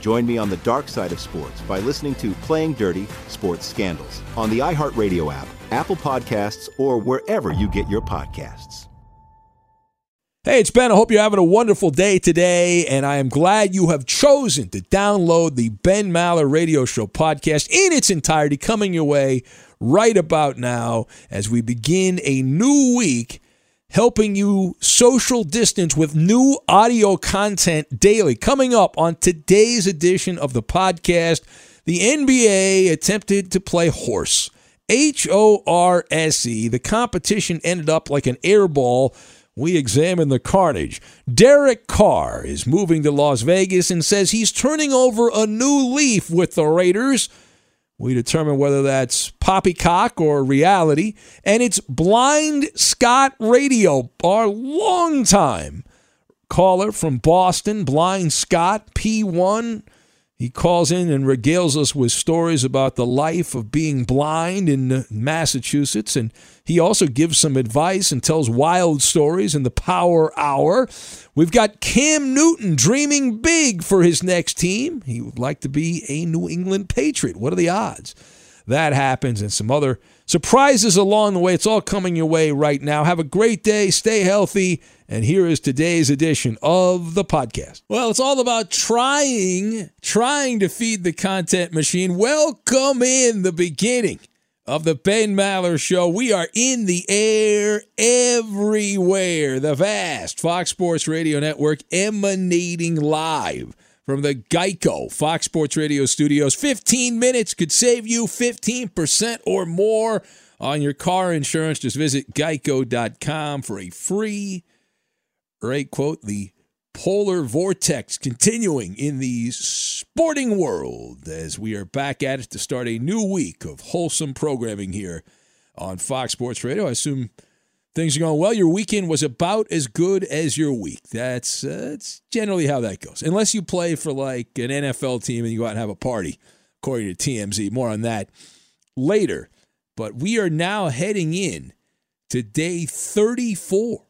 Join me on the dark side of sports by listening to Playing Dirty Sports Scandals on the iHeartRadio app, Apple Podcasts, or wherever you get your podcasts. Hey, it's Ben. I hope you're having a wonderful day today, and I am glad you have chosen to download the Ben Maller Radio Show podcast in its entirety, coming your way right about now as we begin a new week helping you social distance with new audio content daily. Coming up on today's edition of the podcast, the NBA attempted to play horse. H O R S E. The competition ended up like an air ball. We examine the carnage. Derek Carr is moving to Las Vegas and says he's turning over a new leaf with the Raiders. We determine whether that's poppycock or reality. And it's Blind Scott Radio, our longtime caller from Boston, Blind Scott, P1. He calls in and regales us with stories about the life of being blind in Massachusetts. And he also gives some advice and tells wild stories in the Power Hour. We've got Cam Newton dreaming big for his next team. He would like to be a New England Patriot. What are the odds? That happens and some other surprises along the way. It's all coming your way right now. Have a great day. Stay healthy. And here is today's edition of the podcast. Well, it's all about trying, trying to feed the content machine. Welcome in the beginning of the Ben Maller Show. We are in the air everywhere. The vast Fox Sports Radio Network emanating live from the Geico Fox Sports Radio studios. 15 minutes could save you 15% or more on your car insurance. Just visit geico.com for a free right quote the polar vortex continuing in the sporting world as we are back at it to start a new week of wholesome programming here on Fox Sports Radio. I assume things are going well. Your weekend was about as good as your week. That's uh, that's generally how that goes. Unless you play for like an NFL team and you go out and have a party, according to TMZ. More on that later. But we are now heading in to day 34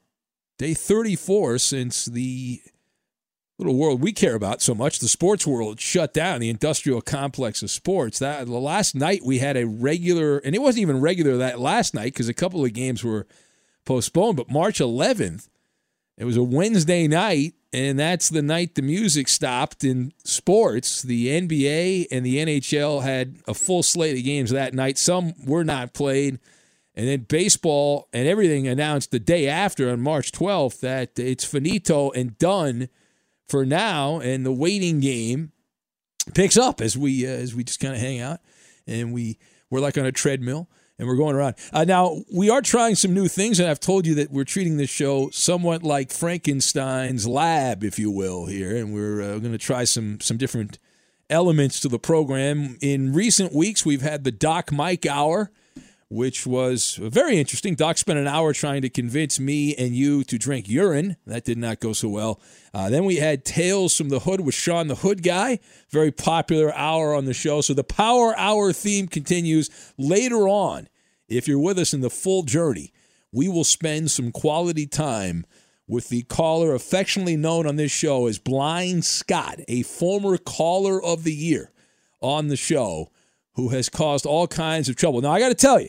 Day 34 since the little world we care about so much, the sports world, shut down, the industrial complex of sports. That the last night we had a regular, and it wasn't even regular that last night because a couple of games were postponed. But March 11th, it was a Wednesday night. and that's the night the music stopped in sports. The NBA and the NHL had a full slate of games that night. Some were not played. And then baseball and everything announced the day after on March 12th that it's finito and done for now. And the waiting game picks up as we uh, as we just kind of hang out and we we're like on a treadmill and we're going around. Uh, now, we are trying some new things, and I've told you that we're treating this show somewhat like Frankenstein's lab, if you will, here, and we're uh, going to try some some different elements to the program. In recent weeks, we've had the Doc Mike Hour, which was very interesting. Doc spent an hour trying to convince me and you to drink urine. That did not go so well. Uh, then we had Tales from the Hood with Sean the Hood Guy, very popular hour on the show. So the Power Hour theme continues later on if you're with us in the full journey, we will spend some quality time with the caller affectionately known on this show as Blind Scott, a former caller of the year on the show who has caused all kinds of trouble. Now, I got to tell you,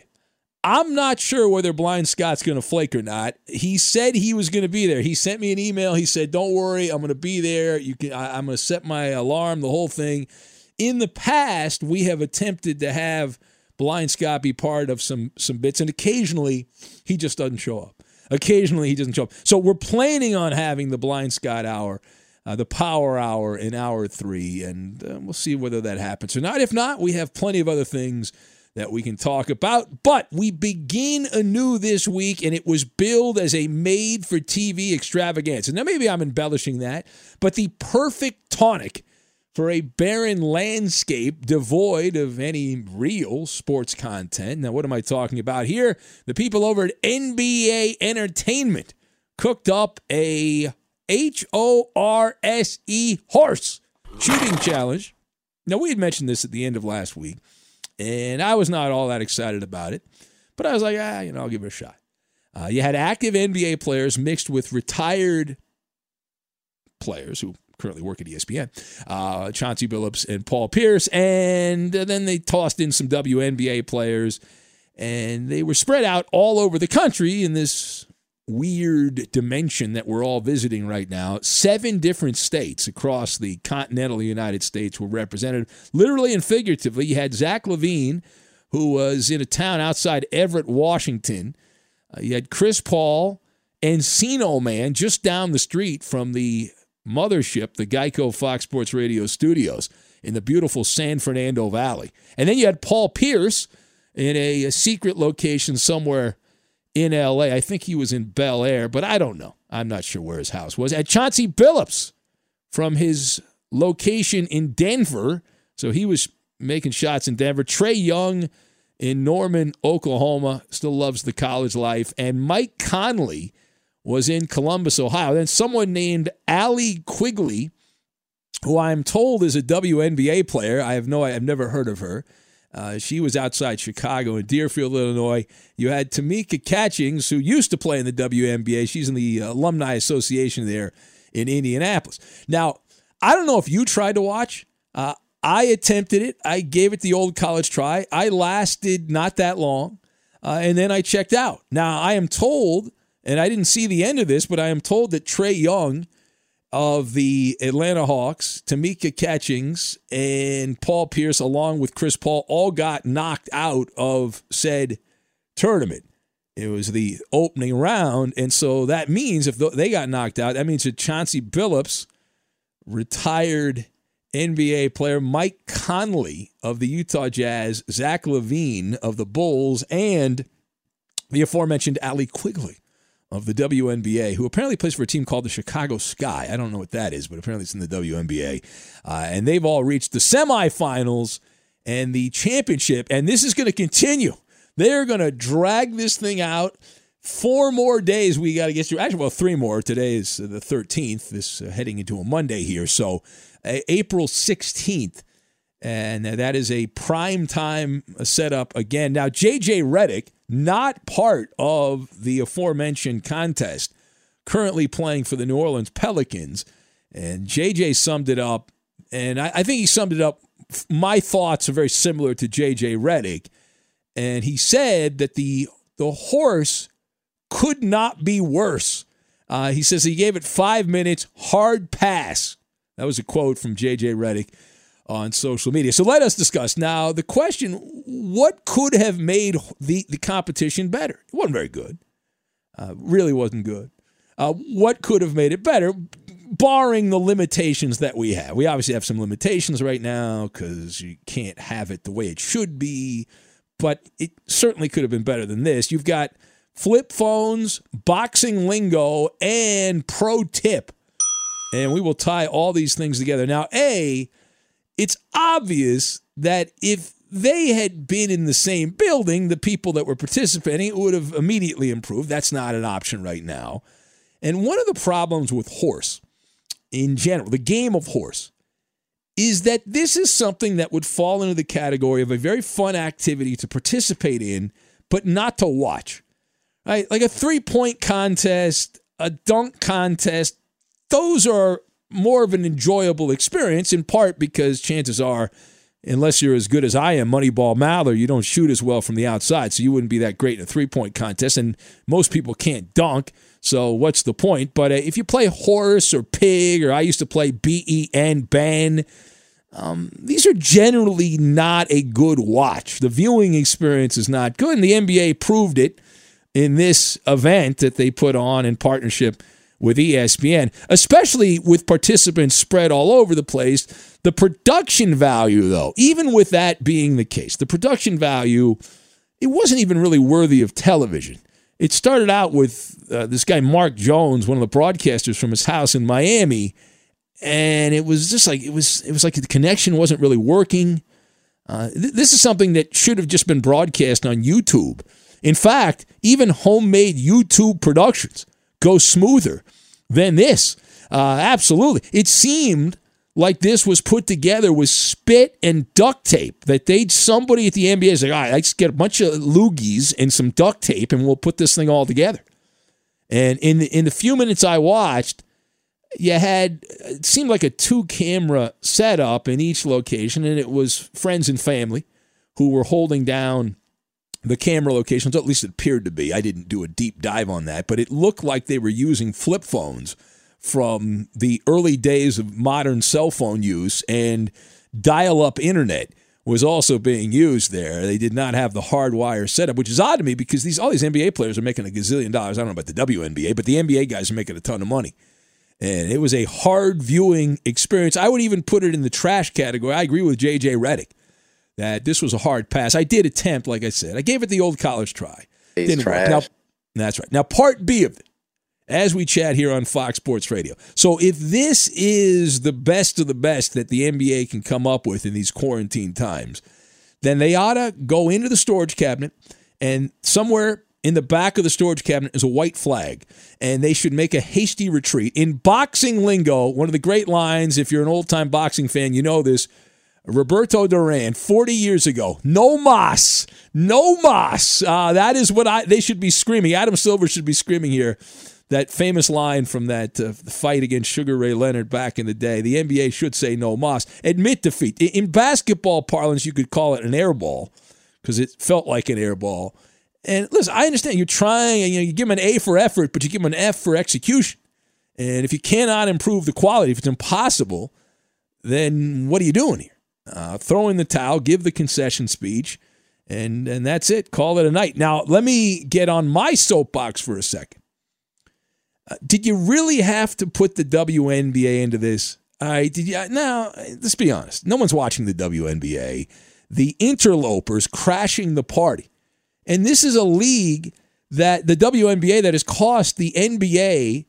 I'm not sure whether Blind Scott's going to flake or not. He said he was going to be there. He sent me an email. He said, "Don't worry, I'm going to be there. You can. I, I'm going to set my alarm. The whole thing." In the past, we have attempted to have Blind Scott be part of some some bits, and occasionally he just doesn't show up. Occasionally he doesn't show up. So we're planning on having the Blind Scott hour, uh, the Power Hour in hour three, and uh, we'll see whether that happens or not. If not, we have plenty of other things that we can talk about. But we begin anew this week, and it was billed as a made for TV extravaganza. Now, maybe I'm embellishing that, but the perfect tonic for a barren landscape devoid of any real sports content. Now, what am I talking about here? The people over at NBA Entertainment cooked up a H O R S E horse shooting challenge. Now, we had mentioned this at the end of last week, and I was not all that excited about it, but I was like, ah, you know, I'll give it a shot. Uh, you had active NBA players mixed with retired players who currently work at ESPN, uh, Chauncey Billups and Paul Pierce. And then they tossed in some WNBA players, and they were spread out all over the country in this weird dimension that we're all visiting right now. Seven different states across the continental United States were represented, literally and figuratively. You had Zach LaVine, who was in a town outside Everett, Washington. Uh, you had Chris Paul, Encino Man, just down the street from the mothership, the Geico Fox Sports Radio studios in the beautiful San Fernando Valley. And then you had Paul Pierce in a, a secret location somewhere in LA. I think he was in Bel Air, but I don't know. I'm not sure where his house was. At Chauncey Billups from his location in Denver. So he was making shots in Denver. Trae Young in Norman, Oklahoma, still loves the college life. And Mike Conley was in Columbus, Ohio. Then someone named Allie Quigley, who I'm told is a WNBA player. I have no, I've never heard of her. Uh, she was outside Chicago in Deerfield, Illinois. You had Tamika Catchings, who used to play in the WNBA. She's in the Alumni Association there in Indianapolis. Now, I don't know if you tried to watch. Uh, I attempted it. I gave it the old college try. I lasted not that long, uh, and then I checked out. Now, I am told and I didn't see the end of this, but I am told that Trae Young of the Atlanta Hawks, Tamika Catchings, and Paul Pierce, along with Chris Paul, all got knocked out of said tournament. It was the opening round. And so that means if they got knocked out, that means that Chauncey Billups, retired NBA player, Mike Conley of the Utah Jazz, Zach LaVine of the Bulls, and the aforementioned Allie Quigley of the WNBA, who apparently plays for a team called the Chicago Sky. I don't know what that is, but apparently it's in the WNBA. Uh, and they've all reached the semifinals and the championship. And this is going to continue. They're going to drag this thing out. Four more days we got to get through. Actually, well, three more. Today is the 13th. This uh, heading into a Monday here. So uh, April 16th. And that is a prime time setup again. Now, JJ Redick, not part of the aforementioned contest, currently playing for the New Orleans Pelicans. And JJ summed it up, and I, I think he summed it up. My thoughts are very similar to JJ Redick. And he said that the the horse could not be worse. Uh, he says he gave it five minutes, hard pass. That was a quote from JJ Redick on social media. So let us discuss. Now, the question what could have made the, the competition better? It wasn't very good. Uh, really wasn't good. Uh, what could have made it better, barring the limitations that we have? We obviously have some limitations right now because you can't have it the way it should be, but it certainly could have been better than this. You've got flip phones, boxing lingo, and pro tip. And we will tie all these things together. Now, A, it's obvious that if they had been in the same building, the people that were participating would have immediately improved. That's not an option right now. And one of the problems with horse in general, the game of horse, is that this is something that would fall into the category of a very fun activity to participate in, but not to watch. Right? Like a three point contest, a dunk contest, those are more of an enjoyable experience, in part because chances are unless you're as good as I am, Moneyball Maller, you don't shoot as well from the outside, so you wouldn't be that great in a three point contest. And most people can't dunk, so what's the point? But uh, if you play horse or pig, or I used to play B E N, Ben, um, these are generally not a good watch. The viewing experience is not good, and the NBA proved it in this event that they put on in partnership with ESPN, especially with participants spread all over the place. The production value, though, even with that being the case, the production value, it wasn't even really worthy of television. It started out with uh, this guy, Mark Jones, one of the broadcasters from his house in Miami. And it was just like, it was, it was like the connection wasn't really working. Uh, th- this is something that should have just been broadcast on YouTube. In fact, even homemade YouTube productions go smoother than this. Uh, absolutely. It seemed like this was put together with spit and duct tape. That they'd somebody at the NBA is like, all right, let's get a bunch of loogies and some duct tape and we'll put this thing all together. And in the, in the few minutes I watched, you had it seemed like a two camera setup in each location, and it was friends and family who were holding down the camera locations, at least it appeared to be. I didn't do a deep dive on that, but it looked like they were using flip phones from the early days of modern cell phone use and dial up internet was also being used there. They did not have the hardwire setup, which is odd to me because these all these NBA players are making a gazillion dollars. I don't know about the WNBA, but the NBA guys are making a ton of money. And it was a hard viewing experience. I would even put it in the trash category. I agree with JJ Redick that this was a hard pass. I did attempt, like I said, I gave it the old college try. He's Didn't trash. work. Now, that's right. Now, part B of it, as we chat here on Fox Sports Radio. So, if this is the best of the best that the NBA can come up with in these quarantine times, then they ought to go into the storage cabinet and somewhere in the back of the storage cabinet is a white flag, and they should make a hasty retreat. In boxing lingo, one of the great lines, if you're an old time boxing fan, you know this. Roberto Duran, 40 years ago, no mas, no mas. Uh, that is what I they should be screaming. Adam Silver should be screaming here. That famous line from that uh, fight against Sugar Ray Leonard back in the day. The NBA should say no mas. Admit defeat. In, in basketball parlance, you could call it an air ball because it felt like an air ball. And listen, I understand you're trying, and you, know, you give them an A for effort, but you give them an F for execution. And if you cannot improve the quality, if it's impossible, then what are you doing here? Uh, throw in the towel, give the concession speech, and and that's it. Call it a night. Now, let me get on my soapbox for a second. Uh, did you really have to put the WNBA into this? I did you? Now, let's be honest. No one's watching the WNBA. The interlopers crashing the party, and this is a league that the WNBA that has cost the NBA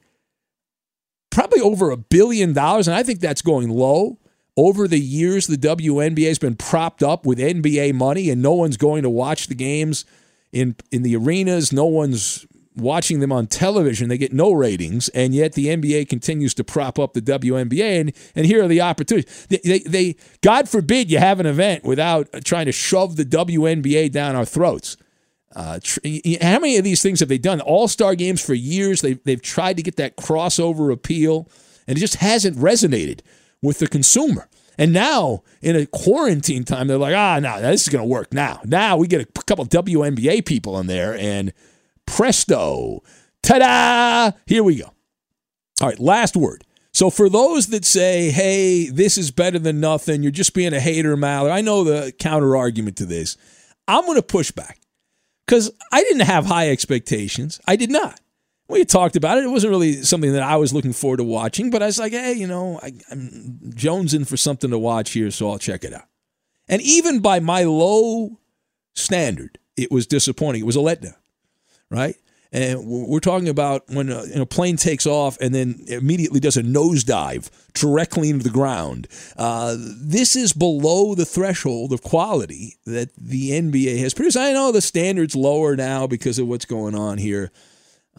probably over a billion dollars, and I think that's going low. Over the years, the WNBA has been propped up with NBA money, and no one's going to watch the games in in the arenas. No one's watching them on television. They get no ratings, and yet the NBA continues to prop up the WNBA. And, and here are the opportunities. They, they, they, God forbid you have an event without trying to shove the WNBA down our throats. Uh, tr- how many of these things have they done? All star games for years. They've, they've tried to get that crossover appeal, and it just hasn't resonated with the consumer. And now, in a quarantine time, they're like, ah, no, this is going to work now. Now we get a couple WNBA people in there, and presto, ta da, here we go. All right, last word. So for those that say, "Hey, this is better than nothing," you're just being a hater, Maller. I know the counter argument to this. I'm going to push back because I didn't have high expectations. I did not. We talked about it. It wasn't really something that I was looking forward to watching, but I was like, hey, you know, I, I'm jonesing for something to watch here, so I'll check it out. And even by my low standard, it was disappointing. It was a letdown, right? And we're talking about when a, you know, plane takes off and then immediately does a nosedive directly into the ground. Uh, this is below the threshold of quality that the NBA has produced. I know the standard's lower now because of what's going on here.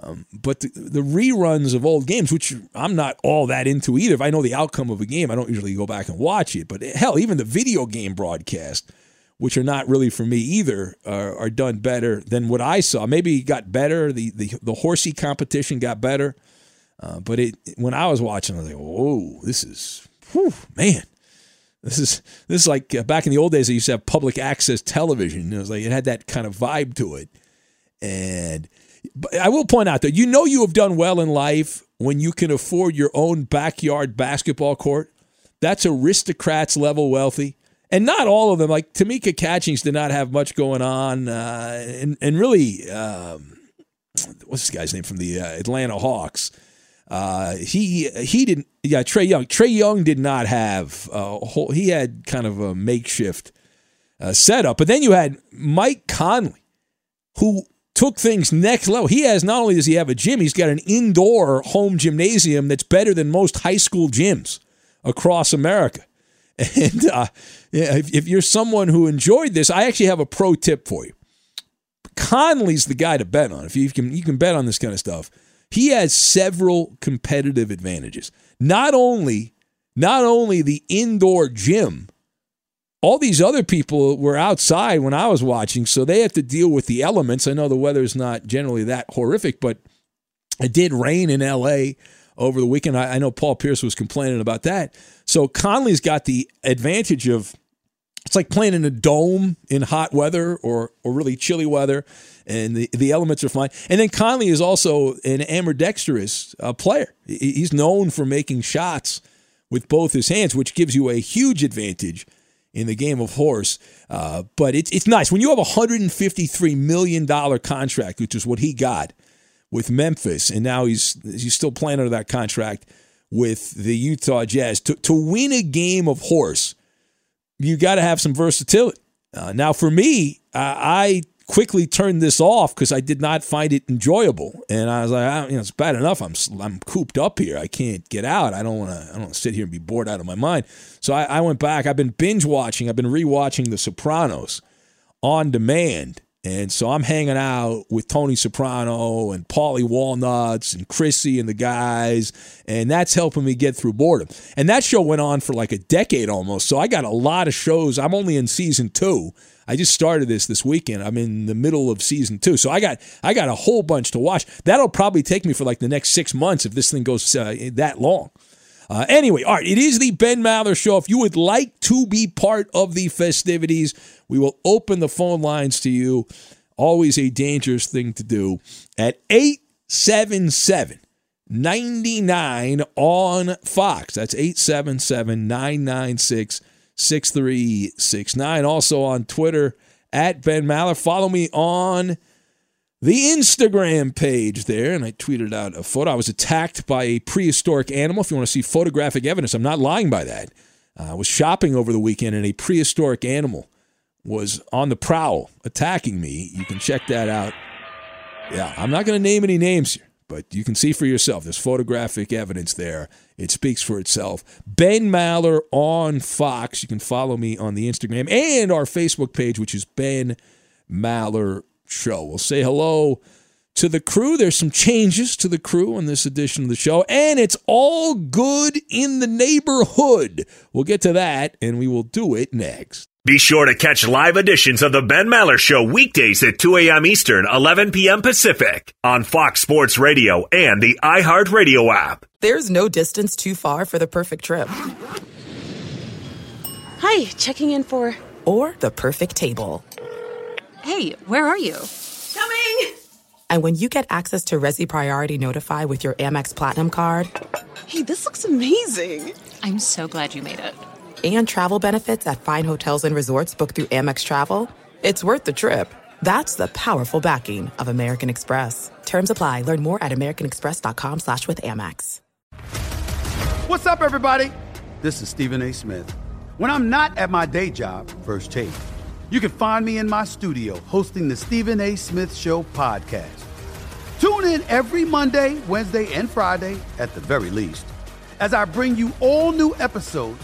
Um, but the, the, reruns of old games, which I'm not all that into either. If I know the outcome of a game, I don't usually go back and watch it. But hell, even the video game broadcast – which are not really for me either, are, are done better than what I saw. Maybe it got better. The the, the horsey competition got better, uh, but it when I was watching, I was like, "Whoa, this is, whew, man." This is this is like uh, back in the old days. I used to have public access television. It was like it had that kind of vibe to it. And I will point out that you know you have done well in life when you can afford your own backyard basketball court. That's aristocrats level wealthy and not all of them. Like Tamika Catchings did not have much going on, uh, and and really, um, what's this guy's name from the uh, Atlanta Hawks? Uh, he he didn't. Yeah, Trae Young. Trae Young did not have a whole. He had kind of a makeshift uh, setup, but then you had Mike Conley, who took things next level. He has not only does he have a gym, he's got an indoor home gymnasium that's better than most high school gyms across America. And uh, if, if you're someone who enjoyed this, I actually have a pro tip for you. Conley's the guy to bet on. If you can, you can bet on this kind of stuff. He has several competitive advantages. Not only, not only the indoor gym. All these other people were outside when I was watching, so they have to deal with the elements. I know the weather is not generally that horrific, but it did rain in LA over the weekend. I, I know Paul Pierce was complaining about that. So Conley's got the advantage of it's like playing in a dome in hot weather or or really chilly weather, and the, the elements are fine. And then Conley is also an ambidextrous uh, player. He's known for making shots with both his hands, which gives you a huge advantage in the game of horse. Uh, but it's it's nice when you have a hundred and fifty three million dollar contract, which is what he got with Memphis, and now he's he's still playing under that contract with the Utah Jazz. To to win a game of horse, you got to have some versatility. Uh, now, for me, I quickly turned this off because I did not find it enjoyable, and I was like, I, you know, it's bad enough. I'm I'm cooped up here. I can't get out. I don't want to. I don't sit here and be bored out of my mind. So I, I went back. I've been binge watching. I've been rewatching The Sopranos on demand and so I'm hanging out with Tony Soprano and Paulie Walnuts and Chrissy and the guys, and that's helping me get through boredom. And that show went on for like a decade almost. So I got a lot of shows. I'm only in season two. I just started this this weekend. I'm in the middle of season two, so I got I got a whole bunch to watch. That'll probably take me for like the next six months if this thing goes uh, that long. Uh, anyway, all right, it is the Ben Maller Show. If you would like to be part of the festivities, we will open the phone lines to you. Always a dangerous thing to do at 877 99 on Fox. That's 877 996 6369. Also on Twitter at Ben Maller. Follow me on the Instagram page there, and I tweeted out a photo. I was attacked by a prehistoric animal. If you want to see photographic evidence, I'm not lying by that. Uh, I was shopping over the weekend, and a prehistoric animal was on the prowl attacking me. You can check that out. Yeah, I'm not going to name any names here, but you can see for yourself. There's photographic evidence there. It speaks for itself. Ben Maller on Fox. You can follow me on the Instagram and our Facebook page, which is Ben Maller show. We'll say hello to the crew. There's some changes to the crew on this edition of the show, and it's all good in the neighborhood. We'll get to that, and we will do it next. Be sure to catch live editions of the Ben Maller Show weekdays at 2 a.m. Eastern, 11 p.m. Pacific on Fox Sports Radio and the iHeartRadio app. There's no distance too far for the perfect trip. Hi, checking in for. Or the perfect table. Hey, where are you? Coming! And when you get access to Resy Priority Notify with your Amex Platinum card Hey, this looks amazing. I'm so glad you made it. And travel benefits at fine hotels and resorts booked through Amex Travel. It's worth the trip. That's the powerful backing of American Express. Terms apply. Learn more at americanexpress.com slash with Amex. What's up, everybody? This is Stephen A. Smith. When I'm not at my day job, First Take, you can find me in my studio hosting the Stephen A. Smith Show podcast. Tune in every Monday, Wednesday, and Friday, at the very least, as I bring you all new episodes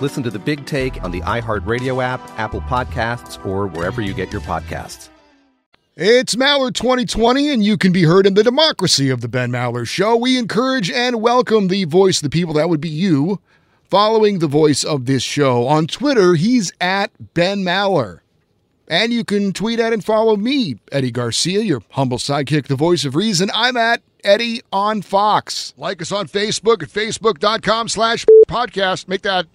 Listen to the big take on the iHeartRadio app, Apple Podcasts, or wherever you get your podcasts. It's Maller 2020, and you can be heard in the democracy of the Ben Maller Show. We encourage and welcome the voice of the people. That would be you following the voice of this show. On Twitter, he's at Ben Maller. And you can tweet at and follow me, Eddie Garcia, your humble sidekick, the voice of reason. I'm at Eddie on Fox. Like us on Facebook at facebook.com slash podcast. Make that,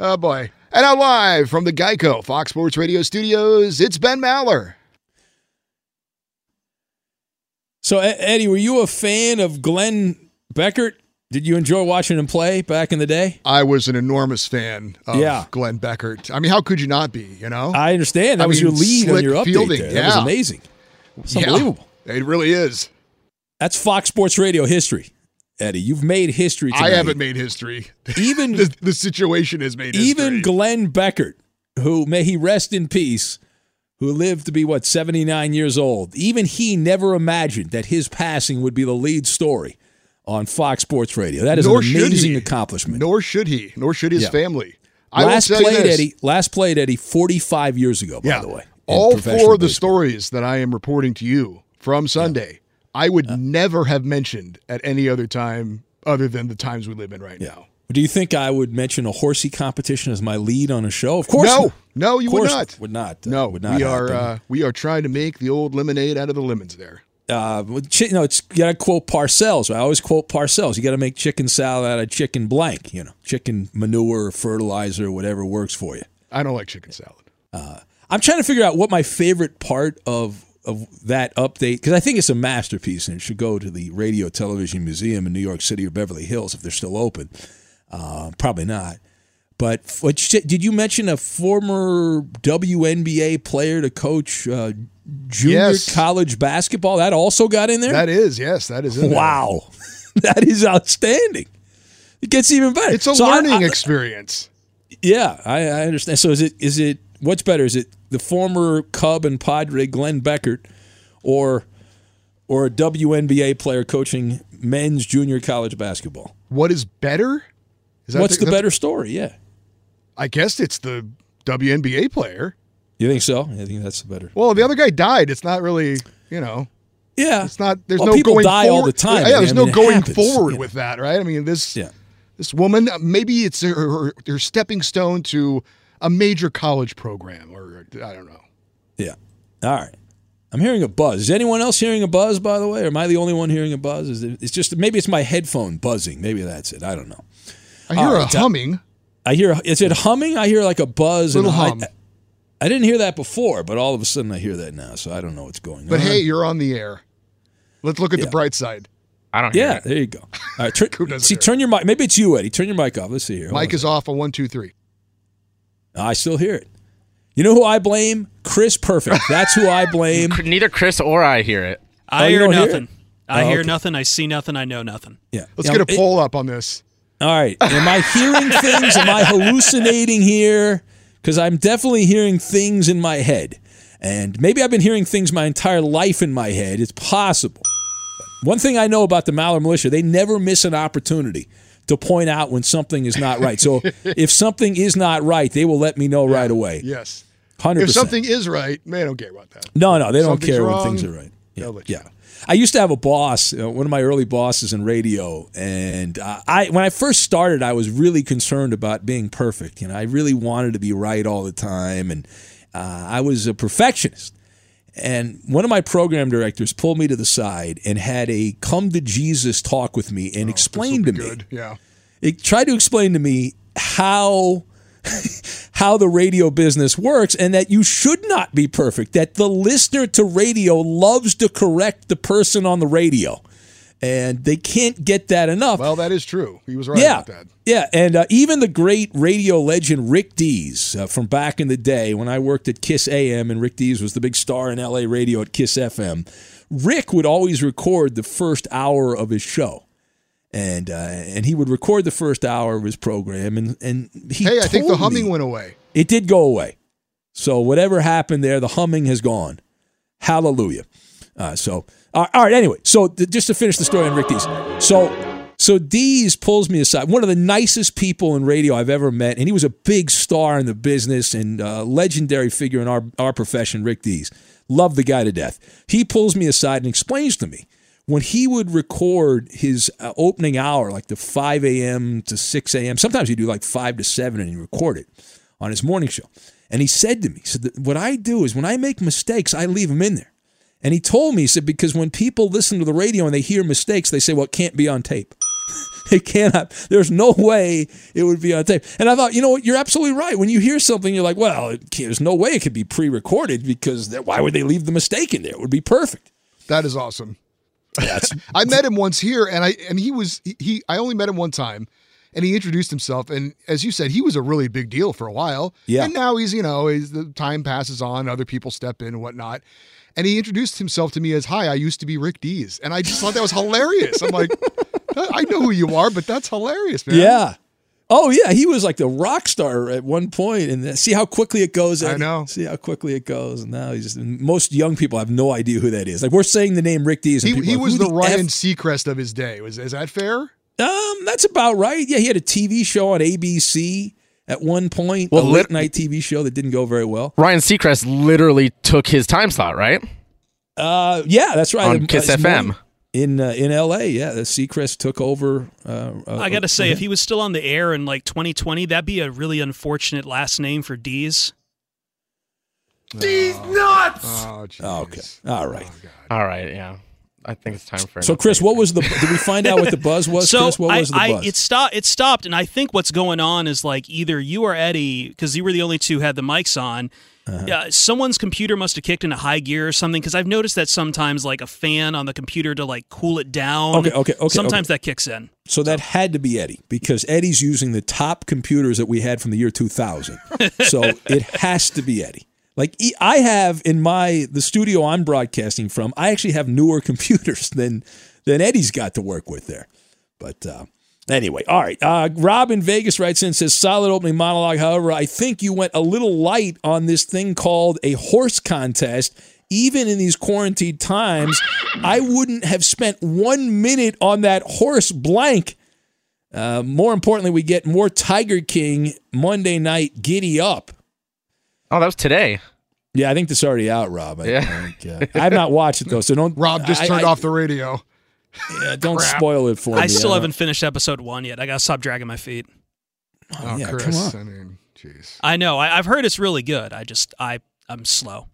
oh boy. And now live from the Geico Fox Sports Radio studios, it's Ben Maller. So, Eddie, were you a fan of Glenn Beckert? Did you enjoy watching him play back in the day? I was an enormous fan of yeah. Glenn Beckert. I mean, how could you not be, you know? I understand. That I was mean, your lead on your update fielding. there. Yeah. That was amazing. It's unbelievable. Yeah, it really is. That's Fox Sports Radio history. Eddie, you've made history tonight. I haven't made history. Even the, the, situation has made history. Even Glenn Beckert, who may he rest in peace, who lived to be what 79 years old. Even he never imagined that his passing would be the lead story on Fox Sports Radio. That is Nor an amazing accomplishment. Nor should he. Nor should his yeah. family. I last played Eddie. Last played Eddie 45 years ago. By yeah. the way, all four of the stories that I am reporting to you from Sunday, yeah. I would uh, never have mentioned at any other time other than the times we live in right yeah. now. Do you think I would mention a horsey competition as my lead on a show? Of course, no, not. no, you would not. Would not. Uh, no, would not. We are uh, we are trying to make the old lemonade out of the lemons there. Uh, you know, it's you gotta quote Parcells. I always quote Parcells. You gotta make chicken salad out of chicken blank. You know, chicken manure, fertilizer, whatever works for you. I don't like chicken salad. Uh, I'm trying to figure out what my favorite part of of that update because I think it's a masterpiece and it should go to the Radio Television Museum in New York City or Beverly Hills if they're still open. Uh, probably not. But what did you mention a former WNBA player to coach uh, junior Yes. college basketball? That also got in there. That is, yes, that is wow, that is outstanding. It gets even better. It's a So I- learning I- experience. yeah, I, I understand. So is it is it what's better? Is it the former Cub and Padre Glenn Beckert, or or a WNBA player coaching men's junior college basketball? What is better? Is What's the that's- better story? Yeah, I guess it's the WNBA player. you think so? I think that's the better. Well, the other guy died. It's not really, you know. Yeah, it's not. There's Well, no people going die all forward. the time. Yeah, I there's mean, no going happens, forward you with that, right? I mean, this Yeah. this woman, maybe it's her, her, her stepping stone to a major college program, I don't know. Yeah. All right. I'm hearing a buzz. Is anyone else hearing a buzz? By the way, or am I the only one hearing a buzz? Is it, it's just maybe it's my headphone buzzing. Maybe that's it. I don't know. I hear All a humming. I hear. Is it humming? I hear like a buzz. Little and I- hum. I, didn't hear that before, but all of a sudden I hear that now. So I don't know what's going But on. But hey, you're on the air. Let's look at the bright side. I don't. yeah, there you go. All right, turn, see, turn your mic. Maybe it's you, Eddie. Turn your mic off. Let's see here. Hold Mike on. is off on one, two, three. I still hear it. You know who I blame? Chris Perfect. That's who I blame. Neither Chris or I hear it. Oh, I you hear don't hear nothing. I Oh, hear okay. nothing. I see nothing. I know nothing. Yeah. Let's You know, get a it- poll up on this. All right. Am I hearing things? Am I hallucinating here? Because I'm definitely hearing things in my head. And maybe I've been hearing things my entire life in my head. It's possible. But one thing I know about the Maller Militia, they never miss an opportunity to point out when something is not right. So if something is not right, they will let me know right away. Yes. 100%. If something is right, man, I don't care about that. No, no, they don't Something's care wrong, when things are right. Yeah, they'll let you yeah. I used to have a boss, uh, one of my early bosses in radio, and uh, I when I first started, I was really concerned about being perfect. You know, I really wanted to be right all the time, and uh, I was a perfectionist. And one of my program directors pulled me to the side and had a come to Jesus talk with me and explained to me Good. Yeah. it tried to explain to me how how the radio business works and that you should not be perfect that the listener to radio loves to correct the person on the radio and they can't get that enough Well, that is true. He was right yeah, about that. Yeah, and uh, even the great radio legend Rick Dees uh, from back in the day when I worked at KIIS AM and Rick Dees was the big star in LA radio at KIIS FM. Rick would always record the first hour of his show. And uh, and he would record the first hour of his program and and he Hey, I think the humming me- went away. it did go away. So whatever happened there, the humming has gone. Hallelujah. Uh, so all right. Anyway, so th- just to finish the story on Rick Dees. So so Dees pulls me aside. One of the nicest people in radio I've ever met, and he was a big star in the business and uh, legendary figure in our our profession. Rick Dees, love the guy to death. He pulls me aside and explains to me when he would record his uh, opening hour, like the 5 a.m. to 6 a.m., sometimes he'd do like 5 to 7 and he'd record it on his morning show. And he said to me, he said, what I do is when I make mistakes, I leave them in there. And he told me, he said, because when people listen to the radio and they hear mistakes, they say, well, it can't be on tape. it cannot, there's no way it would be on tape. And I thought, you know what, you're absolutely right. When you hear something, you're like, well, it can't- there's no way it could be pre recorded because that- why would they leave the mistake in there? It would be perfect. That is awesome. I met him once here, and I and he was he, he. I only met him one time, and he introduced himself. And as you said, he was a really big deal for a while. Yeah. And now he's you know as the time passes on, other people step in and whatnot. And he introduced himself to me as, "Hi, I used to be Rick Dees," and I just thought that was hilarious. I'm like, I know who you are, but that's hilarious, man. Yeah. Oh yeah, he was like the rock star at one point, and see how quickly it goes. I know. See how quickly it goes, and now he's just. most young people have no idea who that is. Like we're saying the name Rick Dees. He, he are like, was "Who the Ryan F-" Seacrest of his day. Was is that fair? Um, that's about right. Yeah, he had a TV show on ABC at one point, Well, a lit- late night TV show that didn't go very well. Ryan Seacrest literally took his time slot, right? Uh, yeah, that's right. On Uh, Kiss it's FM. in uh, in L.A. Yeah, the Seacrest took over. Uh, uh, I got to say, uh, if he was still on the air in like 2020, that'd be a really unfortunate last name for Dees. These nuts. Oh, okay, all right. All right, yeah. I think it's time for. So, Chris, what was the? Did we find out what the buzz was? so Chris, what I, was the I- buzz? it stopped. It stopped, and I think what's going on is like either you or Eddie, because you were the only two who had the mics on. Uh-huh. Yeah, someone's computer must have kicked into high gear or something. Because I've noticed that sometimes, like a fan on the computer to like cool it down. Okay, okay, okay, Sometimes okay. that kicks in. So that had to be Eddie because Eddie's using the top computers that we had from the year 2000. so it has to be Eddie. Like I have in my the studio I'm broadcasting from, I actually have newer computers than than Eddie's got to work with there. But uh, anyway, all right. Uh, Rob in Vegas writes in says solid opening monologue. However, I think you went a little light on this thing called a horse contest. Even in these quarantine times, I wouldn't have spent one minute on that horse blank. Uh, more importantly, we get more Tiger King Monday night. Giddy up. Oh, that was today. Yeah, I think that's already out, Rob. I, Yeah. I think, uh, I've not watched it though, so don't. Rob just I- turned I- off the radio. Yeah, don't Crap. spoil it for me. I still haven't finished episode one yet. I gotta stop dragging my feet. Oh, yeah, come on. I mean, jeez. I know. I, I've heard it's really good. I just I I'm slow.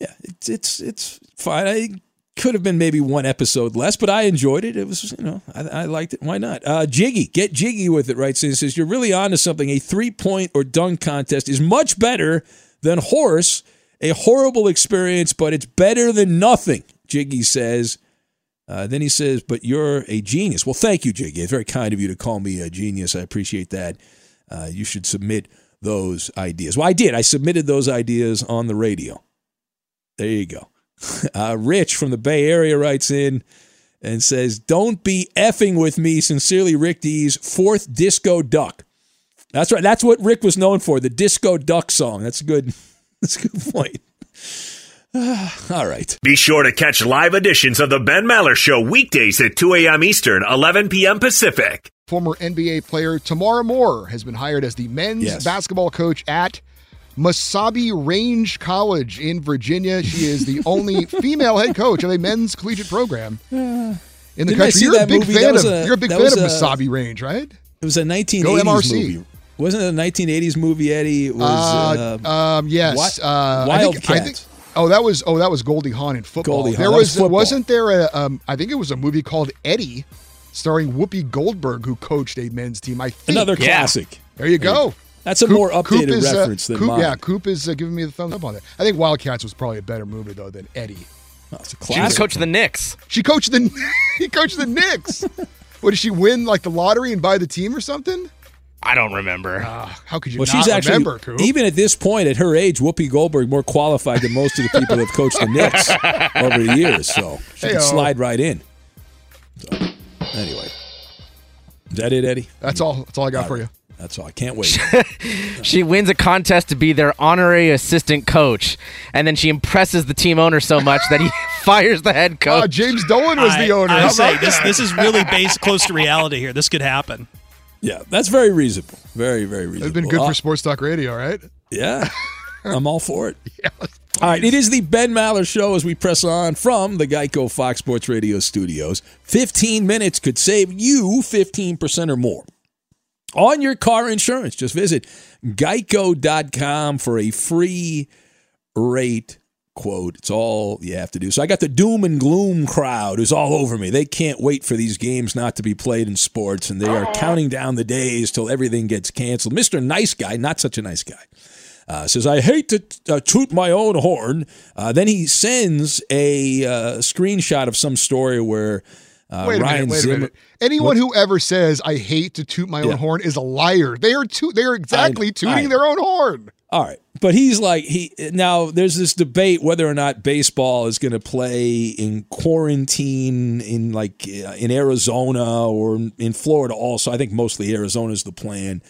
Yeah, it's it's it's fine. I could have been maybe one episode less, but I enjoyed it. It was you know I, I liked it. Why not? Uh, jiggy, get jiggy with it, right? So it says you're really onto something. A three point or dunk contest is much better than horse. A horrible experience, but it's better than nothing. Jiggy says. Uh, then he says, "But you're a genius." Well, thank you, Jiggy. It's very kind of you to call me a genius. I appreciate that. Uh, you should submit those ideas. Well, I did. I submitted those ideas on the radio. There you go. Uh, Rich from the Bay Area writes in and says, "Don't be effing with me." Sincerely, Rick D's fourth disco duck. That's right. That's what Rick was known for. The disco duck song. That's a good. That's a good point. All right. Be sure to catch live editions of the Ben Maller Show weekdays at 2 a.m. Eastern, 11 p.m. Pacific. Former NBA player Tamara Moore has been hired as the men's Yes. basketball coach at Mesabi Range College in Virginia. She is the only female head coach of a men's collegiate program in the Didn't I country. see You're a big fan of you're a big fan of Mesabi Range, right? It was a 1980s Go MRC. movie. Wasn't it a 1980s movie, Eddie? It was Uh, uh, um, yes. Wi- uh, I think- I think- Wildcats. oh, that was oh that was Goldie Hawn in football. Goldie There that was, was football. wasn't there a um, I think it was a movie called Eddie, starring Whoopi Goldberg, who coached a men's team. I think Another classic. There you go. That's a more updated reference than Coop, mine. Yeah, Coop is uh, giving me the thumbs up on that. I think Wildcats was probably a better movie though than Eddie. That's a She was coach of the Knicks. She coached the he coached the Knicks. what did she win like the lottery and buy the team or soming? I don't remember. how could you Well, not she's actually remember, Coop? even at this point at her age, Whoopi Goldberg more qualified than most of the people that have coached the Knicks over the years. So she can Hey-o. slide right in. So, anyway, is that it, Eddie? That's all. That's all I got for you. That's all. I can't wait. She wins a contest to be their honorary assistant coach, and then she impresses the team owner so much that he fires the head coach. Uh, James Dolan was I, the owner. I How say this that? this is really based close to reality here. This could happen. Yeah, that's very reasonable. Very, very reasonable. It's been good Uh, for sports talk radio, right? Yeah, I'm all for it. All right, it is the Ben Maller Show as we press on from the Geico Fox Sports Radio studios. 15 minutes could save you 15% or more on your car insurance. Just visit geico.com for a free rate quote. It's all you have to do. So I got the doom and gloom crowd who's all over me. They can't wait for these games not to be played in sports, and they are counting down the days till everything gets canceled. Mr. Nice Guy, not such a nice guy. Uh, says, I hate to uh, toot my own horn. Uh, then he sends a uh, screenshot of some story where uh, wait a Ryan minute. Wait a minute. Anyone What- who ever says I hate to toot my own horn is a liar. They are to, They are exactly I- tooting I- their own horn. All right. But he's like he now there's this debate whether or not baseball is going to play in quarantine in like in Arizona or in Florida also. I think mostly Arizona is the plan.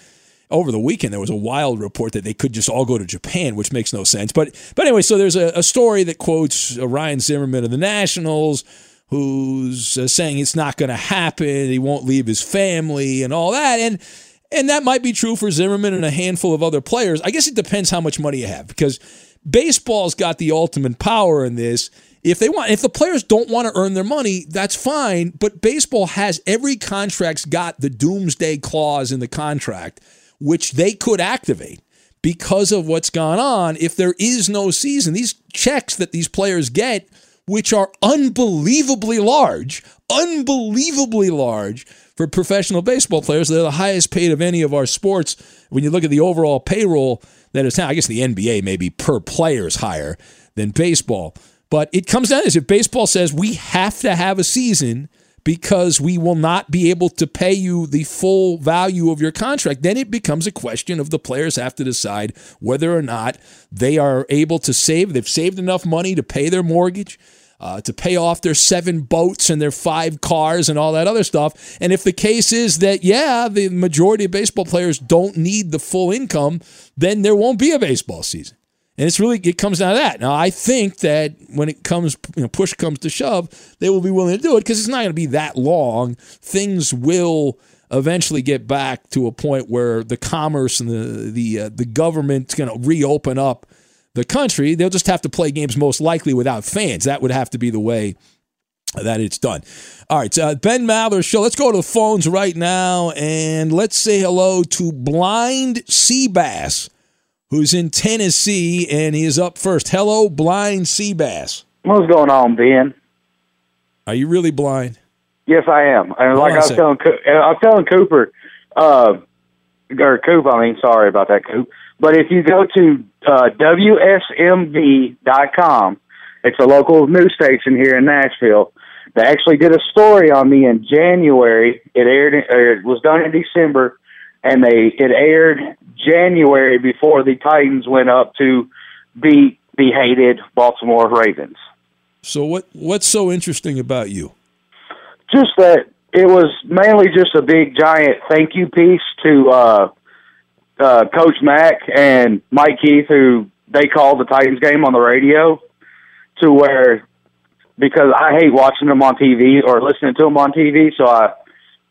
Over the weekend there was a wild report that they could just all go to Japan, which makes no sense. But but anyway, so there's a, a story that quotes uh, Ryan Zimmerman of the Nationals who's uh, saying it's not going to happen, he won't leave his family and all that and and that might be true for Zimmerman and a handful of other players. I guess it depends how much money you have because baseball's got the ultimate power in this. If they want, if the players don't want to earn their money, that's fine. But baseball has every contract's got the doomsday clause in the contract, which they could activate because of what's gone on. If there is no season, these checks that these players get which are unbelievably large, unbelievably large for professional baseball players. They're the highest paid of any of our sports. When you look at the overall payroll that is now, I guess the NBA maybe per player is higher than baseball. But it comes down to this if baseball says we have to have a season because we will not be able to pay you the full value of your contract, then it becomes a question of the players have to decide whether or not they are able to save. They've saved enough money to pay their mortgage. Uh, to pay off their seven boats and their five cars and all that other stuff. And if the case is that, yeah, the majority of baseball players don't need the full income, then there won't be a baseball season. And it's really it comes down to that. Now I think that when it comes, you know, push comes to shove, they will be willing to do it because it's not going to be that long. Things will eventually get back to a point where the commerce and the the uh, the government's going to reopen up the country. They'll just have to play games most likely without fans. That would have to be the way that it's done. All right, uh, Ben Maller show. Let's go to the phones right now and let's say hello to Blind Seabass who's in Tennessee, and he is up first. Hello, blind Seabass. What's going on, Ben? Are you really blind? Yes, I am. And like I was telling, I was telling Cooper, uh, or Coop, I mean, sorry about that, Coop. But if you go to uh, WSMV.com, it's a local news station here in Nashville. They actually did a story on me in January. It aired, it was done in December, and they it aired January before the Titans went up to beat the hated Baltimore Ravens. So what what's so interesting about you? Just that it was mainly just a big giant thank you piece to uh, uh, Coach Mack and Mike Keith, who they call the Titans game on the radio, to where because I hate watching them on TV or listening to them on TV, so I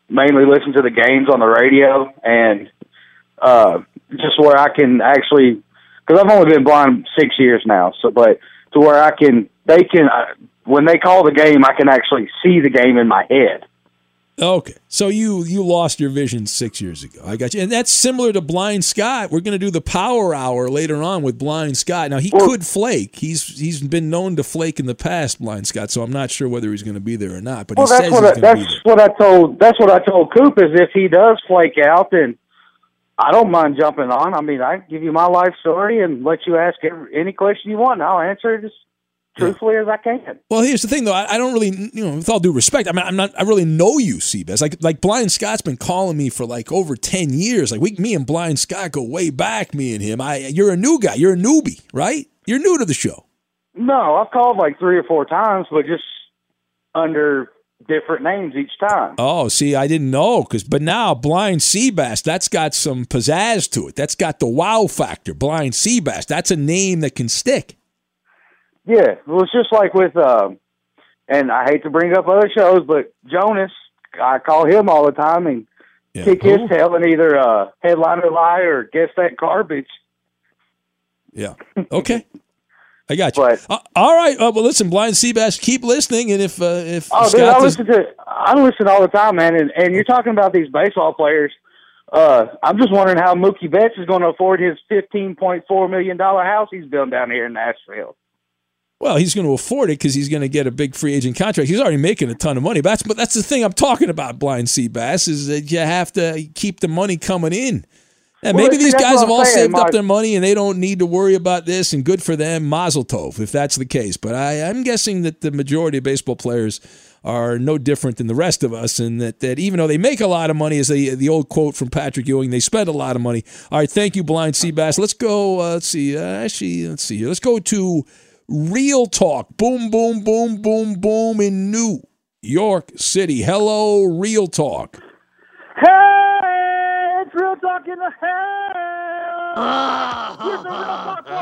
mainly listen to the games on the radio and uh, just where I can actually, because I've only been blind six years now, so but to where I can, they can, uh, when they call the game, I can actually see the game in my head. Okay, so you you lost your vision six years ago. I got you, and that's similar to Blind Scott. We're going to do the Power Hour later on with Blind Scott. Now he well, could flake. He's he's been known to flake in the past, Blind Scott. So I'm not sure whether he's going to be there or not. But well, he that's says what I, that's what I told. That's what I told Coop is if he does flake out, then I don't mind jumping on. I mean, I give you my life story and let you ask every, any question you want, and I'll answer it as truthfully as I can. Well, here's the thing, though. I, I, don't really, you know, with all due respect, I mean, I'm not. I really know you, Seabass. Like, like Blind Scott's been calling me for like over ten years. Like, we, me and Blind Scott go way back. Me and him. I, you're a new guy. You're a newbie, right? You're new to the show. No, I've called like three or four times, but just under different names each time. Oh, see, I didn't know because, but now Blind Seabass, that's got some pizzazz to it. That's got the wow factor. Blind Seabass, that's a name that can stick. Yeah, well, it's just like with, uh, and I hate to bring up other shows, but Jonas, I call him all the time and yeah. kick his tail and either uh, headliner lie or guess that garbage. Yeah. Okay. I got you. But, uh, all right. Uh, well, listen, Blind Seabass, keep listening, and if uh, if oh, dude, I listen to I listen all the time, man. And and you're talking about these baseball players. Uh, I'm just wondering how Mookie Betts is going to afford his fifteen point four million dollar house he's building down here in Nashville. Well, he's going to afford it because he's going to get a big free agent contract. He's already making a ton of money. But that's but that's the thing I'm talking about, Blind Sea Bass, is that you have to keep the money coming in. And well, maybe these guys have all saying, saved up their money and they don't need to worry about this, and good for them, Mazel Tov, if that's the case. But I, I'm guessing that the majority of baseball players are no different than the rest of us, and that, that even though they make a lot of money, as the, the old quote from Patrick Ewing, they spend a lot of money. All right, thank you, Blind Seabass. Let's go. Uh, let's see. Uh, actually, let's see here. Let's go to Real Talk. Boom, boom, boom, boom, boom in New York City. Hello, Real Talk. Hey! It's real talk in the hell. Here's the real talk for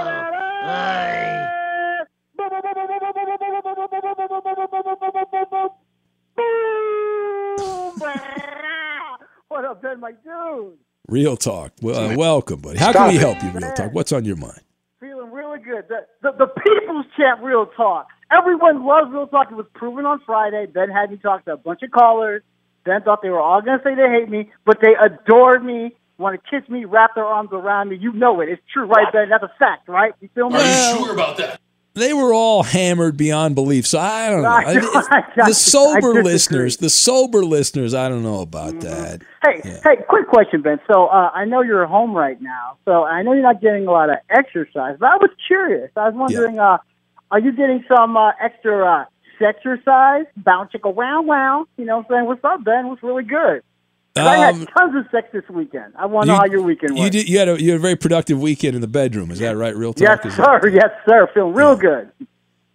What up, Ben, my dude? Real talk. Well, uh, welcome, buddy. How can we help you, Real Talk? What's on your mind? Really good. The, the, the people's champ, Real Talk. Everyone loves Real Talk. It was proven on Friday. Ben had me talk to a bunch of callers. Ben thought they were all going to say they hate me, but they adored me, want to kiss me, wrap their arms around me. You know it. It's true, right, Ben? That's a fact, right? You feel me? Are you sure about that? They were all hammered beyond belief. So I don't know. I know, I the sober listeners, the sober listeners, I don't know about Mm-hmm. that. Hey, hey, quick question, Ben. So uh, I know you're home right now, so I know you're not getting a lot of exercise, but I was curious. I was wondering, uh, are you getting some uh, extra uh, exercise? Bounce chicka wow wow. You know what I'm saying? What's up, Ben? What's really good? 'Cause I Um, had tons of sex this weekend. I want to know how your weekend. You did. You had a you had a very productive weekend in the bedroom. Is that right? Real talk. yes, Is that- sir. Yes, sir. Feeling real good.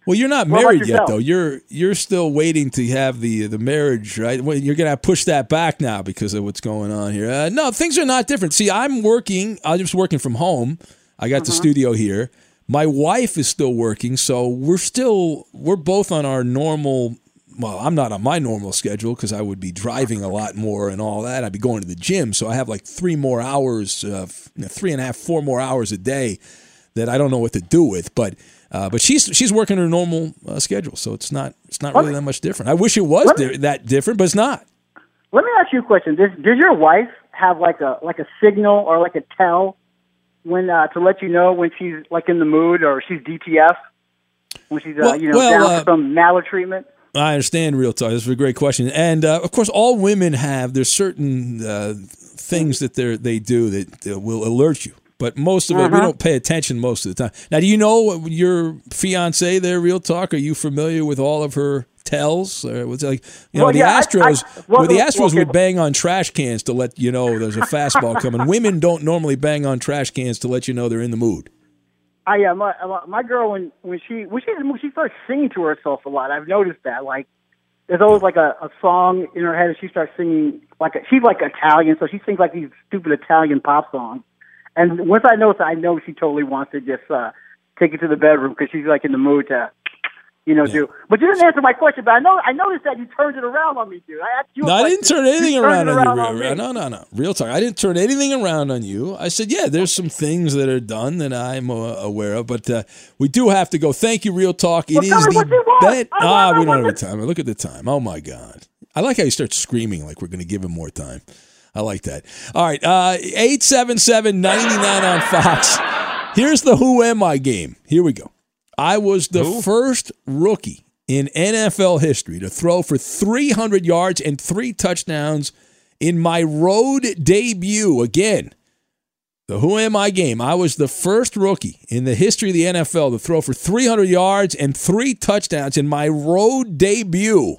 Well, you're not What married yet, though. You're you're still waiting to have the the marriage, right? Well, you're gonna push that back now because of what's going on here. Uh, no, things are not different. See, I'm working. I'm just working from home. I got the Uh-huh. studio here. My wife is still working, so we're still we're both on our normal. Well, I'm not on my normal schedule because I would be driving a lot more and all that. I'd be going to the gym, so I have like three more hours, uh, three and a half, four more hours a day that I don't know what to do with. But uh, but she's she's working her normal uh, schedule, so it's not it's not really that much different. I wish it was di- that different, but it's not. Let me ask you a question. Does, does your wife have like a like a signal or like a tell when uh, to let you know when she's like in the mood or she's DTF when she's uh, Well- you know well, down uh, for some maltreatment? I understand real talk. This is a great question, and uh, of course, all women have there's certain uh, things that they they do that uh, will alert you. But most of it, we Uh-huh. don't pay attention most of the time. Now, do you know your fiance there, Real Talk? Are you familiar with all of her tells? Or it like, you know, Well, the yeah, I- Astros, I- well, well, the Astros okay, would bang on trash cans to let you know there's a fastball coming. Women don't normally bang on trash cans to let you know they're in the mood. I yeah, my my- girl when when she when she when she starts singing to herself a lot, I've noticed that like there's always like a, a song in her head and she starts singing like a, she's like Italian, so she sings like these stupid Italian pop songs. And once I notice, I know she totally wants to just uh take it to the bedroom because she's like in the mood to, you know, do. But you didn't answer my question. But I know I noticed that you turned it around on me, dude. I asked you. a No, I didn't turn anything around it on you. around me. no, no, no. Real talk. I didn't turn anything around on you. I said, yeah, there's some things that are done that I'm uh, aware of, but uh, we do have to go. Thank you, Real Talk. It is what you the bet. Ah, we don't have the time. Look at the time. Oh my God. I like how you start screaming like we're going to give him more time. I like that. All right, uh, 877 99 on Fox. Here's the Who Am I game. Here we go. I was the first rookie in NFL history to throw for 300 yards and three touchdowns in my road debut. Again, the Who Am I game. I was the first rookie in the history of the NFL to throw for 300 yards and three touchdowns in my road debut.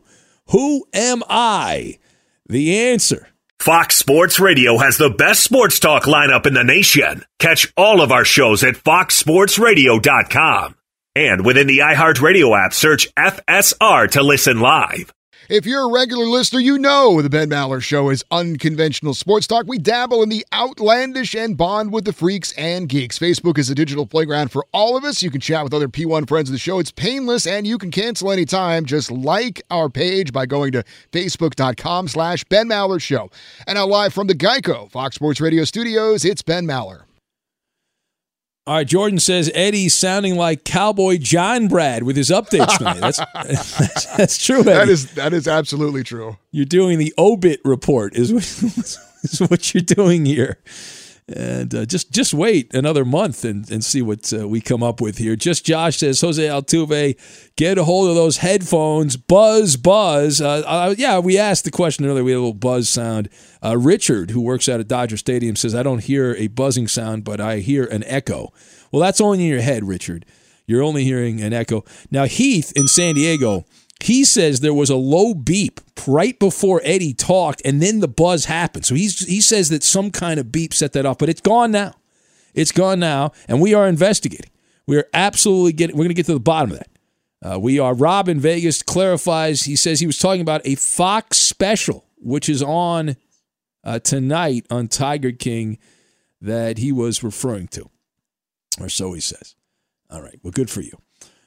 Who am I? The answer. Fox Sports Radio has the best sports talk lineup in the nation. Catch all of our shows at foxsportsradio.com. And within the iHeartRadio app, search FSR to listen live. If you're a regular listener, you know the Ben Maller Show is unconventional sports talk. We dabble in the outlandish and bond with the freaks and geeks. Facebook is a digital playground for all of us. You can chat with other P1 friends of the show. It's painless and you can cancel anytime. Just like our page by going to facebook.com slash Ben Maller Show. And now live from the Geico Fox Sports Radio studios, it's Ben Maller. All right, Jordan says Eddie's sounding like Cowboy John Brad with his updates tonight. That's, that's, that's true, Eddie. That is that is absolutely true. You're doing the obit report, is what, is what you're doing here. And uh, just just wait another month and, and see what uh, we come up with here. Just Josh says, Jose Altuve, get a hold of those headphones. Buzz, buzz. Uh, uh, yeah, we asked the question earlier. We had a little buzz sound. Uh, Richard, who works out at Dodger Stadium, says, I don't hear a buzzing sound, but I hear an echo. Well, that's only in your head, Richard. You're only hearing an echo. Now, Heath in San Diego, he says there was a low beep right before Eddie talked, and then the buzz happened. So he's, he says that some kind of beep set that off, but it's gone now. It's gone now, and we are investigating. We are absolutely getting. We're going to get to the bottom of that. Uh, we are. Rob in Vegas clarifies. He says he was talking about a Fox special, which is on uh, tonight on Tiger King, that he was referring to, or so he says. All right. Well, good for you.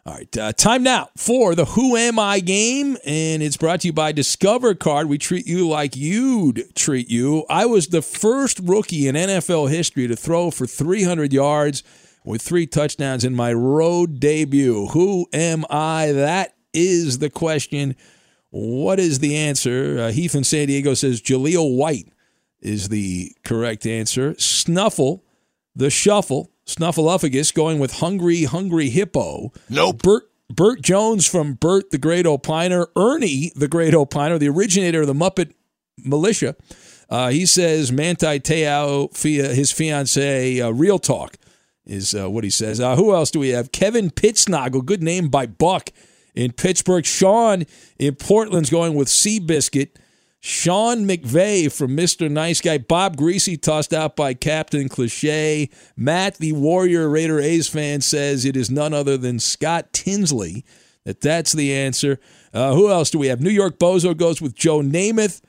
All right, uh, time now for the Who Am I game, and it's brought to you by Discover Card. We treat you like you'd treat you. I was the first rookie in NFL history to throw for 300 yards with three touchdowns in my road debut. Who am I? That is the question. What is the answer? Uh, Heath in San Diego says Jaleel White is the correct answer. Snuffle, the shuffle, Snuffleupagus going with Hungry Hungry Hippo. Nope. Bert Bert Jones from Bert the Great Opiner. Ernie the Great Opiner, the originator of the Muppet Militia. Uh, he says Manti Te'o, his fiance, uh, Real Talk is uh, what he says. Uh, who else do we have? Kevin Pittsnogle, good name by Buck in Pittsburgh. Sean in Portland's going with Seabiscuit. Sean McVay from Mr. Nice Guy. Bob Griese tossed out by Captain Cliche. Matt, the Warrior Raider A's fan, says it is none other than Scott Tinsley. That that's the answer. Uh, who else do we have? New York Bozo goes with Joe Namath.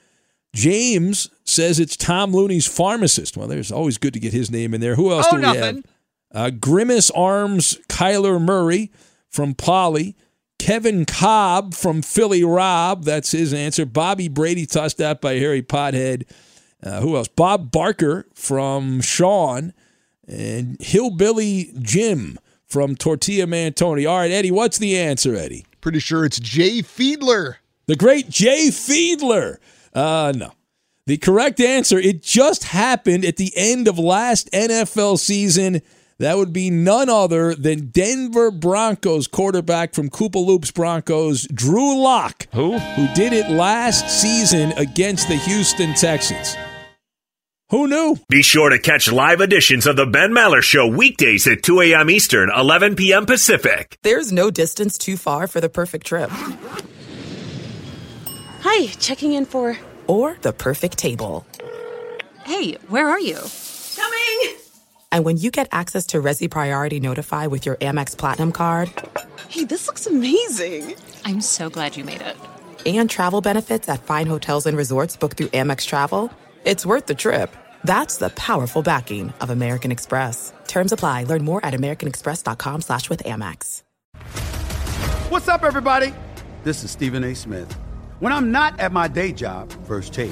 James says it's Tom Looney's pharmacist. Well, there's always good to get his name in there. Who else oh, do we nothing. have? Uh, Grimace Arms, Kyler Murray from Polly. Kevin Kolb from Philly Rob. That's his answer. Bobby Brady tossed out by Harry Pothead. Uh, who else? Bob Barker from Sean. And Hillbilly Jim from Tortilla Man Tony. All right, Eddie, what's the answer, Eddie? Pretty sure it's Jay Fiedler. The great Jay Fiedler. Uh, no. The correct answer, it just happened at the end of last NFL season. That would be none other than Denver Broncos quarterback from Koopa Loops Broncos, Drew Lock. Who? Who did it last season against the Houston Texans. Who knew? Be sure to catch live editions of The Ben Maller Show weekdays at 2 a.m. Eastern, 11 p.m. Pacific. There's no distance too far for the perfect trip. Hi, checking in for. Or the perfect table. Hey, where are you? Coming! And when you get access to Resy Priority Notify with your Amex Platinum card. Hey, this looks amazing! I'm so glad you made it. And travel benefits at fine hotels and resorts booked through Amex Travel. It's worth the trip. That's the powerful backing of American Express. Terms apply. Learn more at americanexpress.com slash with Amex. What's up, everybody? This is Stephen A. Smith. When I'm not at my day job, First Take,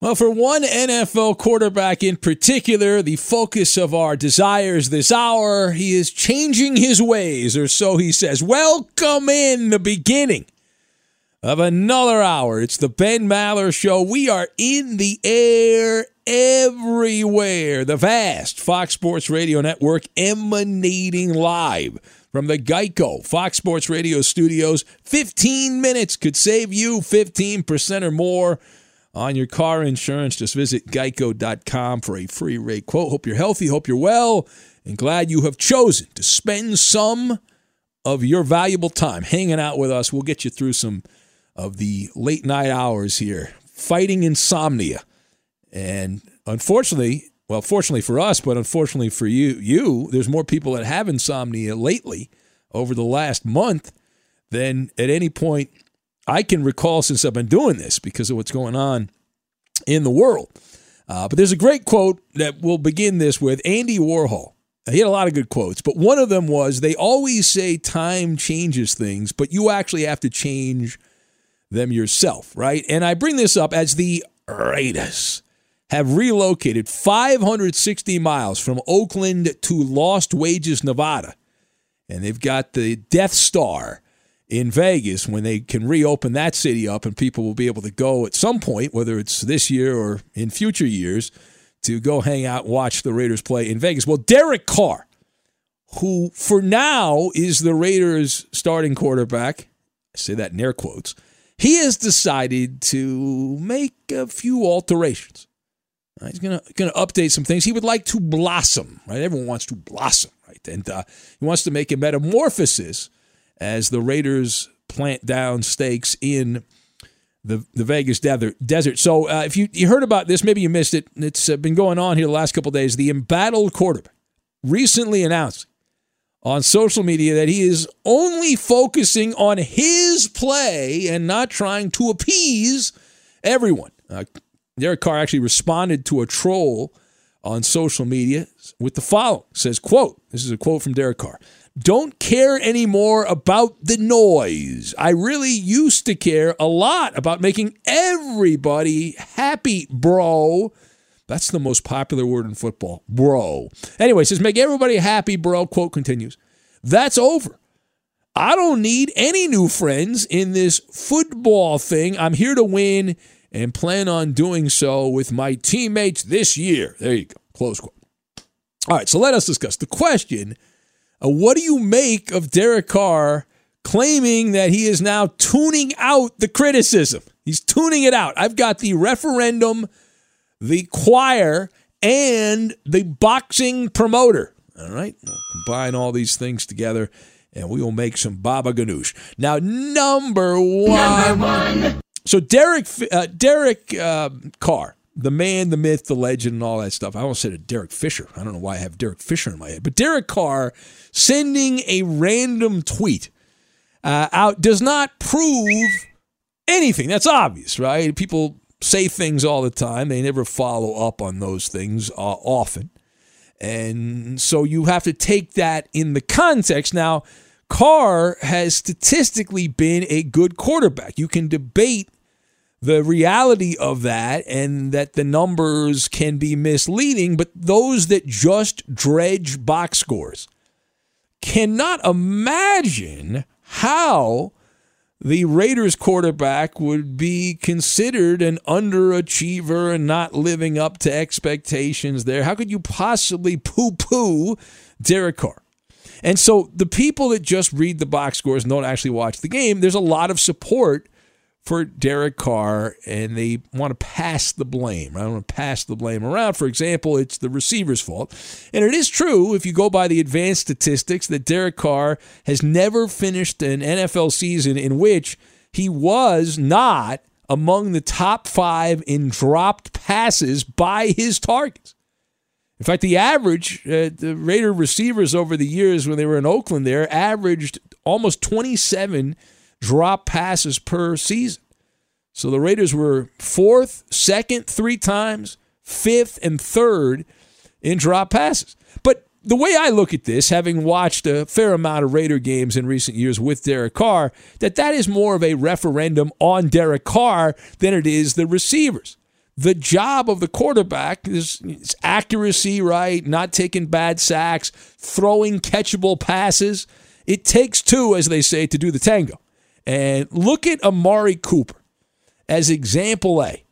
Well, for one NFL quarterback in particular, the focus of our desires this hour, he is changing his ways, or so he says. Welcome in the beginning of another hour. It's the Ben Maller Show. We are in the air everywhere. The vast Fox Sports Radio network emanating live from the Geico Fox Sports Radio studios. 15 minutes could save you 15% or more on your car insurance. Just visit geico.com for a free rate quote. Hope you're healthy, hope you're well, and glad you have chosen to spend some of your valuable time hanging out with us. We'll get you through some of the late night hours here, fighting insomnia. And unfortunately, well, fortunately for us, but unfortunately for you, you, there's more people that have insomnia lately over the last month than at any point I can recall since I've been doing this because of what's going on in the world. Uh, but there's a great quote that we'll begin this with Andy Warhol. He had a lot of good quotes, but one of them was they always say time changes things, but you actually have to change them yourself, right? And I bring this up as the Raiders have relocated 560 miles from Oakland to Lost Wages, Nevada. And they've got the Death Star in Vegas when they can reopen that city up and people will be able to go at some point, whether it's this year or in future years, to go hang out watch the Raiders play in Vegas. Well, Derek Carr, who for now is the Raiders starting quarterback, I say that in air quotes, he has decided to make a few alterations. He's gonna gonna update some things. He would like to blossom, right? Everyone wants to blossom, right? And uh, he wants to make a metamorphosis as the Raiders plant down stakes in the the Vegas desert. So uh, if you, you heard about this, maybe you missed it. It's uh, been going on here the last couple days. The embattled quarterback recently announced on social media that he is only focusing on his play and not trying to appease everyone. Uh, Derek Carr actually responded to a troll on social media with the following says quote this is a quote from Derek Carr don't care anymore about the noise. I really used to care a lot about making everybody happy, bro. That's the most popular word in football, bro. Anyway, says make everybody happy, bro. Quote continues. That's over. I don't need any new friends in this football thing. I'm here to win and plan on doing so with my teammates this year. There you go. Close quote. All right, so let us discuss the question uh, what do you make of Derek Carr claiming that he is now tuning out the criticism? He's tuning it out. I've got the referendum, the choir, and the boxing promoter. All right, we'll combine all these things together, and we will make some baba ganoush. Now, number one. Number one. So Derek uh, Derek uh, Carr the man, the myth, the legend, and all that stuff. I almost said a Derek Fisher. I don't know why I have Derek Fisher in my head, but Derek Carr sending a random tweet uh, out does not prove anything. That's obvious, right? People say things all the time. They never follow up on those things uh, often. And so you have to take that in the context. Now, Carr has statistically been a good quarterback. You can debate the reality of that and that the numbers can be misleading, but those that just dredge box scores cannot imagine how the Raiders quarterback would be considered an underachiever and not living up to expectations there. How could you possibly poo poo Derek Carr? And so the people that just read the box scores and don't actually watch the game, there's a lot of support for Derek Carr, and they want to pass the blame. I want to pass the blame around. For example, it's the receiver's fault. And it is true, if you go by the advanced statistics, that Derek Carr has never finished an NFL season in which he was not among the top five in dropped passes by his targets. In fact, the average, uh, the Raider receivers over the years when they were in Oakland there averaged almost 27 drop passes per season. So the Raiders were fourth, second, three times, fifth, and third in drop passes. But the way I look at this, having watched a fair amount of Raider games in recent years with Derek Carr, that that is more of a referendum on Derek Carr than it is the receivers. The job of the quarterback is, is accuracy, right? Not taking bad sacks, throwing catchable passes. It takes two, as they say, to do the tango. And look at Amari Cooper as example A.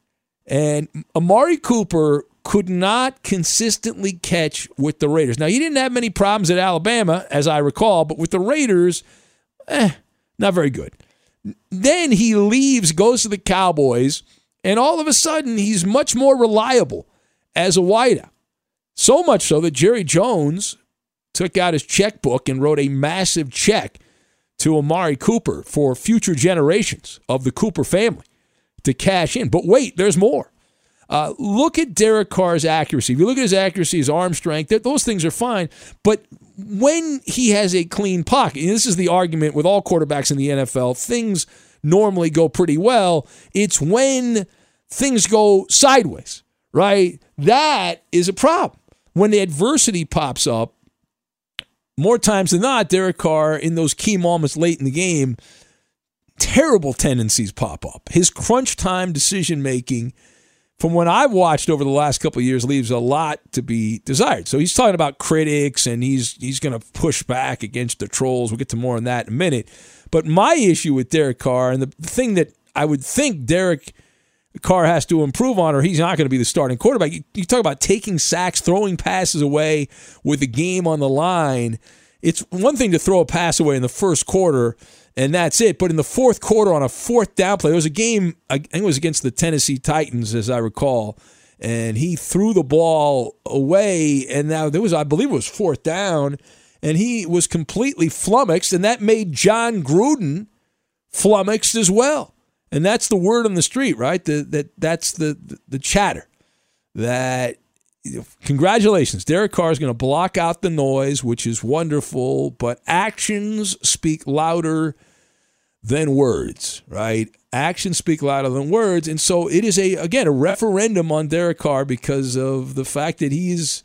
And Amari Cooper could not consistently catch with the Raiders. Now, he didn't have many problems at Alabama, as I recall, but with the Raiders, eh, not very good. Then he leaves, goes to the Cowboys, and all of a sudden he's much more reliable as a wideout. So much so that Jerry Jones took out his checkbook and wrote a massive check to Amari Cooper for future generations of the Cooper family to cash in. But wait, there's more. Uh, look at Derek Carr's accuracy. If you look at his accuracy, his arm strength, those things are fine. But when he has a clean pocket, and this is the argument with all quarterbacks in the NFL, things normally go pretty well. It's when things go sideways, right? That is a problem. When the adversity pops up, more times than not, Derek Carr in those key moments late in the game, terrible tendencies pop up. His crunch time decision making from what I've watched over the last couple years, leaves a lot to be desired. So he's talking about critics and he's he's going to push back against the trolls. We'll get to more on that in a minute. But my issue with Derek Carr and the thing that I would think Derek Carr has to improve on, or he's not going to be the starting quarterback. You, you talk about taking sacks, throwing passes away with the game on the line. It's one thing to throw a pass away in the first quarter and that's it. But in the fourth quarter, on a fourth down play, there was a game. I think it was against the Tennessee Titans, as I recall, and he threw the ball away. And now there was, I believe, it was fourth down, and he was completely flummoxed, and that made Jon Gruden flummoxed as well. And that's the word on the street, right? The, that that's the, the the chatter that congratulations. Derek Carr is going to block out the noise, which is wonderful, but actions speak louder than words, right? Actions speak louder than words. And so it is a, again, a referendum on Derek Carr because of the fact that he's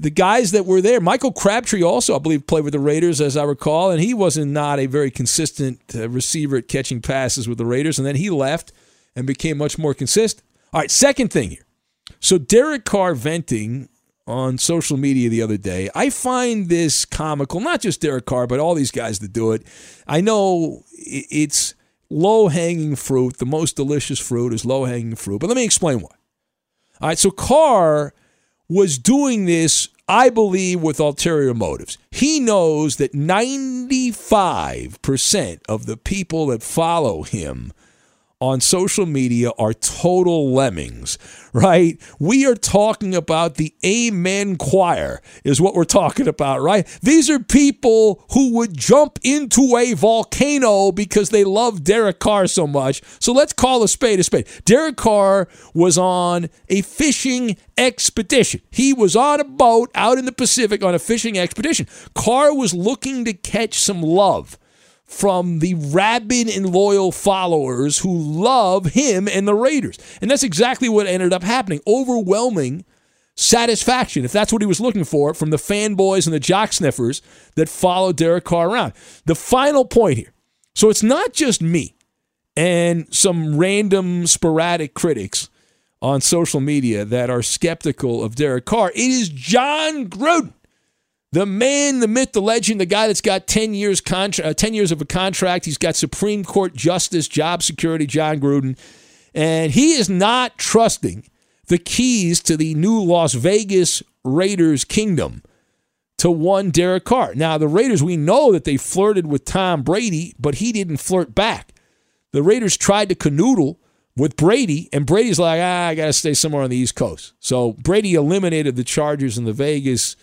the guys that were there. Michael Crabtree also, I believe, played with the Raiders, as I recall, and he wasn't not a very consistent uh, receiver at catching passes with the Raiders. And then he left and became much more consistent. All right, second thing here. So Derek Carr venting on social media the other day. I find this comical, not just Derek Carr, but all these guys that do it. I know it's low hanging fruit. The most delicious fruit is low hanging fruit. But let me explain why. All right, so Carr was doing this, I believe, with ulterior motives. He knows that 95% of the people that follow him on social media are total lemmings, right? We are talking about the Amen Choir, is what we're talking about, right? These are people who would jump into a volcano because they love Derek Carr so much. So let's call a spade a spade. Derek Carr was on a fishing expedition. He was on a boat out in the Pacific on a fishing expedition. Carr was looking to catch some love from the rabid and loyal followers who love him and the Raiders. And that's exactly what ended up happening. Overwhelming satisfaction, if that's what he was looking for, from the fanboys and the jock sniffers that follow Derek Carr around. The final point here. So it's not just me and some random sporadic critics on social media that are skeptical of Derek Carr. It is Jon Gruden the man, the myth, the legend, the guy that's got 10 years, contra- uh, 10 years of a contract. He's got Supreme Court justice, job security, Jon Gruden. And he is not trusting the keys to the new Las Vegas Raiders kingdom to one Derek Carr. Now, the Raiders, we know that they flirted with Tom Brady, but he didn't flirt back. The Raiders tried to canoodle with Brady, and Brady's like, ah, I got to stay somewhere on the East Coast. So Brady eliminated the Chargers and the Vegas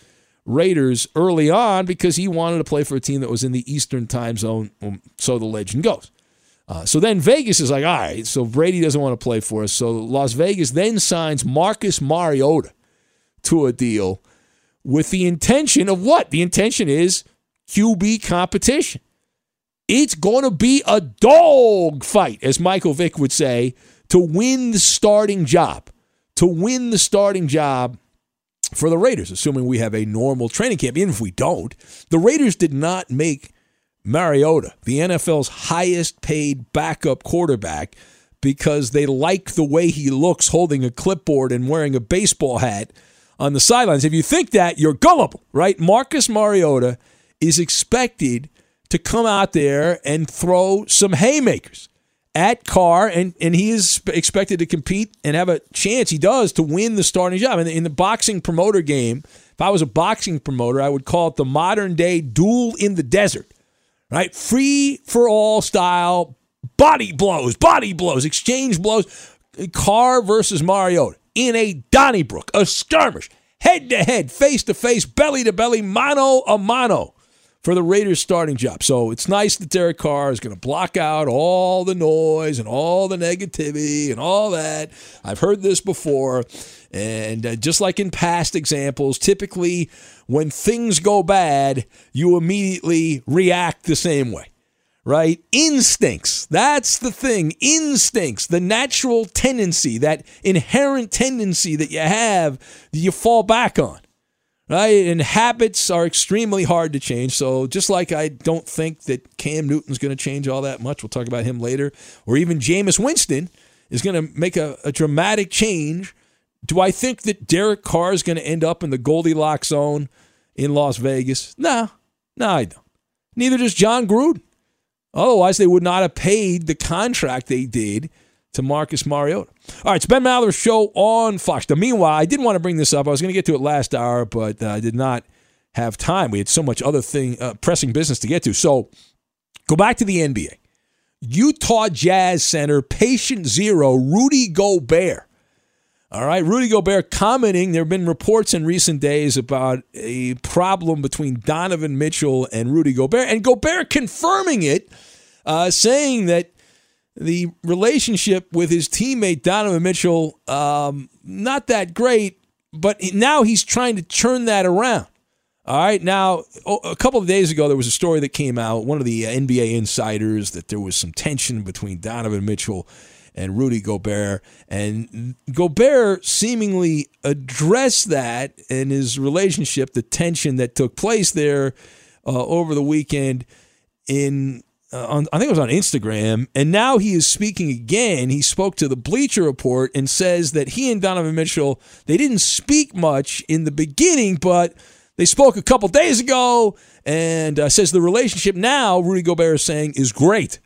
Raiders early on because he wanted to play for a team that was in the Eastern time zone. Um, so the legend goes. Uh, so then Vegas is like, all right, so Brady doesn't want to play for us. So Las Vegas then signs Marcus Mariota to a deal with the intention of what? The intention is QB competition. It's going to be a dog fight, as Michael Vick would say, to win the starting job to win the starting job for the Raiders, assuming we have a normal training camp. Even if we don't, the Raiders did not make Mariota the NFL's highest paid backup quarterback because they like the way he looks holding a clipboard and wearing a baseball hat on the sidelines. If you think that, you're gullible, right? Marcus Mariota is expected to come out there and throw some haymakers at Carr, and, and he is expected to compete and have a chance, he does, to win the starting job. In the, in the boxing promoter game, if I was a boxing promoter, I would call it the modern day duel in the desert, right? Free for all style, body blows, body blows, exchange blows. Carr versus Mariota in a Donnybrook, a skirmish, head to head, face to face, belly to belly, mano a mano for the Raiders starting job. So it's nice that Derek Carr is going to block out all the noise and all the negativity and all that. I've heard this before. And uh, just like in past examples, typically when things go bad, you immediately react the same way, right? Instincts. That's the thing. Instincts, the natural tendency, that inherent tendency that you have that you fall back on right? And habits are extremely hard to change. So just like I don't think that Cam Newton's going to change all that much, we'll talk about him later, or even Jameis Winston is going to make a, a dramatic change. Do I think that Derek Carr is going to end up in the Goldilocks zone in Las Vegas? No, no, I don't. Neither does Jon Gruden. Otherwise, they would not have paid the contract they did to Marcus Mariota. All right, it's Ben Maller's show on Fox. Now, meanwhile, I didn't want to bring this up. I was going to get to it last hour, but uh, I did not have time. We had so much other thing, uh, pressing business to get to. So go back to the NBA. Utah Jazz center, patient zero, Rudy Gobert. All right, Rudy Gobert commenting. There have been reports in recent days about a problem between Donovan Mitchell and Rudy Gobert, and Gobert confirming it, uh, saying that the relationship with his teammate Donovan Mitchell um, not that great, but now he's trying to turn that around. All right, now a couple of days ago there was a story that came out, one of the uh, NBA insiders, that there was some tension between Donovan Mitchell and Rudy Gobert, and Gobert seemingly addressed that in his relationship, the tension that took place there uh, over the weekend in uh, on, I think it was on Instagram, and now he is speaking again. He spoke to the Bleacher Report and says that he and Donovan Mitchell they didn't speak much in the beginning, but they spoke a couple days ago, and uh, says the relationship now Rudy Gobert is saying is great.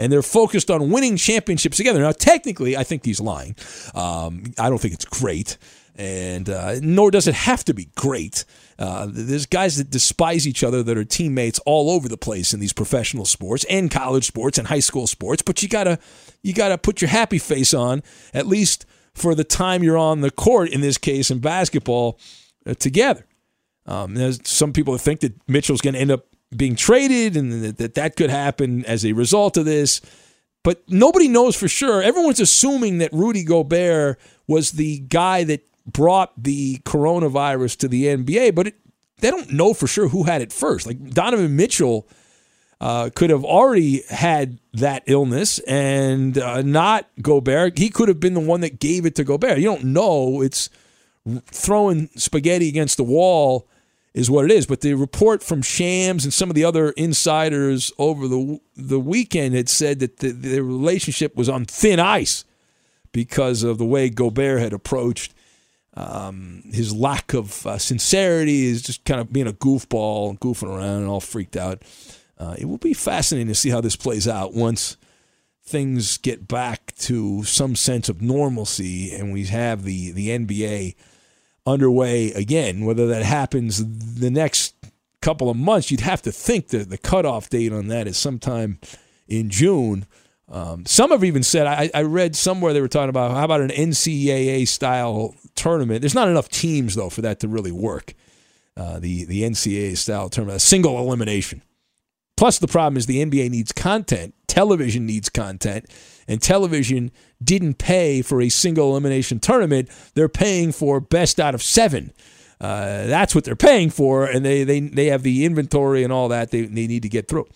And they're focused on winning championships together. Now, technically, I think he's lying. Um, I don't think it's great, and uh, nor does it have to be great. Uh, there's guys that despise each other that are teammates all over the place in these professional sports and college sports and high school sports. But you gotta you gotta put your happy face on at least for the time you're on the court. In this case, in basketball, uh, together. Um, there's some people that think that Mitchell's going to end up being traded and that, that that could happen as a result of this. But nobody knows for sure. Everyone's assuming that Rudy Gobert was the guy that brought the coronavirus to the NBA, but it, they don't know for sure who had it first. Like Donovan Mitchell uh, could have already had that illness and uh, not Gobert. He could have been the one that gave it to Gobert. You don't know. It's throwing spaghetti against the wall is what it is. But the report from Shams and some of the other insiders over the the weekend had said that the, the relationship was on thin ice because of the way Gobert had approached um, his lack of uh, sincerity is just kind of being a goofball, goofing around, and all freaked out. Uh, it will be fascinating to see how this plays out once things get back to some sense of normalcy and we have the, the NBA underway again. Whether that happens the next couple of months, you'd have to think that the cutoff date on that is sometime in June. Um, some have even said, I, I, read somewhere they were talking about how about an NCAA style tournament? There's not enough teams, though, for that to really work. Uh, the, the NCAA style tournament, a single elimination. Plus, the problem is the NBA needs content, television needs content, and television didn't pay for a single elimination tournament. They're paying for best out of seven. Uh, that's what they're paying for, and they, they, they have the inventory and all that they, they need to get through.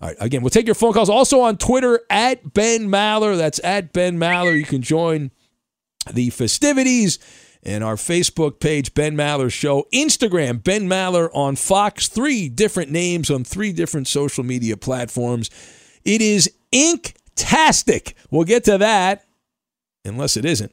All right, again, we'll take your phone calls. Also on Twitter, at Ben Maller. That's at Ben Maller. You can join the festivities and our Facebook page, Ben Maller Show, Instagram, Ben Maller on Fox, three different names on three different social media platforms. It is inktastic. We'll get to that, unless it isn't,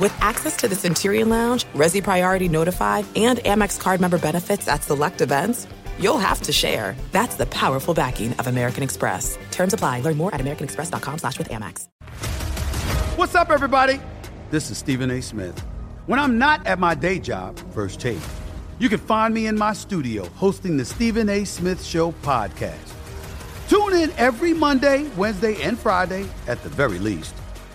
With access to the Centurion Lounge, Resy Priority Notified, and Amex card member benefits at select events, you'll have to share. That's the powerful backing of American Express. Terms apply. Learn more at americanexpress.com slash with Amex. What's up, everybody? This is Stephen A. Smith. When I'm not at my day job, First Take, you can find me in my studio hosting the Stephen A. Smith Show podcast. Tune in every Monday, Wednesday, and Friday, at the very least,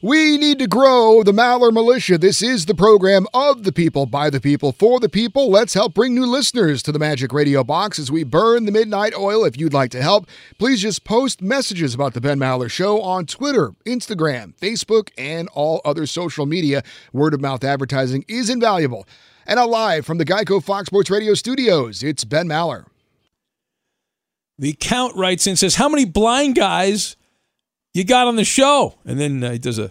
We need to grow the Maller Militia. This is the program of the people, by the people, for the people. Let's help bring new listeners to the Magic Radio Box as we burn the midnight oil. If you'd like to help, please just post messages about the Ben Maller Show on Twitter, Instagram, Facebook, and all other social media. Word of mouth advertising is invaluable. And now, live from the Geico Fox Sports Radio studios, it's Ben Maller. The count writes in says, "How many blind guys you got on the show?" And then uh, he does a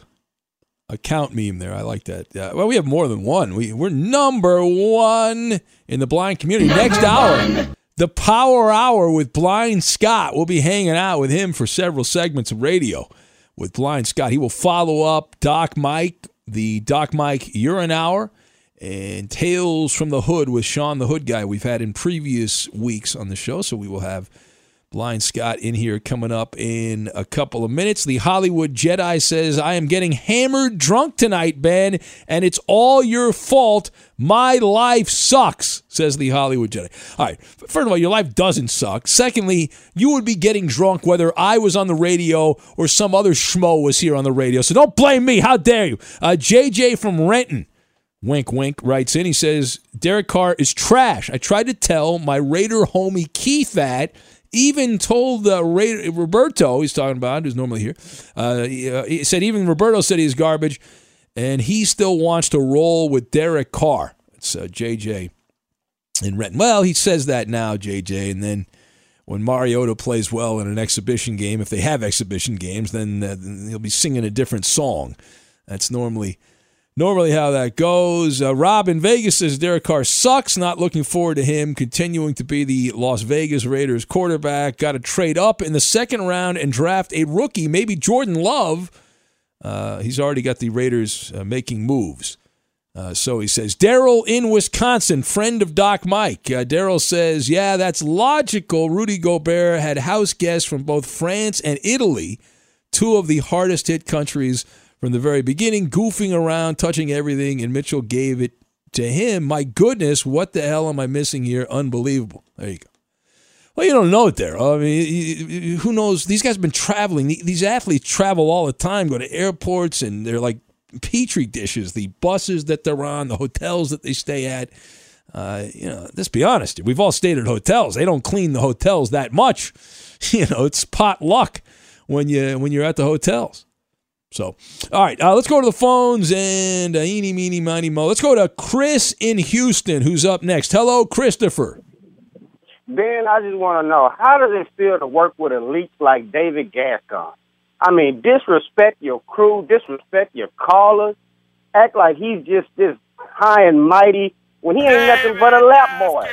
a count meme there. I like that. Uh, well, we have more than one. We we're number one in the blind community. Next hour, the Power Hour with Blind Scott. We'll be hanging out with him for several segments of radio with Blind Scott. He will follow up Doc Mike, the Doc Mike Urine Hour, and Tales from the Hood with Sean the Hood guy we've had in previous weeks on the show. So we will have Blind Scott in here coming up in a couple of minutes. The Hollywood Jedi says, I am getting hammered drunk tonight, Ben, and it's all your fault. My life sucks, says the Hollywood Jedi. All right, first of all, your life doesn't suck. Secondly, you would be getting drunk whether I was on the radio or some other schmo was here on the radio. So don't blame me. How dare you? Uh, JJ from Renton. Wink, wink, writes in. He says, Derek Carr is trash. I tried to tell my Raider homie Keith that, even told uh, Ray, Roberto, he's talking about, who's normally here, uh, he, uh, he said even Roberto said he's garbage, and he still wants to roll with Derek Carr. It's uh, JJ in Renton. Well, he says that now, JJ, and then when Mariota plays well in an exhibition game, if they have exhibition games, then, uh, then he'll be singing a different song. That's normally normally how that goes. Uh, Rob in Vegas says Derek Carr sucks. Not looking forward to him continuing to be the Las Vegas Raiders quarterback. Got to trade up in the second round and draft a rookie, maybe Jordan Love. Uh, he's already got the Raiders uh, making moves. Uh, so he says, Daryl in Wisconsin, friend of Doc Mike. Uh, Daryl says, Yeah, that's logical. Rudy Gobert had house guests from both France and Italy, two of the hardest hit countries from the very beginning, goofing around, touching everything, and Mitchell gave it to him. My goodness, what the hell am I missing here? Unbelievable. There you go. Well, you don't know it there. I mean, who knows? These guys have been traveling. These athletes travel all the time, go to airports, and they're like petri dishes. The buses that they're on, the hotels that they stay at. Uh, you know, let's be honest. We've all stayed at hotels. They don't clean the hotels that much. You know, it's pot luck when you when you're at the hotels. So, all right, uh, let's go to the phones and uh, eeny, meeny, miny, mo. Let's go to Chris in Houston, who's up next. Hello, Christopher. Ben, I just want to know how does it feel to work with elites like David Gascon? I mean, disrespect your crew, disrespect your callers, act like he's just this high and mighty when he ain't nothing but a lap boy.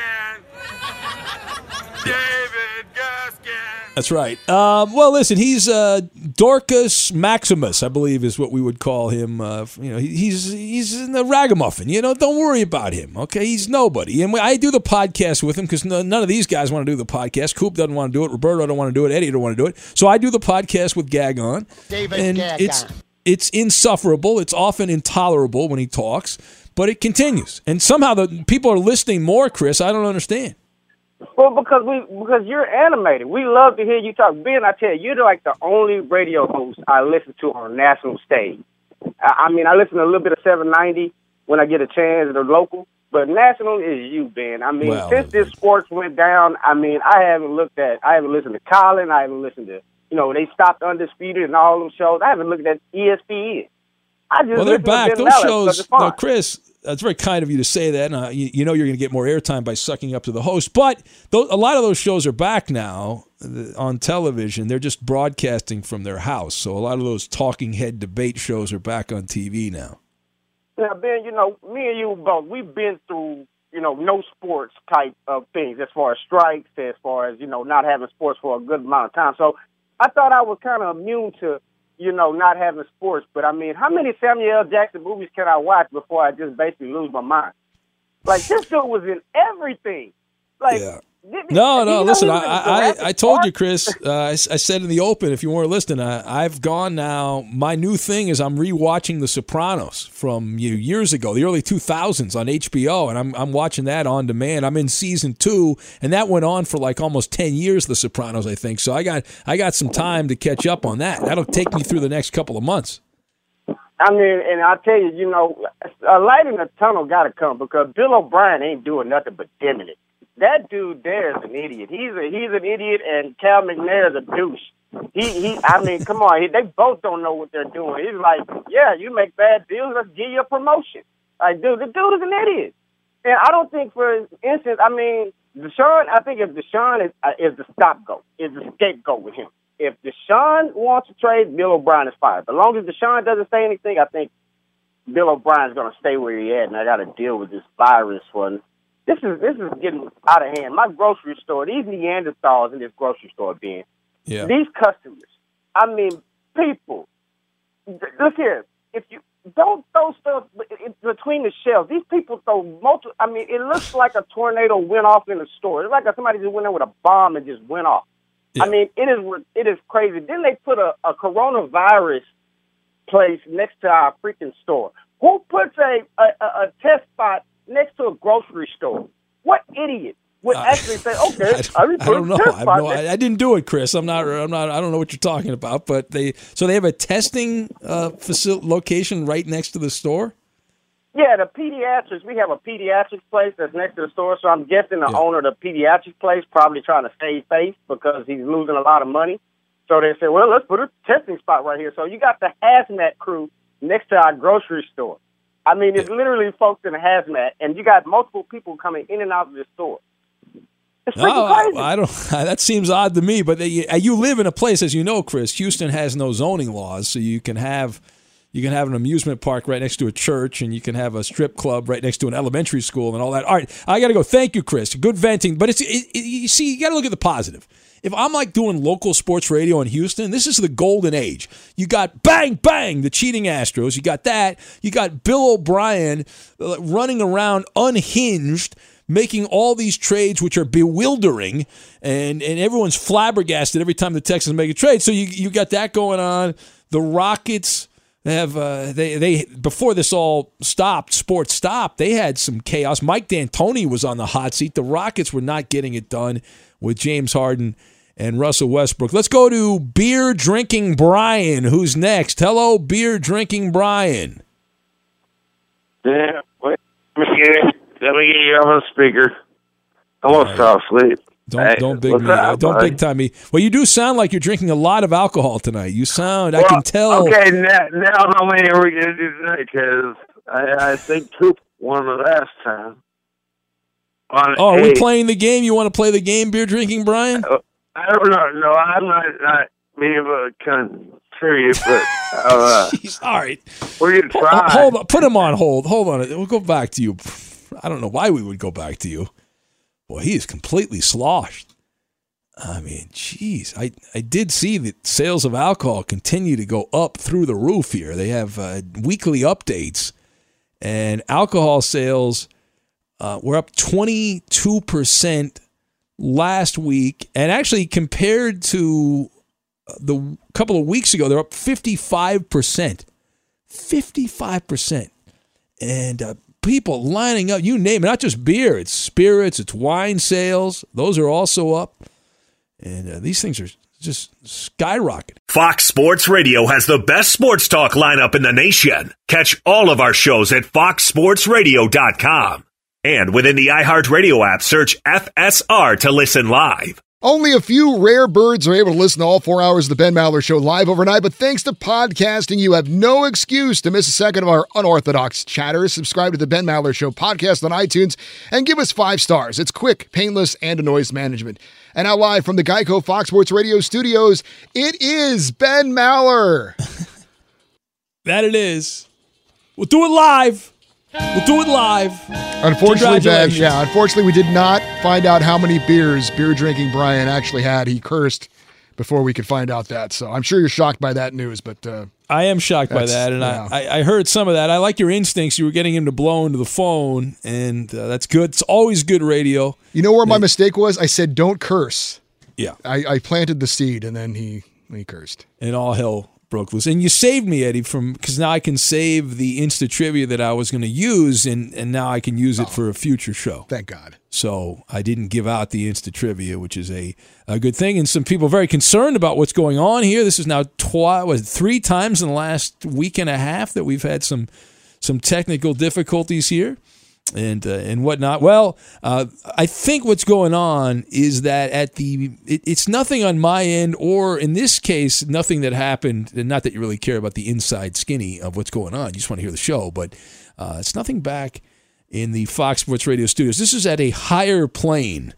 That's right. Um, well, listen, he's uh, Dorcas Maximus, I believe, is what we would call him. Uh, you know, he's he's in the ragamuffin. You know, don't worry about him. Okay, he's nobody. And I do the podcast with him because none of these guys want to do the podcast. Coop doesn't want to do it. Roberto don't want to do it. Eddie don't want to do it. So I do the podcast with Gag on. David and it's it's insufferable. It's often intolerable when he talks, but it continues. And somehow the people are listening more. Chris, I don't understand. Well, because we because you're animated. We love to hear you talk. Ben, I tell you, you're like the only radio host I listen to on a national stage. I, I mean, I listen to a little bit of 790 when I get a chance at the local, but national is you, Ben. I mean, Well, since this sports went down, I mean, I haven't looked at, I haven't listened to Colin, I haven't listened to, you know, they stopped Undisputed and all them shows. I haven't looked at ESPN. I just Well, they're back. Those shows, no, Chris. That's very kind of you to say that. And, uh, you, you know you're going to get more airtime by sucking up to the host. But tho- a lot of those shows are back now uh, on television. They're just broadcasting from their house. So a lot of those talking head debate shows are back on TV now. Now, Ben, you know, me and you both, we've been through, you know, no sports type of things as far as strikes, as far as, you know, not having sports for a good amount of time. So I thought I was kind of immune to, you know, not having sports. But I mean, how many Samuel L. Jackson movies can I watch before I just basically lose my mind? Like, this dude was in everything. Like, did- No, no. Listen, I, I, I told you, Chris. Uh, I, I said in the open, if you weren't listening, I, I've gone now. My new thing is I'm rewatching The Sopranos from you know, years ago, the early 2000s on HBO, and I'm I'm watching that on demand. I'm in season two, and that went on for like almost 10 years. The Sopranos, I think. So I got I got some time to catch up on that. That'll take me through the next couple of months. I mean, and I tell you, you know, a light in the tunnel got to come because Bill O'Brien ain't doing nothing but dimming it. That dude there is an idiot. He's a he's an idiot, and Cal McNair is a douche. He he. I mean, come on. He, they both don't know what they're doing. He's like, yeah, you make bad deals. Let's give you a promotion. Like, dude, the dude is an idiot. And I don't think, for instance, I mean, Deshaun. I think if Deshaun is uh, is the scapegoat, is the scapegoat with him. If Deshaun wants to trade, Bill O'Brien is fired. As long as Deshaun doesn't say anything, I think Bill O'Brien's going to stay where he at, and I got to deal with this virus one. This is this is getting out of hand. My grocery store, these Neanderthals in this grocery store, being Yeah. these customers. I mean, people. Look here, if you don't throw stuff between the shelves, these people throw multiple. I mean, it looks like a tornado went off in the store. It's like somebody just went in with a bomb and just went off. I mean, it is it is crazy. Then they put a, a coronavirus place next to our freaking store. Who puts a, a, a test spot next to a grocery store? What idiot would actually say, "Okay, I, I, I don't know. I, no, I, I, didn't do it, Chris. I'm not. I'm not. I don't know what you're talking about. But they so they have a testing uh, facility location right next to the store. Yeah, the pediatrics. We have a pediatric place that's next to the store. So I'm guessing the yeah. owner of the pediatric place probably trying to save face because he's losing a lot of money. So they said, well, let's put a testing spot right here. So you got the hazmat crew next to our grocery store. I mean, it's yeah. literally folks in a hazmat, and you got multiple people coming in and out of the store. It's freaking crazy. I, I don't. That seems odd to me. But they, uh, you live in a place, as you know, Chris. Houston has no zoning laws, so you can have you can have an amusement park right next to a church, and you can have a strip club right next to an elementary school, and all that. All right, I got to go. Thank you, Chris. Good venting, but it's it, it, you see, you got to look at the positive. If I'm like doing local sports radio in Houston, this is the golden age. You got bang bang the cheating Astros. You got that. You got Bill O'Brien uh, running around unhinged making all these trades which are bewildering and, and everyone's flabbergasted every time the Texans make a trade. So you you got that going on. The Rockets have uh, they they before this all stopped, sports stopped. They had some chaos. Mike D'Antoni was on the hot seat. The Rockets were not getting it done with James Harden and Russell Westbrook. Let's go to beer drinking Brian, who's next. Hello, beer drinking Brian. Yeah, wait, let me get let me get you on the speaker. I want to. Don't hey, don't big me. Up, don't buddy? big time me. Well, you do sound like you're drinking a lot of alcohol tonight. You sound. Well, I can tell. Okay, now, now how many are we gonna do tonight? Because I, I think Coop won the last time. On oh, are we playing the game? You want to play the game, beer drinking, Brian? Uh, I don't know. No, I'm not. not me of a contrary, but uh, Jeez, all right. We're gonna try. Hold on. Put him on hold. Hold on. We'll go back to you. I don't know why we would go back to you. Boy, he is completely sloshed. I mean, geez, I, I did see that sales of alcohol continue to go up through the roof here. They have uh, weekly updates, and alcohol sales uh, were up 22% last week. And actually, compared to the couple of weeks ago, they're up 55%. 55%. And uh, people lining up. You name it, not just beer, it's spirits, it's wine sales. Those are also up. And uh, these things are just skyrocketing. Fox Sports Radio has the best sports talk lineup in the nation. Catch all of our shows at foxsportsradio.com. And within the iHeartRadio app, search FSR to listen live. Only a few rare birds are able to listen to all four hours of the Ben Maller Show live overnight, but thanks to podcasting, you have no excuse to miss a second of our unorthodox chatter. Subscribe to the Ben Maller Show podcast on iTunes and give us five stars. It's quick, painless, and a noise management. And now, live from the Geico Fox Sports Radio studios, it is Ben Maller. that it is. We'll do it live. We'll do it live. Unfortunately, Ben, yeah, unfortunately, we did not find out how many beers beer drinking Brian actually had. He cursed before we could find out that. So I'm sure you're shocked by that news, but uh, I am shocked by that, and yeah. I, I heard some of that. I like your instincts. You were getting him to blow into the phone, and uh, that's good. It's always good radio. You know where my mistake was? I said don't curse. Yeah, I, I planted the seed, and then he he cursed. And all hell broke loose. And you saved me, Eddie, from because now I can save the Insta trivia that I was going to use, and, and now I can use it oh, for a future show. Thank God. So I didn't give out the Insta trivia, which is a, a good thing. And some people very concerned about what's going on here. This is now twi- was three times in the last week and a half that we've had some some technical difficulties here and uh, and whatnot. Well, uh, I think what's going on is that at the it, it's nothing on my end, or in this case, nothing that happened. And not that you really care about the inside skinny of what's going on. You just want to hear the show, but uh, it's nothing back in the Fox Sports Radio studios. This is at a higher plane.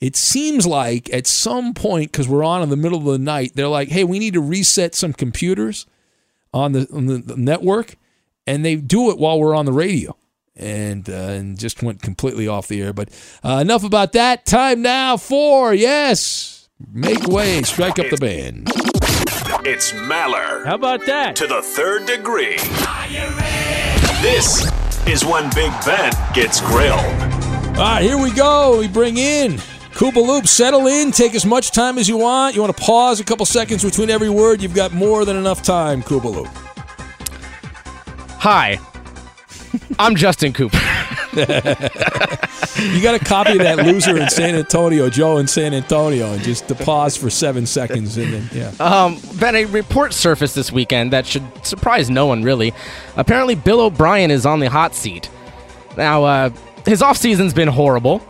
It seems like at some point, because we're on in the middle of the night, they're like, "Hey, we need to reset some computers on the, on the network," and they do it while we're on the radio and uh, and just went completely off the air. But uh, enough about that. Time now for yes, make way, strike up the band. It's Maller. How about that? To the third degree. This is when Big Ben gets grilled. All right, here we go. We bring in Koopa Loop, settle in. Take as much time as you want. You want to pause a couple seconds between every word. You've got more than enough time, Koopa Loop. Hi, I'm Justin Cooper. you got to copy that loser in San Antonio, Joe in San Antonio, and just to pause for seven seconds and then yeah. Um, ben, a report surfaced this weekend that should surprise no one really. Apparently, Bill O'Brien is on the hot seat. Now, uh, his offseason's been horrible.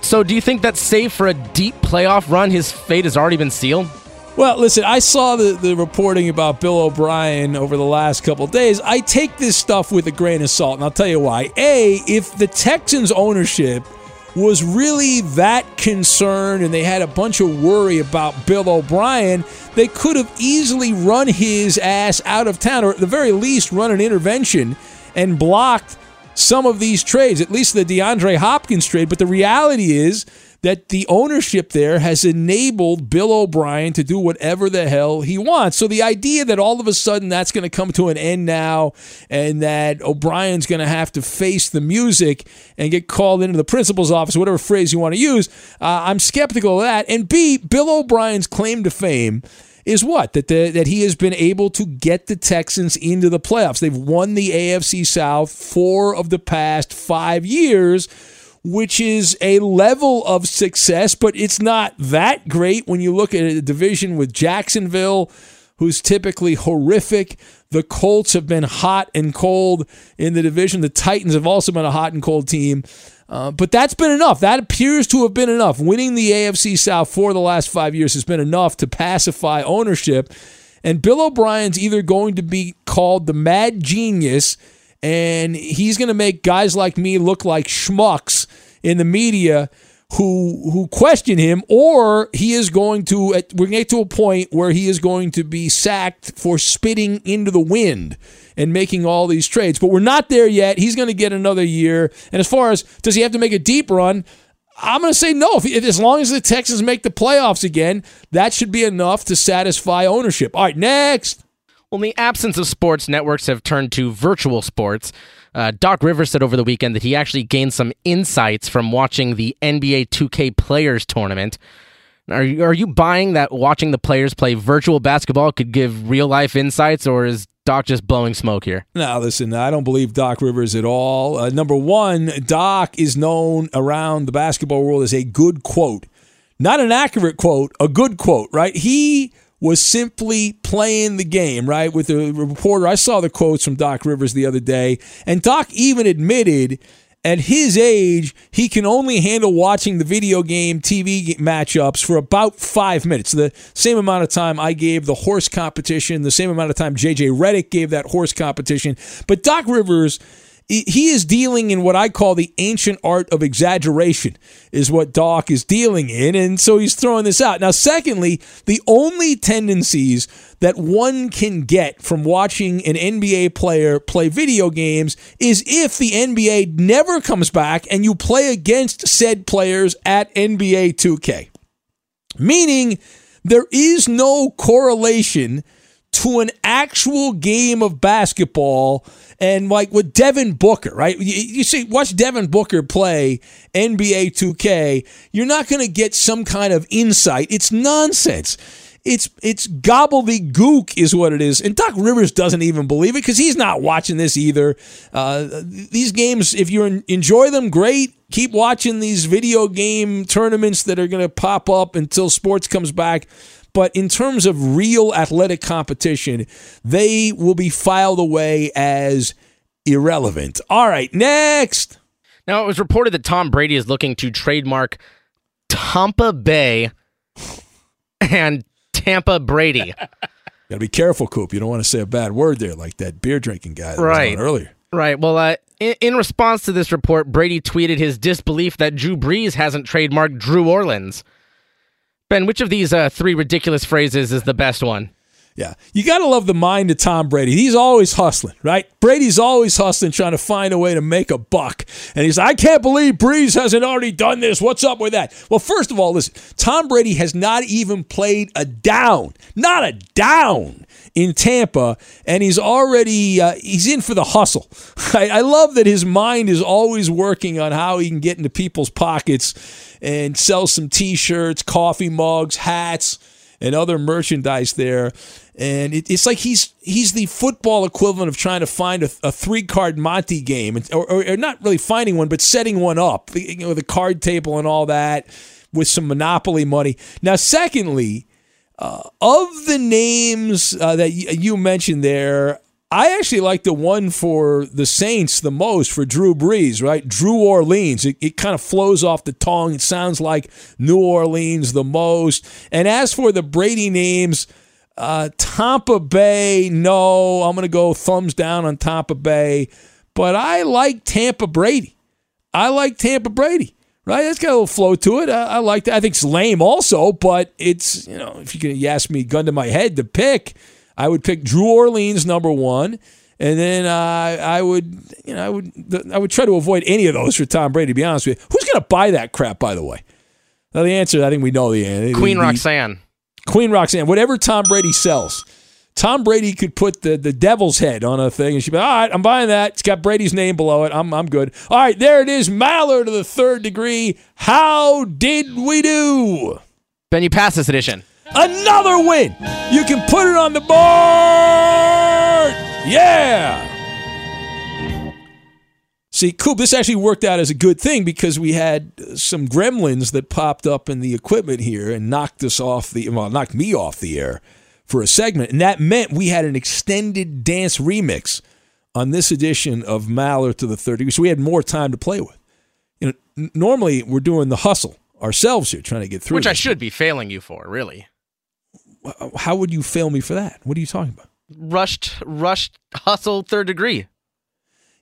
So, do you think that's safe for a deep playoff run? His fate has already been sealed. Well, listen, I saw the, the reporting about Bill O'Brien over the last couple days. I take this stuff with a grain of salt, and I'll tell you why. A, if the Texans' ownership was really that concerned and they had a bunch of worry about Bill O'Brien, they could have easily run his ass out of town, or at the very least, run an intervention and blocked some of these trades, at least the DeAndre Hopkins trade. But the reality is, that the ownership there has enabled Bill O'Brien to do whatever the hell he wants. So the idea that all of a sudden that's going to come to an end now and that O'Brien's going to have to face the music and get called into the principal's office, whatever phrase you want to use, uh, I'm skeptical of that. And B, Bill O'Brien's claim to fame is what that the, that he has been able to get the Texans into the playoffs. They've won the AFC South four of the past five years which is a level of success, but it's not that great when you look at a division with Jacksonville, who's typically horrific. The Colts have been hot and cold in the division. The Titans have also been a hot and cold team. Uh, but that's been enough. That appears to have been enough. Winning the AFC South for the last five years has been enough to pacify ownership. And Bill O'Brien's either going to be called the mad genius, and he's going to make guys like me look like schmucks in the media who who question him, or he is going to we're going to get to a point where he is going to be sacked for spitting into the wind and making all these trades. But we're not there yet. He's going to get another year. And as far as does he have to make a deep run? I'm going to say no. If, if, as long as the Texans make the playoffs again, that should be enough to satisfy ownership. All right, next. Well, in the absence of sports, networks have turned to virtual sports. Uh, Doc Rivers said over the weekend that he actually gained some insights from watching the NBA 2K Players Tournament. Are you, are you buying that watching the players play virtual basketball could give real life insights, or is Doc just blowing smoke here? No, listen, I don't believe Doc Rivers at all. Uh, number one, Doc is known around the basketball world as a good quote. Not an accurate quote, a good quote, right? He was simply playing the game, right? With the reporter, I saw the quotes from Doc Rivers the other day, and Doc even admitted at his age, he can only handle watching the video game TV matchups for about five minutes. The same amount of time I gave the horse competition, the same amount of time JJ Redick gave that horse competition. But Doc Rivers he is dealing in what I call the ancient art of exaggeration, is what Doc is dealing in. And so he's throwing this out. Now, secondly, the only tendencies that one can get from watching an NBA player play video games is if the NBA never comes back and you play against said players at NBA 2K. Meaning, there is no correlation to an actual game of basketball and like with Devin Booker, right? You, you, see, watch Devin Booker play NBA 2K. You're not going to get some kind of insight. It's nonsense. It's it's gobbledygook is what it is, and Doc Rivers doesn't even believe it because he's not watching this either. Uh, these games, if you enjoy them, great. Keep watching these video game tournaments that are going to pop up until sports comes back. But in terms of real athletic competition, they will be filed away as irrelevant. All right, next. Now, it was reported that Tom Brady is looking to trademark Tompa Bay and Tampa Brady. Got to be careful, Coop. You don't want to say a bad word there, like that beer drinking guy right earlier. Right. Well, uh, in, in, response to this report, Brady tweeted his disbelief that Drew Brees hasn't trademarked Drew Orleans. Ben, which of these uh, three ridiculous phrases is the best one? Yeah. You got to love the mind of Tom Brady. He's always hustling, right? Brady's always hustling, trying to find a way to make a buck. And he's like, I can't believe Brees hasn't already done this. What's up with that? Well, first of all, listen, Tom Brady has not even played a down, not a down in Tampa, and he's already uh, he's in for the hustle. I, I love that his mind is always working on how he can get into people's pockets and sell some T-shirts, coffee mugs, hats, and other merchandise there. And it, it's like he's he's the football equivalent of trying to find a, a three card Monty game, or, or, or, not really finding one, but setting one up, you know, the card table and all that with some monopoly money. Now, secondly, uh, of the names uh, that y- you mentioned there, I actually like the one for the Saints the most for Drew Brees, right? Drew Orleans. It, it kind of flows off the tongue. It sounds like New Orleans the most. And as for the Brady names, uh, Tompa Bay, no. I'm going to go thumbs down on Tompa Bay. But I like Tampa Brady. I like Tampa Brady right? It's got a little flow to it. I, I like that. I think it's lame also, but it's you know if you can ask me gun to my head to pick, I would pick Drew Orleans number one, and then uh, I would you know I would I would try to avoid any of those for Tom Brady. To be honest with you, who's going to buy that crap? By the way, now the answer I think we know the answer. Queen the, Roxanne. Queen Roxanne. Whatever Tom Brady sells. Tom Brady could put the, the devil's head on a thing and she'd be, all right, I'm buying that. It's got Brady's name below it. I'm, I'm good. All right, there it is. Maller to the third degree. How did we do? Ben, you passed this edition. Another win. You can put it on the board. Yeah. See, Coop, this actually worked out as a good thing because we had some gremlins that popped up in the equipment here and knocked us off the, well, knocked me off the air for a segment. And that meant we had an extended dance remix on this edition of Maller to the 30. So we had more time to play with. You know, n- normally we're doing the hustle ourselves here, trying to get through. Which this. I should be failing you for, really. How would you fail me for that? What are you talking about? Rushed, rushed, hustle, third degree.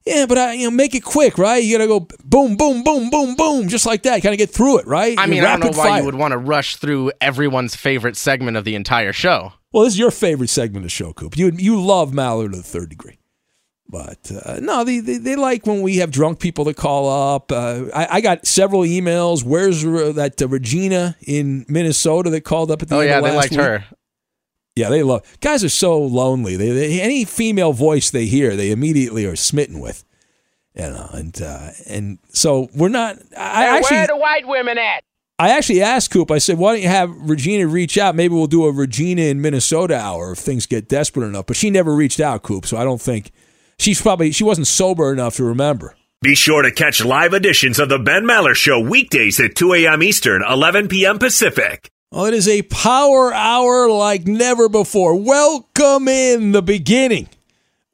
Yeah, but I, you know, make it quick, right? You gotta go boom, boom, boom, boom, boom, just like that. Kind of get through it, right? I mean, I don't know why fire. you would want to rush through everyone's favorite segment of the entire show. Well, this is your favorite segment of the show, Coop. You you love Maller to the third degree. But uh, no, they, they, they like when we have drunk people that call up. Uh, I, I got several emails. Where's uh, that uh, Regina in Minnesota that called up at the Oh end yeah, of they last liked week? her. Yeah, they love. Guys are so lonely. They, they any female voice they hear, they immediately are smitten with. You know, and uh, and so we're not. I Hey, actually where the white women at? I actually asked Coop, I said, why don't you have Regina reach out? Maybe we'll do a Regina in Minnesota hour if things get desperate enough. But she never reached out, Coop, so I don't think she's probably she wasn't sober enough to remember. Be sure to catch live editions of The Ben Maller Show weekdays at 2 a.m. Eastern, 11 p.m. Pacific. Well, it is a power hour like never before. Welcome in the beginning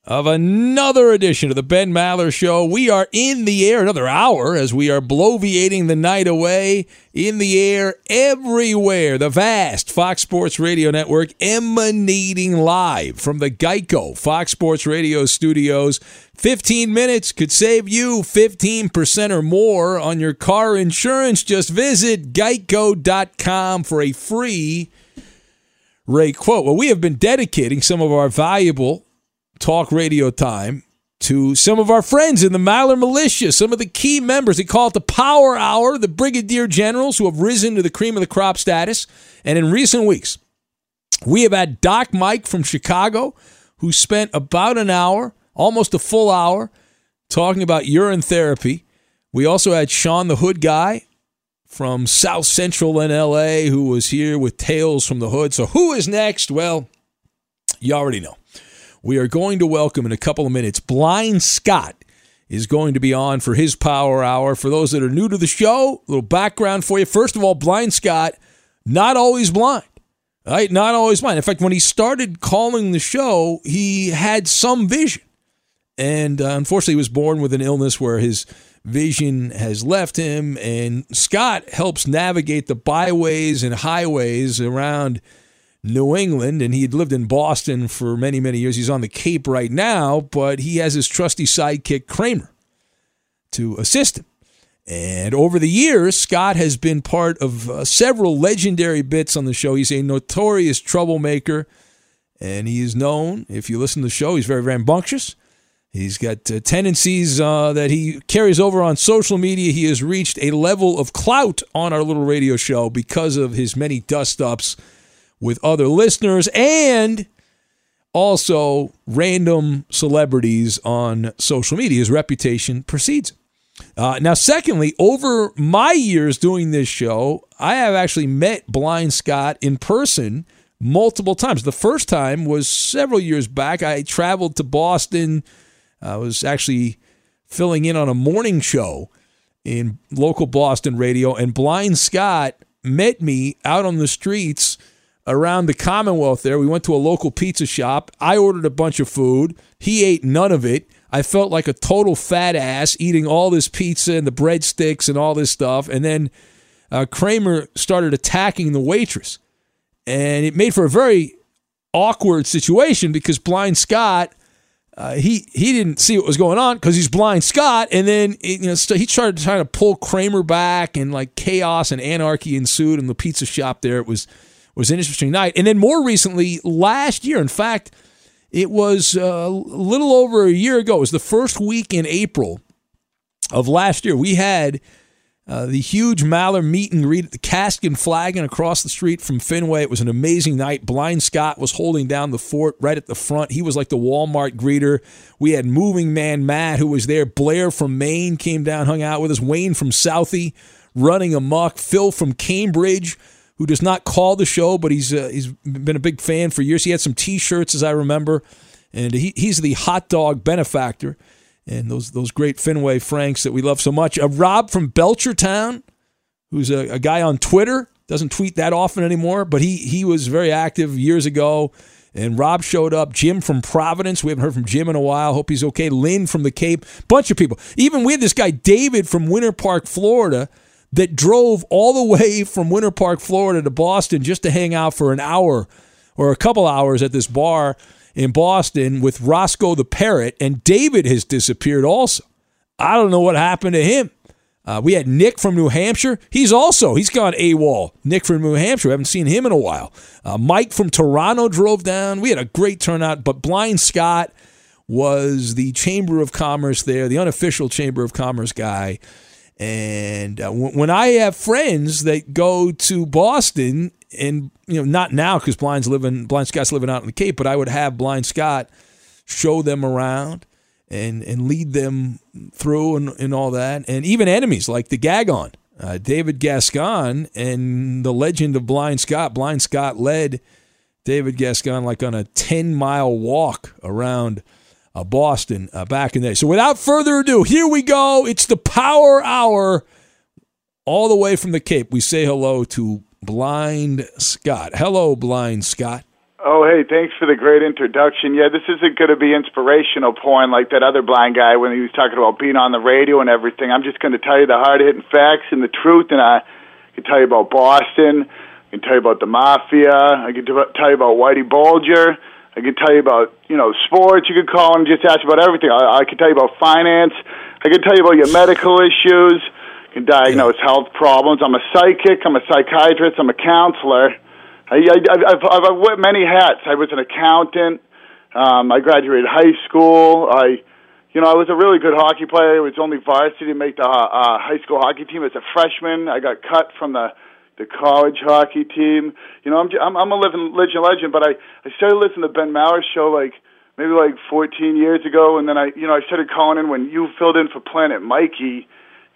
of another edition of the Ben Maller Show. We are in the air another hour as we are bloviating the night away in the air everywhere. The vast Fox Sports Radio Network emanating live from the Geico Fox Sports Radio studios. 15 minutes could save you 15% or more on your car insurance. Just visit geico.com for a free Ray quote. Well, we have been dedicating some of our valuable talk radio time to some of our friends in the Maller Militia, some of the key members. They call it the Power Hour, the Brigadier Generals who have risen to the cream of the crop status. And in recent weeks, we have had Doc Mike from Chicago, who spent about an hour, almost a full hour, talking about urine therapy. We also had Sean the Hood guy from South Central in LA who was here with Tales from the Hood. So who is next? Well, you already know. We are going to welcome in a couple of minutes Blind Scott is going to be on for his power hour. For those that are new to the show, a little background for you. First of all, Blind Scott, not always blind. Right? Not always blind. In fact, when he started calling the show, he had some vision. And uh, unfortunately, he was born with an illness where his vision has left him. And Scott helps navigate the byways and highways around New England. And he had lived in Boston for many, many years. He's on the Cape right now, but he has his trusty sidekick, Kramer, to assist him. And over the years, Scott has been part of uh, several legendary bits on the show. He's a notorious troublemaker And he is known, if you listen to the show, he's very rambunctious. He's got uh, tendencies uh, that he carries over on social media. He has reached a level of clout on our little radio show because of his many dust ups with other listeners and also random celebrities on social media. His reputation precedes. Uh, now, secondly, over my years doing this show, I have actually met Blind Scott in person multiple times. The first time was several years back. I traveled to Boston. I was actually filling in on a morning show in local Boston radio, and Blind Scott met me out on the streets around the Commonwealth there. We went to a local pizza shop. I ordered a bunch of food. He ate none of it. I felt like a total fat ass eating all this pizza and the breadsticks and all this stuff. And then uh, Kramer started attacking the waitress. And it made for a very awkward situation because Blind Scott. Uh, he he didn't see what was going on because he's blind Scott, and then it, you know he started trying to pull Kramer back, and like chaos and anarchy ensued in the pizza shop. There, it was was an interesting night. And then more recently, last year, in fact, it was uh, a little over a year ago. It was the first week in April of last year. We had uh, the huge Maller meet and greet at the Cask and Flagon across the street from Fenway. It was an amazing night. Blind Scott was holding down the fort right at the front. He was like the Walmart greeter. We had Moving Man Matt, who was there. Blair from Maine came down, hung out with us. Wayne from Southie running amok. Phil from Cambridge who does not call the show, but he's uh, he's been a big fan for years. He had some T-shirts, as I remember, and he, he's the hot dog benefactor. And those those great Fenway Franks that we love so much. Uh, Rob from Belchertown, who's a, a guy on Twitter, doesn't tweet that often anymore, but he he was very active years ago. And Rob showed up. Jim from Providence. We haven't heard from Jim in a while. Hope he's okay. Lynn from the Cape. Bunch of people. Even we had this guy, David from Winter Park, Florida, that drove all the way from Winter Park, Florida to Boston just to hang out for an hour or a couple hours at this bar in Boston with Roscoe the Parrot. And David has disappeared also. I don't know what happened to him. Uh, we had Nick from New Hampshire. He's also he's gone AWOL. Nick from New Hampshire. I haven't seen him in a while. Uh, Mike from Toronto drove down. We had a great turnout. But Blind Scott was the Chamber of Commerce there, the unofficial Chamber of Commerce guy. And uh, w- when I have friends that go to Boston, and you know, not now because Blind's living, Blind Scott's living out in the Cape, but I would have Blind Scott show them around and and lead them through and, and all that, and even enemies like the Gagon, uh, David Gascon, and the legend of Blind Scott. Blind Scott led David Gascon like on a ten mile walk around uh, Boston uh, back in the day. So without further ado, here we go. It's the Power Hour all the way from the Cape. We say hello to Blind Scott. Hello, Blind Scott. Oh, hey, thanks for the great introduction. Yeah, this isn't going to be inspirational porn like that other blind guy when he was talking about being on the radio and everything. I'm just going to tell you the hard hitting facts and the truth, and I can tell you about Boston. I can tell you about the mafia. I can tell you about Whitey Bulger. I can tell you about you know sports. You could call and just ask about everything. I, I can tell you about finance. I can tell you about your medical issues. I can diagnose health problems. I'm a psychic. I'm a psychiatrist. I'm a counselor. I, I, I've, I've, I've worn many hats. I was an accountant. Um, I graduated high school. I, you know, I was a really good hockey player. It was only varsity to make the uh, high school hockey team as a freshman. I got cut from the the college hockey team. You know, I'm I'm, I'm a living legend legend, but I I started listening to Ben Maller's show like maybe like 14 years ago, and then I you know I started calling in when you filled in for Planet Mikey.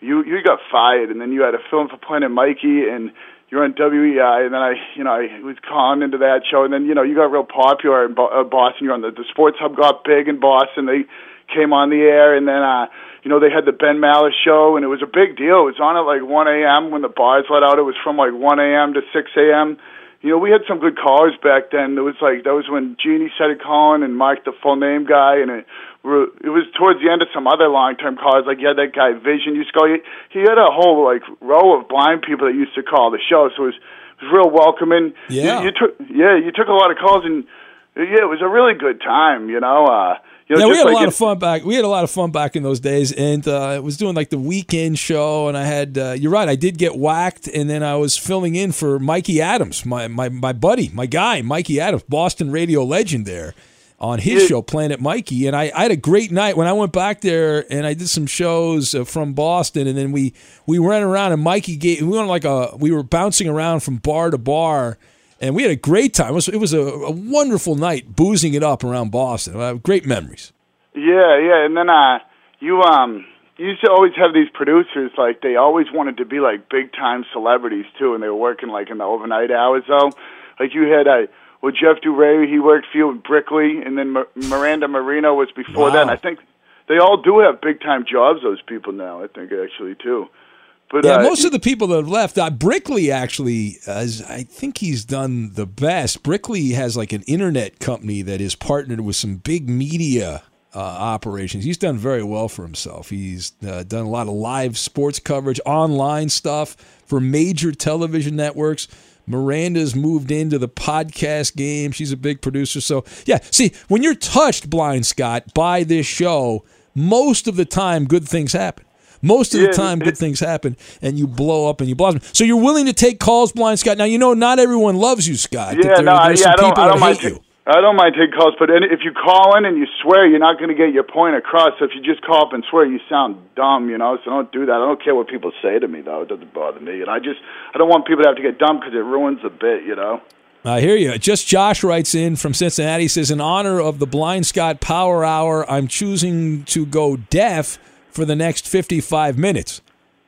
You you got fired, and then you had fill in for Planet Mikey, and you're on WEEI, and then I you know I was calling into that show, and then you know you got real popular in uh, Boston. You're on the the Sports Hub got big in Boston. They came on the air, and then uh you know, they had the Ben Maller show, and it was a big deal. It was on at like 1 a.m. when the bars let out. It was from like 1 a.m. to 6 a.m. You know, we had some good callers back then. It was like that was when Jeannie started calling and Mike, the full name guy, and it it was towards the end of some other long term callers. Like you had that guy Vision used to call. He, he had a whole like row of blind people that used to call the show. So it was it was real welcoming. Yeah, you, you took yeah you took a lot of calls and yeah it was a really good time. You know. uh You know, yeah, we had a lot it- of fun back. We had a lot of fun back in those days, and uh, I was doing like the weekend show, and I had. Uh, you're right, I did get whacked, and then I was filling in for Mikey Adams, my my my buddy, my guy, Mikey Adams, Boston radio legend there. On his show, Planet Mikey, and I, I had a great night when I went back there and I did some shows uh, from Boston, and then we we ran around and Mikey gave we went like a we were bouncing around from bar to bar, and we had a great time. It was it was a, a wonderful night boozing it up around Boston. I have great memories. Yeah, yeah, and then uh, you um, you used to always have these producers like they always wanted to be like big time celebrities too, and they were working like in the overnight hours though. Like you had uh, well Jeff Duray, he worked for you with Brickley, and then Mir- Miranda Marino was before that. And I think they all do have big time jobs. Those people now, I think actually too. But yeah, uh, most of the people that have left, uh, Brickley actually, has, I think he's done the best. Brickley has like an internet company that is partnered with some big media uh, operations. He's done very well for himself. He's uh, done a lot of live sports coverage, online stuff for major television networks. Miranda's moved into the podcast game. She's a big producer. So, yeah, see, when you're touched, Blind Scott, by this show, most of the time good things happen. Most of the time, good things happen, and you blow up and you blossom. So you're willing to take calls, blind Scott. Now you know not everyone loves you, Scott. yeah, there- no, I- yeah, I don't, I don't that mind. hate you. I don't mind taking calls, but any, if you call in and you swear, you're not going to get your point across. So if you just call up and swear, you sound dumb, you know. So don't do that. I don't care what people say to me, though. It doesn't bother me, and I just I don't want people to have to get dumb because it ruins the bit, you know. I hear you. Just Josh writes in from Cincinnati. He says, In honor of the Blind Scott Power Hour, I'm choosing to go deaf for the next 55 minutes.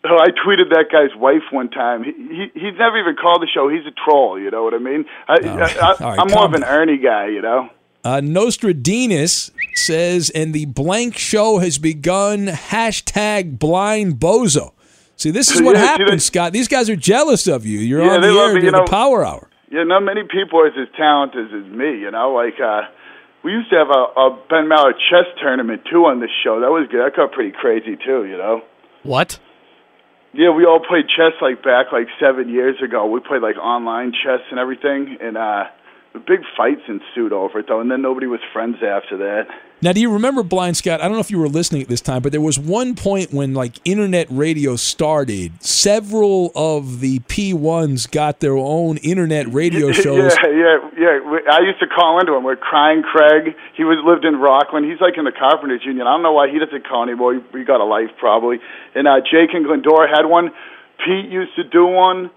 Oh, I tweeted that guy's wife one time. He, he he's never even called the show. He's a troll. You know what I mean? I, I, All right, I'm more of an Ernie guy. You know. Uh, Nostradamus says, and the blank show has begun. Hashtag blind bozo. See, this is what Yeah, happens, Scott. These guys are jealous of you. You're Yeah, on the air me, during you the know. power hour. Yeah, not many people are as talented as me. You know, like uh, we used to have a, a Ben Maller chess tournament too on this show. That was good. That got pretty crazy too. You know. What? Yeah, we all played chess like back like seven years ago. We played like online chess and everything, and uh, big fights ensued over it though. And then nobody was friends after that. Now, do you remember Blind Scott? I don't know if you were listening at this time, but there was one point when like internet radio started. Several of the P1s got their own internet radio shows. Yeah, yeah, yeah. I used to call into him. We're crying Craig. He was lived in Rockland. He's like in the Carpenters Union. I don't know why he doesn't call anymore. He, he got a life probably. And uh, Jake and Glendora had one. Pete used to do one.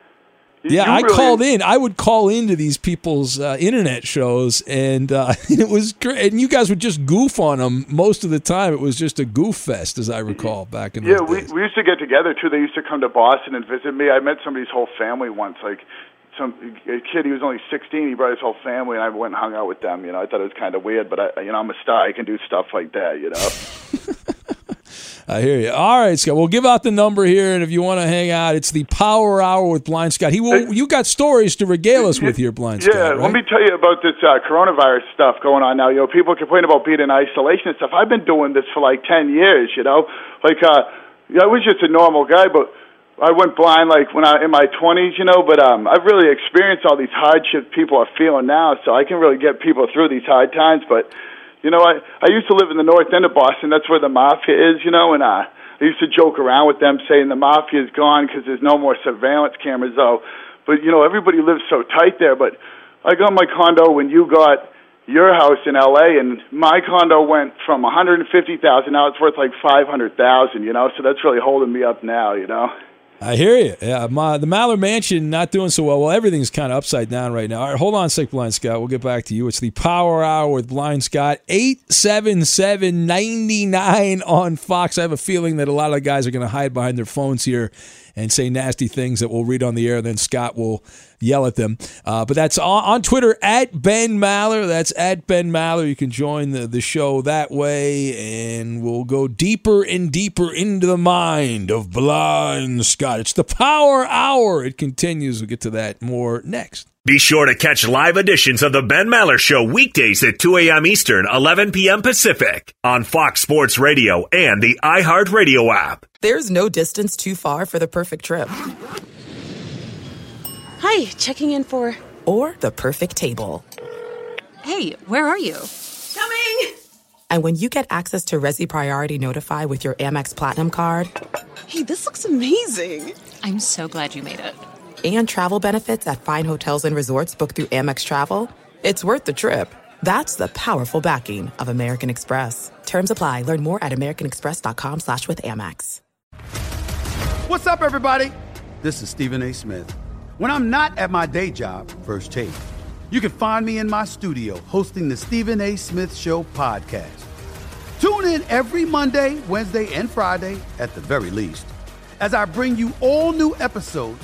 Yeah, you I really- called in. I would call into these people's uh, internet shows, and uh, it was great. And you guys would just goof on them most of the time. It was just a goof fest, as I recall, back in Yeah, we days. we used to get together too. They used to come to Boston and visit me. I met somebody's whole family once. Like some a kid, he was only 16. He brought his whole family, and I went and hung out with them. You know, I thought it was kind of weird, but I, you know, I'm a star. I can do stuff like that. You know. I hear you. All right, Scott. We'll give out the number here, and if you want to hang out, it's the Power Hour with Blind Scott. He will. You got stories to regale us with here, Blind Scott. Yeah, Scott. let me tell you about this uh, coronavirus stuff going on now. You know, people complain about being in isolation and stuff. I've been doing this for like ten years. You know, like uh, I was just a normal guy, but I went blind like when I in my twenties. You know, but um, I've really experienced all these hardships people are feeling now, so I can really get people through these hard times. But you know, I I used to live in the north end of Boston. That's where the mafia is. You know, and uh, I used to joke around with them saying the mafia is gone because there's no more surveillance cameras, though. But you know, everybody lives so tight there. But I got my condo when you got your house in L.A. and my condo went from 150,000 now it's worth like 500,000. You know, so that's really holding me up now. You know. I hear you. Yeah, my, the Maller Mansion not doing so well. Well, everything's kind of upside down right now. All right, hold on a sec, Blind Scott. We'll get back to you. It's the Power Hour with Blind Scott. 877-99 on Fox. I have a feeling that a lot of guys are going to hide behind their phones here and say nasty things that we'll read on the air, then Scott will yell at them. Uh, but that's on, on Twitter at Ben Maller. That's at Ben Maller. You can join the, the show that way, and we'll go deeper and deeper into the mind of Blind Scott. It's the Power Hour. It continues. We'll get to that more next. Be sure to catch live editions of the Ben Maller Show weekdays at 2 a.m. Eastern, 11 p.m. Pacific on Fox Sports Radio and the iHeartRadio app. There's no distance too far for the perfect trip. Hi, checking in for. Or the perfect table. Hey, where are you? Coming! And when you get access to Resy Priority Notify with your Amex Platinum card, Hey, this looks amazing. I'm so glad you made it. And travel benefits at fine hotels and resorts booked through Amex Travel, it's worth the trip. That's the powerful backing of American Express. Terms apply. Learn more at americanexpress.com slash with Amex. What's up, everybody? This is Stephen A. Smith. When I'm not at my day job, First Take, you can find me in my studio hosting the Stephen A. Smith Show podcast. Tune in every Monday, Wednesday, and Friday, at the very least, as I bring you all new episodes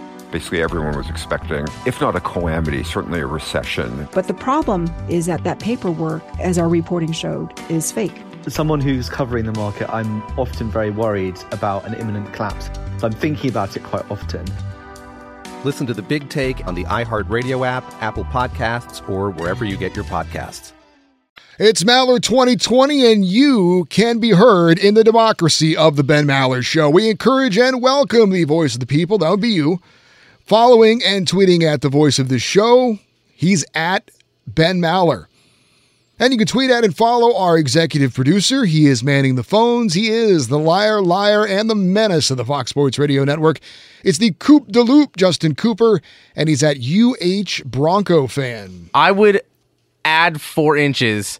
Basically, everyone was expecting, if not a calamity, certainly a recession. But the problem is that that paperwork, as our reporting showed, is fake. As someone who's covering the market, I'm often very worried about an imminent collapse. So I'm thinking about it quite often. Listen to the Big Take on the iHeartRadio app, Apple Podcasts, or wherever you get your podcasts. It's Maller 2020, and you can be heard in the democracy of the Ben Maller Show. We encourage and welcome the voice of the people. That would be you. Following and tweeting at the voice of the show, he's at Ben Maller. And you can tweet at and follow our executive producer. He is manning the phones. He is the liar, liar, and the menace of the Fox Sports Radio Network. It's the Coop de Loop, Justin Cooper, and he's at UH Bronco fan. I would add four inches.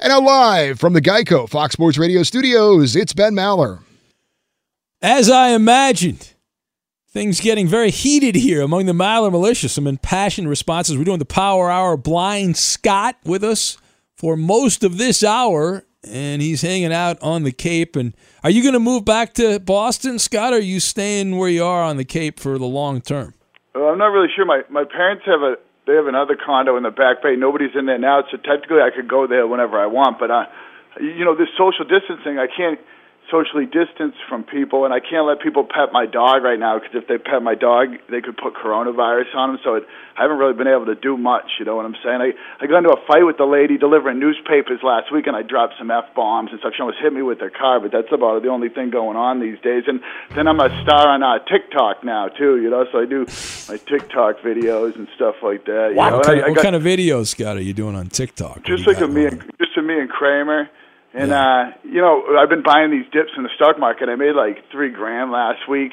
And now live from the Geico Fox Sports Radio studios, it's Ben Maller. As I imagined, things getting very heated here among the Maller militia. Some impassioned responses. We're doing the Power Hour. Blind Scott with us for most of this hour, and he's hanging out on the Cape. And are you going to move back to Boston, Scott? Or are you staying where you are on the Cape for the long term? Well, I'm not really sure. My my parents have a they have another condo in the back bay. Nobody's in there now, so technically I could go there whenever I want. But I, you know, this social distancing, I can't socially distance from people, and I can't let people pet my dog right now because if they pet my dog, they could put coronavirus on them. So it, I haven't really been able to do much. You know what I'm saying? I I got into a fight with the lady delivering newspapers last week, and I dropped some f bombs and stuff. She almost hit me with her car, but that's about the only thing going on these days. And then I'm a star on uh, TikTok now too. You know, so I do my TikTok videos and stuff like that. You What, know? kind, I, I what kind of videos, Scott, are you doing on TikTok? just like a me, and, just me and Kramer. And uh, you know, I've been buying these dips in the stock market. I made like three grand last week,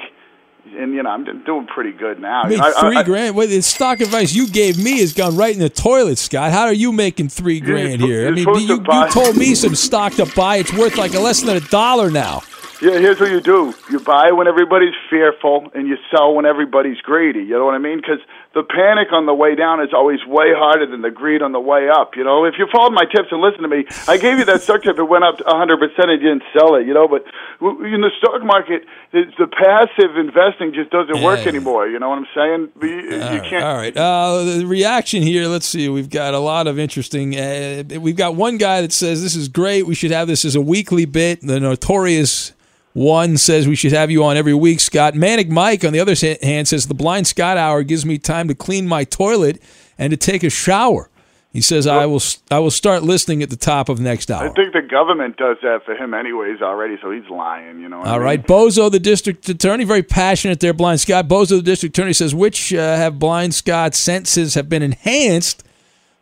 and you know, I'm doing pretty good now. I mean, I- three I- grand. Well, the stock advice you gave me has gone right in the toilet, Scott. How are you making three grand here? I mean, you, you told me some stock to buy. It's worth like less than a dollar now. Yeah, here's what you do: you buy when everybody's fearful, and you sell when everybody's greedy. You know what I mean? Because the panic on the way down is always way harder than the greed on the way up. You know, if you followed my tips and listened to me, I gave you that stock tip. It went up 100 percent, and you didn't sell it. You know, but in the stock market, it's the passive investing just doesn't work Yeah. anymore. You know what I'm saying? You, you can't. All right. Uh, the reaction here. Let's see. We've got a lot of interesting. Uh, we've got one guy that says this is great. We should have this as a weekly bit. The notorious one says we should have you on every week, Scott. Manic Mike, on the other hand, says the blind Scott hour gives me time to clean my toilet and to take a shower. He says I will. I will start listening at the top of next hour. I think the government does that for him anyways already, so he's lying. You know. What I mean? right, Bozo, the district attorney, very passionate there. Blind Scott. Bozo, the district attorney, says which uh, have Blind Scott's senses have been enhanced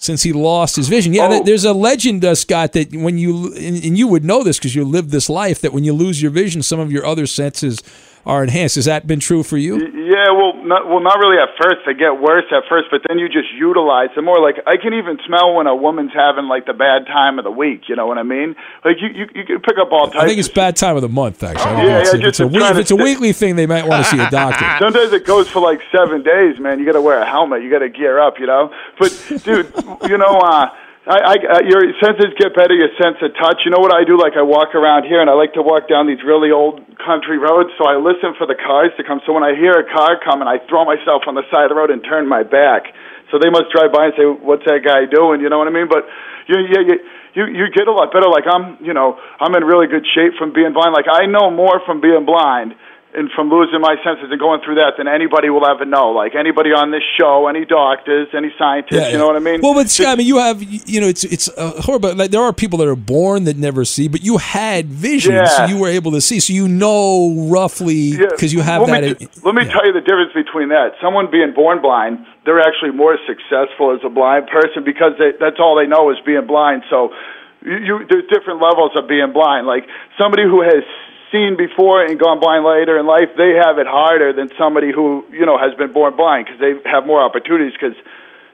since he lost his vision. Yeah, th- there's a legend, uh, Scott, that when you and, and you would know this because you lived this life that when you lose your vision, some of your other senses are enhanced. Has that been true for you? Yeah, well, not well, not really at first. They get worse at first, but then you just utilize them more. Like I can even smell when a woman's having like the bad time of the week. You know what I mean? Like you, you, you can pick up all types. I think it's bad time of the month. Actually, Yeah. It's- yeah, if it's a week, if it's a weekly thing, they might want to see a doctor. Sometimes it goes for like seven days, man. You got to wear a helmet. You got to gear up, you know. But dude, you know, uh, I, I, uh, your senses get better. Your sense of touch. You know what I do? Like I walk around here, and I like to walk down these really old country roads. So I listen for the cars to come. So when I hear a car coming, I throw myself on the side of the road and turn my back. So they must drive by and say, "What's that guy doing?" You know what I mean? But you, you, you, you, you get a lot better. Like I'm, you know, I'm in really good shape from being blind. Like I know more from being blind and from losing my senses and going through that than anybody will ever know. Like anybody on this show, any doctors, any scientists. you know what I mean? Well, but Scott, I mean, you have you know, it's it's uh, horrible. Like there are people that are born that never see, but you had vision, Yeah. so you were able to see, so you know roughly because you have let that. Me, let me tell you the difference between that. Someone being born blind, they're actually more successful as a blind person because they, that's all they know is being blind. So you, you, there's different levels of being blind. Like somebody who has seen before and gone blind later in life, they have it harder than somebody who you know has been born blind because they have more opportunities because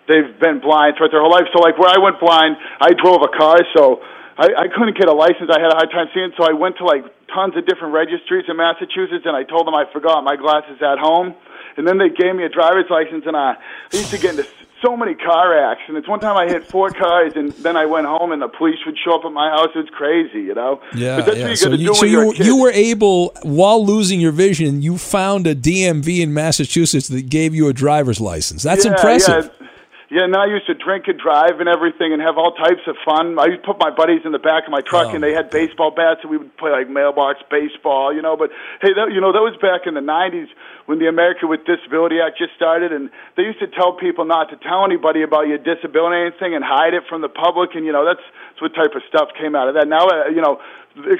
they've been blind throughout their whole life. So like where I went blind, I drove a car, so I, I couldn't get a license. I had a hard time seeing, so I went to like tons of different registries in Massachusetts, and I told them I forgot my glasses at home, and then they gave me a driver's license, and I, used to get into so many car accidents. One time I hit four cars, and then I went home, and the police would show up at my house. It was crazy, you know. Yeah, but that's yeah. So you, do so you you were able while losing your vision, you found a DMV in Massachusetts that gave you a driver's license. That's Yeah, impressive. Yeah. Yeah, and I used to drink and drive and everything and have all types of fun. I used to put my buddies in the back of my truck Oh, and they had baseball bats and we would play like mailbox baseball, you know. But hey, that, you know, that was back in the 90s when the America with Disability Act just started and they used to tell people not to tell anybody about your disability or anything and hide it from the public and you know, that's, that's what type of stuff came out of that. Now, uh, you know,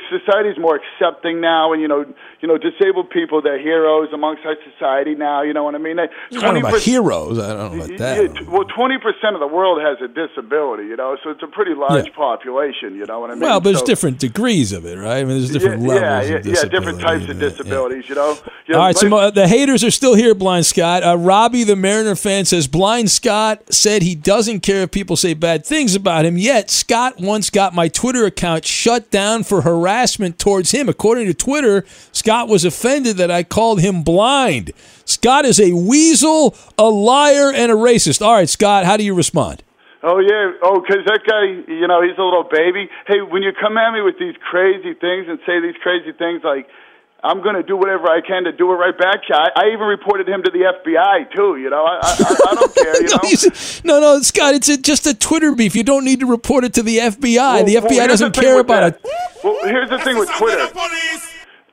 society's more accepting now and you know, you know, disabled people they're heroes amongst our society now, you know what I mean? They, I don't know about 20% heroes. I don't know about that. yeah, well, twenty percent of the world has a disability, you know, so it's a pretty large Yeah. population. You know what I mean? well, but there's So- different degrees of it, right? I mean, there's different yeah, levels yeah, of yeah, disability. yeah, different types of disabilities. You know. You know, All right, so uh, the haters are still here, Blind Scott. Uh, Robbie, the Mariner fan, says Blind Scott said he doesn't care if people say bad things about him. Yet Scott once got my Twitter account shut down for harassment towards him. According to Twitter, Scott was offended that I called him blind. Scott is a weasel, a liar, and a racist. All right, Scott, how do you respond? Oh yeah, oh, 'cause that guy, you know, he's a little baby. Hey, when you come at me with these crazy things and say these crazy things, like I'm going to do whatever I can to do it right back. to. I, I even reported him to the FBI too. You know, I, I, I don't care. You no, know. no, no, Scott, it's a, just a Twitter beef. You don't need to report it to the FBI. the Well, well, FBI here's doesn't the care about that. it. Well, here's the thing with Twitter.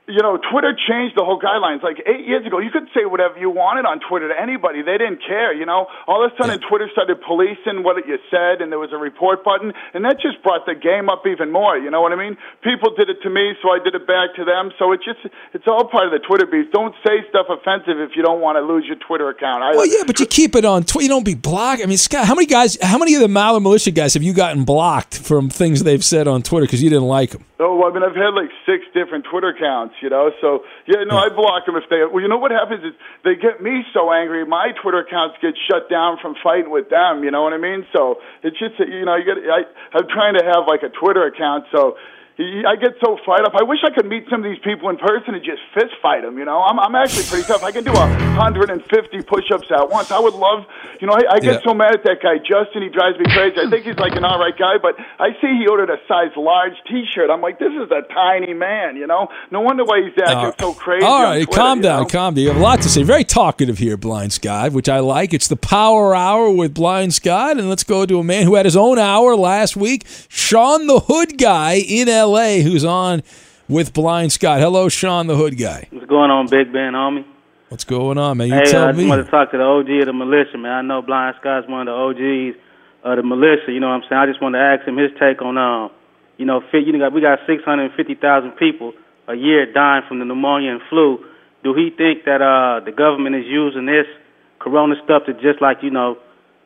You know, Twitter changed the whole guidelines. Like eight years ago, you could say whatever you wanted on Twitter to anybody. They didn't care, you know. All of a sudden, yeah. Twitter started policing what you said, and there was a report button, and that just brought the game up even more. You know what I mean? People did it to me, so I did it back to them. So it just, it's all part of the Twitter beef. Don't say stuff offensive if you don't want to lose your Twitter account. I, well, yeah, but you keep it on Twitter. You don't be blocked. I mean, Scott, how many guys, how many of the Maller Militia guys have you gotten blocked from things they've said on Twitter because you didn't like them? Oh, I mean, I've had like six different Twitter accounts, you know. So yeah, no, I block them if they. Well, you know what happens is they get me so angry, my Twitter accounts get shut down from fighting with them. You know what I mean? So it's just you know, you get. I, I'm trying to have like a Twitter account, so I get so fired up. I wish I could meet some of these people in person and just fist fight them. You know, I'm I'm actually pretty tough. I can do a 150 push-ups at once. I would love, you know, I, I get yeah. so mad at that guy Justin. He drives me crazy. I think he's like an all right guy, but I see he ordered a size large T-shirt. I'm like, this is a tiny man. You know, no wonder why he's acting uh, so crazy. All right, Twitter, calm down, know? calm down. You have a lot to say. Very talkative here, Blind Scott, which I like. It's the Power Hour with Blind Scott, and let's go to a man who had his own hour last week, Sean the Hood Guy in L.A., who's on with Blind Scott. Hello, Sean, the Hood guy. What's going on, Big Ben, homie? What's going on, man? You hey, tell I me. just want to talk to the OG of the militia, man. I know Blind Scott's one of the OGs of the militia. You know what I'm saying? I just want to ask him his take on, um, you know, fit, you we got 650,000 people a year dying from the pneumonia and flu. Do he think that uh, the government is using this corona stuff to just like, you know,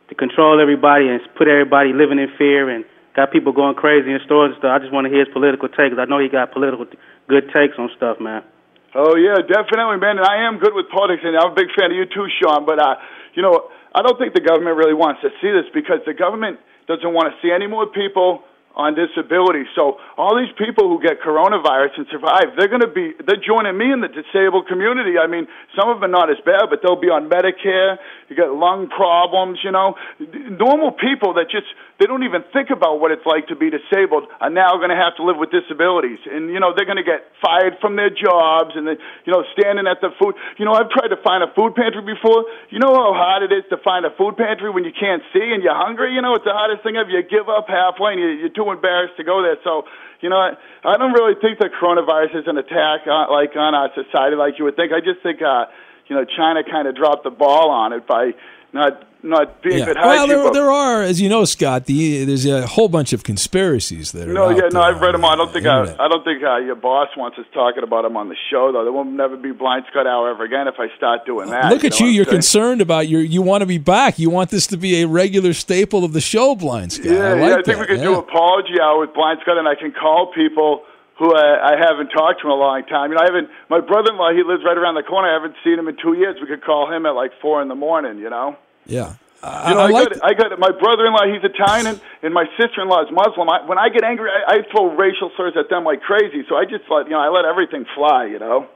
to control everybody and put everybody living in fear and – got people going crazy in stores and stuff. I just want to hear his political takes. I know he got political good takes on stuff, man. Oh yeah, definitely, man. And I am good with politics, and I'm a big fan of you too, Sean. But uh, you know, I don't think the government really wants to see this because the government doesn't want to see any more people on disability. So all these people who get coronavirus and survive, they're going to be they're joining me in the disabled community. I mean, some of them not as bad, but they'll be on Medicare. You got lung problems, you know. Normal people that just they don't even think about what it's like to be disabled are now going to have to live with disabilities, and you know they're going to get fired from their jobs, and they, you know standing at the food. You know, I've tried to find a food pantry before. You know how hard it is to find a food pantry when you can't see and you're hungry. You know, it's the hardest thing ever. You give up halfway, and you're too embarrassed to go there. So, you know, I, don't really think that coronavirus is an attack on, like on our society like you would think. I just think, uh, you know, China kind of dropped the ball on it by not not being yeah. Well, there, there are, as you know, Scott. The there's a whole bunch of conspiracies that are. No, yeah, no, I've read them. All. I don't think I, I don't think uh, your boss wants us talking about them on the show though. There will never be blind Scott hour ever again if I start doing that. Look you at you. You're concerned about your. You want to be back. You want this to be a regular staple of the show, Blind Scott. Yeah, I like yeah. I think that. we could yeah. do apology hour with Blind Scott, and I can call people who I, I haven't talked to in a long time. You know, I haven't. My brother-in-law, he lives right around the corner. I haven't seen him in two years. We could call him at like four in the morning. You know. Yeah. You know, I, I, like got, I got my brother-in-law. He's Italian, and, and my sister-in-law is Muslim. I, when I get angry, I, I throw racial slurs at them like crazy. So I just let you know, I let everything fly. You know.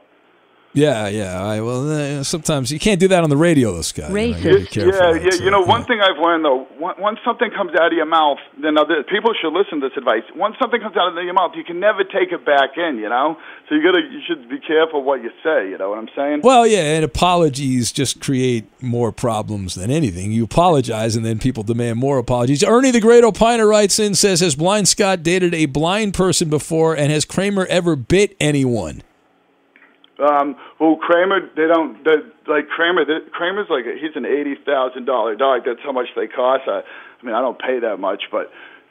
Yeah, yeah. I, well, uh, sometimes you can't do that on the radio, though, Scott. You know, you careful yeah, that, yeah. so, You know, one thing I've learned though, once something comes out of your mouth, then other people should listen to this advice. Once something comes out of your mouth, you can never take it back in. You know, so you gotta, you should be careful what you say. You know what I'm saying? Well, yeah, and apologies just create more problems than anything. You apologize, and then people demand more apologies. Ernie the Great Opiner writes in says, "Has Blind Scott dated a blind person before, and has Kramer ever bit anyone?" Um, well, Kramer, they don't. They, like Kramer, they, Kramer's like a, he's an eighty thousand dollar dog. That's how much they cost. I, I mean, I don't pay that much, but.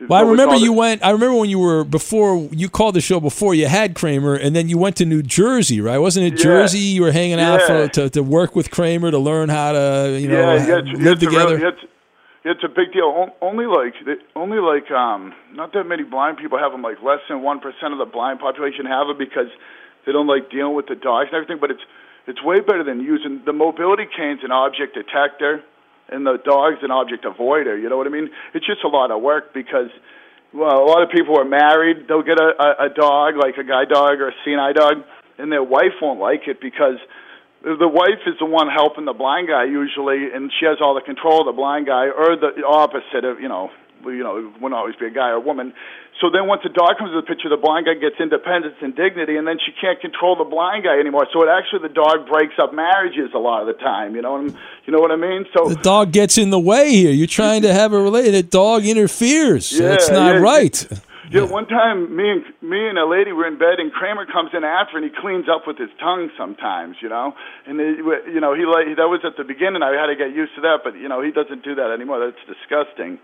Well, I we remember you it- went. I remember when you were before you called the show before you had Kramer, and then you went to New Jersey, right? Wasn't it Yeah. Jersey? You were hanging out Yeah. for, to to work with Kramer to learn how to you know yeah, yeah, live together. Really, it's a big deal. Only like only like um not that many blind people have them. Like less than one percent of the blind population have them because they don't like dealing with the dogs and everything. But it's it's way better than using the mobility cane's an object detector, and the dog's an object avoider. You know what I mean? It's just a lot of work because. Well, a lot of people are married. They'll get a, a, a dog, like a guide dog or a senile dog, and their wife won't like it because the wife is the one helping the blind guy usually, and she has all the control of the blind guy, or the opposite of you know, you know, it wouldn't always be a guy or a woman. So then, once the dog comes to the picture, the blind guy gets independence and dignity, and then she can't control the blind guy anymore. So it actually the dog breaks up marriages a lot of the time. You know, and you know what I mean. So The dog gets in the way here. You're trying to have a related. The dog interferes. Yeah, That's not yeah, right. Yeah, one time me and me and a lady were in bed, and Kramer comes in after, and he cleans up with his tongue sometimes, you know. And they, you know, he like that was at the beginning. I had to get used to that, but you know, he doesn't do that anymore. That's disgusting.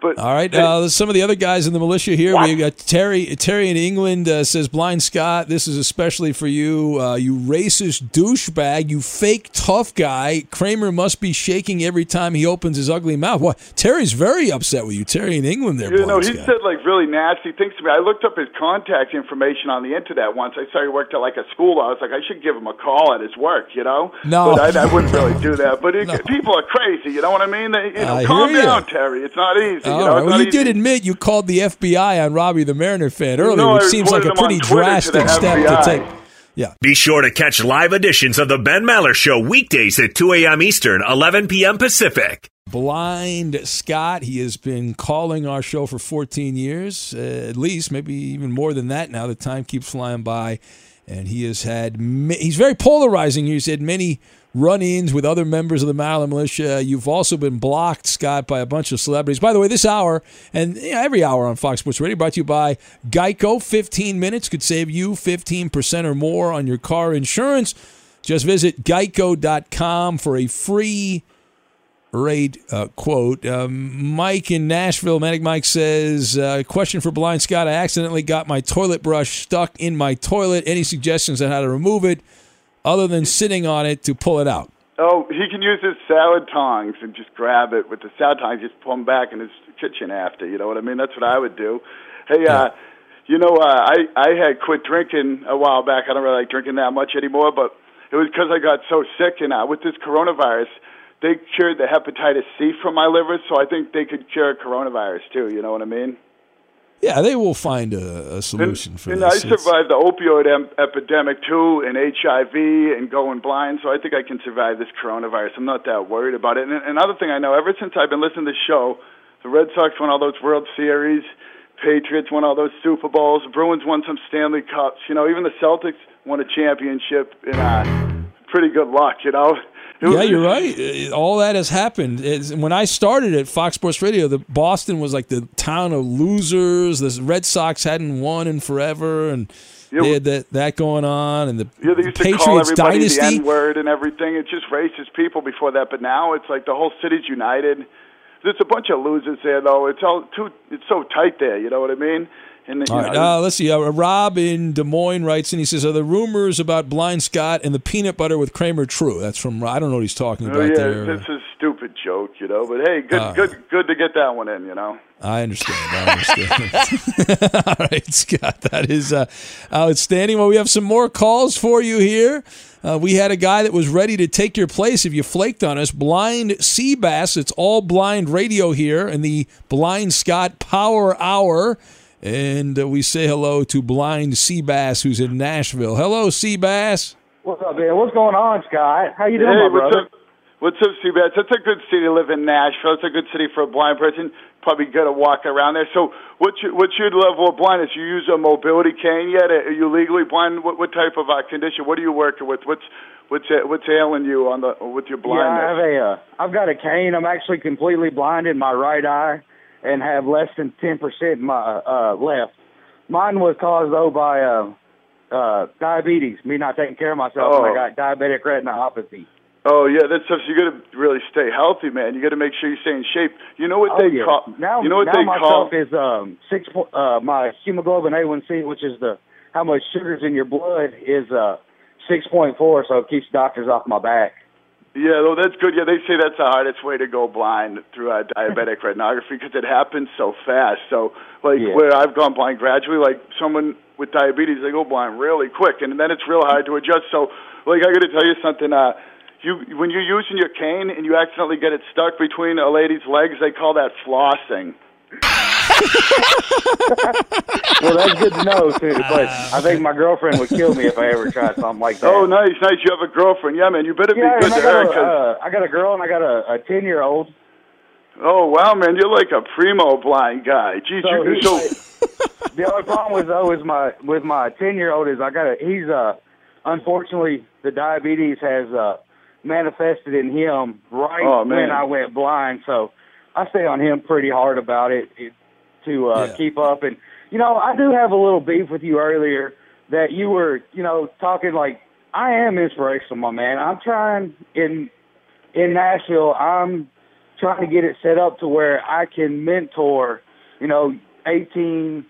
But All right, uh, some of the other guys in the militia here. We got Terry. Terry in England uh, says, "Blind Scott, this is especially for you. Uh, you racist douchebag. You fake tough guy. Kramer must be shaking every time he opens his ugly mouth. What? Terry's very upset with you. Terry in England, there. You know, he Scott. said like really nasty things to me. I looked up his contact information on the internet once. I saw he worked at like a school. I was like, I should give him a call at his work, you know? No. but I, I wouldn't really do that. But it, people are crazy. You know what I mean? They, you know, I calm down, Terry. It's not easy. All you know, right. Well, you did admit you called the FBI on Robbie the Mariner fan earlier, No, which I seems like a reported him on pretty Twitter to the drastic step to take. Yeah. Be sure to catch live editions of the Ben Maller Show weekdays at 2 a.m. Eastern, 11 p.m. Pacific. Blind Scott. He has been calling our show for 14 years, uh, at least, maybe even more than that now. The time keeps flying by. And he has had, ma- he's very polarizing. He's had many run ins with other members of the Maller militia. You've also been blocked, Scott, by a bunch of celebrities. By the way, this hour and you know, every hour on Fox Sports Radio brought to you by Geico. 15 minutes could save you 15% or more on your car insurance. Just visit geico.com for a free rate uh, quote. Um, Mike in Nashville, Manic Mike says, uh, question for Blind Scott. I accidentally got my toilet brush stuck in my toilet. Any suggestions on how to remove it other than sitting on it to pull it out? Oh, he can use his salad tongs and just grab it with the salad tongs, just pull them back in his kitchen after. You know what I mean? That's what I would do. Hey, uh, you know, uh, I I had quit drinking a while back. I don't really like drinking that much anymore, but it was because I got so sick. And uh, with this coronavirus, they cured the hepatitis C from my liver, so I think they could cure coronavirus too. You know what I mean? Yeah, they will find a, a solution for this. and this. I survived the opioid em- epidemic too, and HIV, and going blind. So I think I can survive this coronavirus. I'm not that worried about it. And another thing I know, ever since I've been listening to the show, the Red Sox won all those World Series, Patriots won all those Super Bowls, Bruins won some Stanley Cups. You know, even the Celtics won a championship. And uh, pretty good luck, you know. Was yeah, you're right. All that has happened. It's, when I started at Fox Sports Radio, the Boston was like the town of losers. The Red Sox hadn't won in forever, and Yeah, they had that, that going on. And the Yeah, they used to Patriots call everybody dynasty. the N word and everything. It's just racist people before that, but now it's like the whole city's united. There's a bunch of losers there, though. It's all too. It's so tight there. You know what I mean? And All right, know, uh, let's see. Uh, Rob in Des Moines writes and he says, "Are the rumors about Blind Scott and the peanut butter with Kramer true?" That's from. I don't know what he's talking oh, about yeah, there. it's a stupid joke, you know. But hey, good, Uh, good, good to get that one in. You know. I understand. I understand. All right, Scott, that is uh, outstanding. Well, we have some more calls for you here. Uh, we had a guy that was ready to take your place if you flaked on us. Blind Seabass. It's all blind radio here in the Blind Scott Power Hour. And uh, we say hello to Blind Seabass, who's in Nashville. Hello, Seabass. What's up, man? What's going on, Scott? How you doing, hey, my what's brother? up? What's up, Seabass? That's a good city to live in, Nashville. It's a good city for a blind person. Probably good to walk around there. So, what's your, what's your level of blindness? You use a mobility cane yet? Are you legally blind? What, what type of uh, condition? What are you working with? What's what's uh, what's ailing you on the with your Yeah, I have blindness? a, uh, I've got a cane. I'm actually completely blind in my right eye, and have less than ten percent my uh, left. Mine was caused though by uh, uh, diabetes. Me not taking care of myself, and Oh. I got diabetic retinopathy. Oh yeah, that's stuff. You got to really stay healthy, man. You got to make sure you stay in shape. You know what Oh, they yeah. call? now, you know what now they my call? is um six uh my hemoglobin A1C, which is the how much sugar's in your blood, is uh six point four, so it keeps doctors off my back. Yeah, well, that's good. Yeah, they say that's the hardest way to go blind through uh, diabetic retinopathy because it happens so fast. So, like Yeah. where I've gone blind gradually, like someone with diabetes, they go blind really quick, and then it's real hard to adjust. So, like I got to tell you something. Uh, you when you're using your cane and you accidentally get it stuck between a lady's legs, they call that flossing. Well, that's good to know too. But I think my girlfriend would kill me if I ever tried something like that. Oh, nice, nice. You have a girlfriend. Yeah, man. You better yeah, be good to her. got, uh, I got a girl and I got a, a ten year old. oh wow, man, you're like a primo blind guy. Geez, So you he- so. The only problem with though is my with my ten year old is I got a he's uh unfortunately the diabetes has uh manifested in him right Oh, when I went blind. So I stay on him pretty hard about it, it to uh Yeah. keep up and You know, I do have a little beef with you earlier that you were, you know, talking like I am inspirational, my man. I'm trying in in Nashville. I'm trying to get it set up to where I can mentor, you know, 18,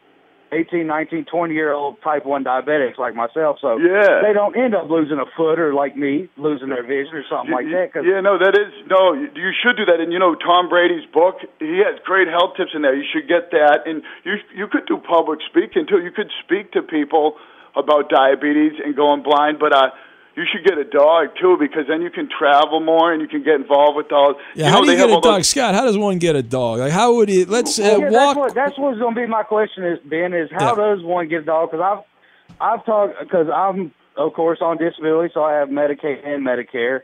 18, 19, 20 year old type 1 diabetics like myself. So Yeah. they don't end up losing a foot or like me, losing their vision or something like that. Cause Yeah, no, that is no. You you should do that. And you know, Tom Brady's book, he has great health tips in there. You should get that. And you you could do public speaking too. You could speak to people about diabetes and going blind, but uh, you should get a dog too because then you can travel more and you can get involved with dogs. Yeah, you how do you get a all those- dog, Scott? How does one get a dog? Like, how would it? Let's uh, yeah, that's walk. what that's what's going to be my question is Ben is how does one get a dog? Because I've I've talked because I'm of course on disability, so I have Medicaid and Medicare.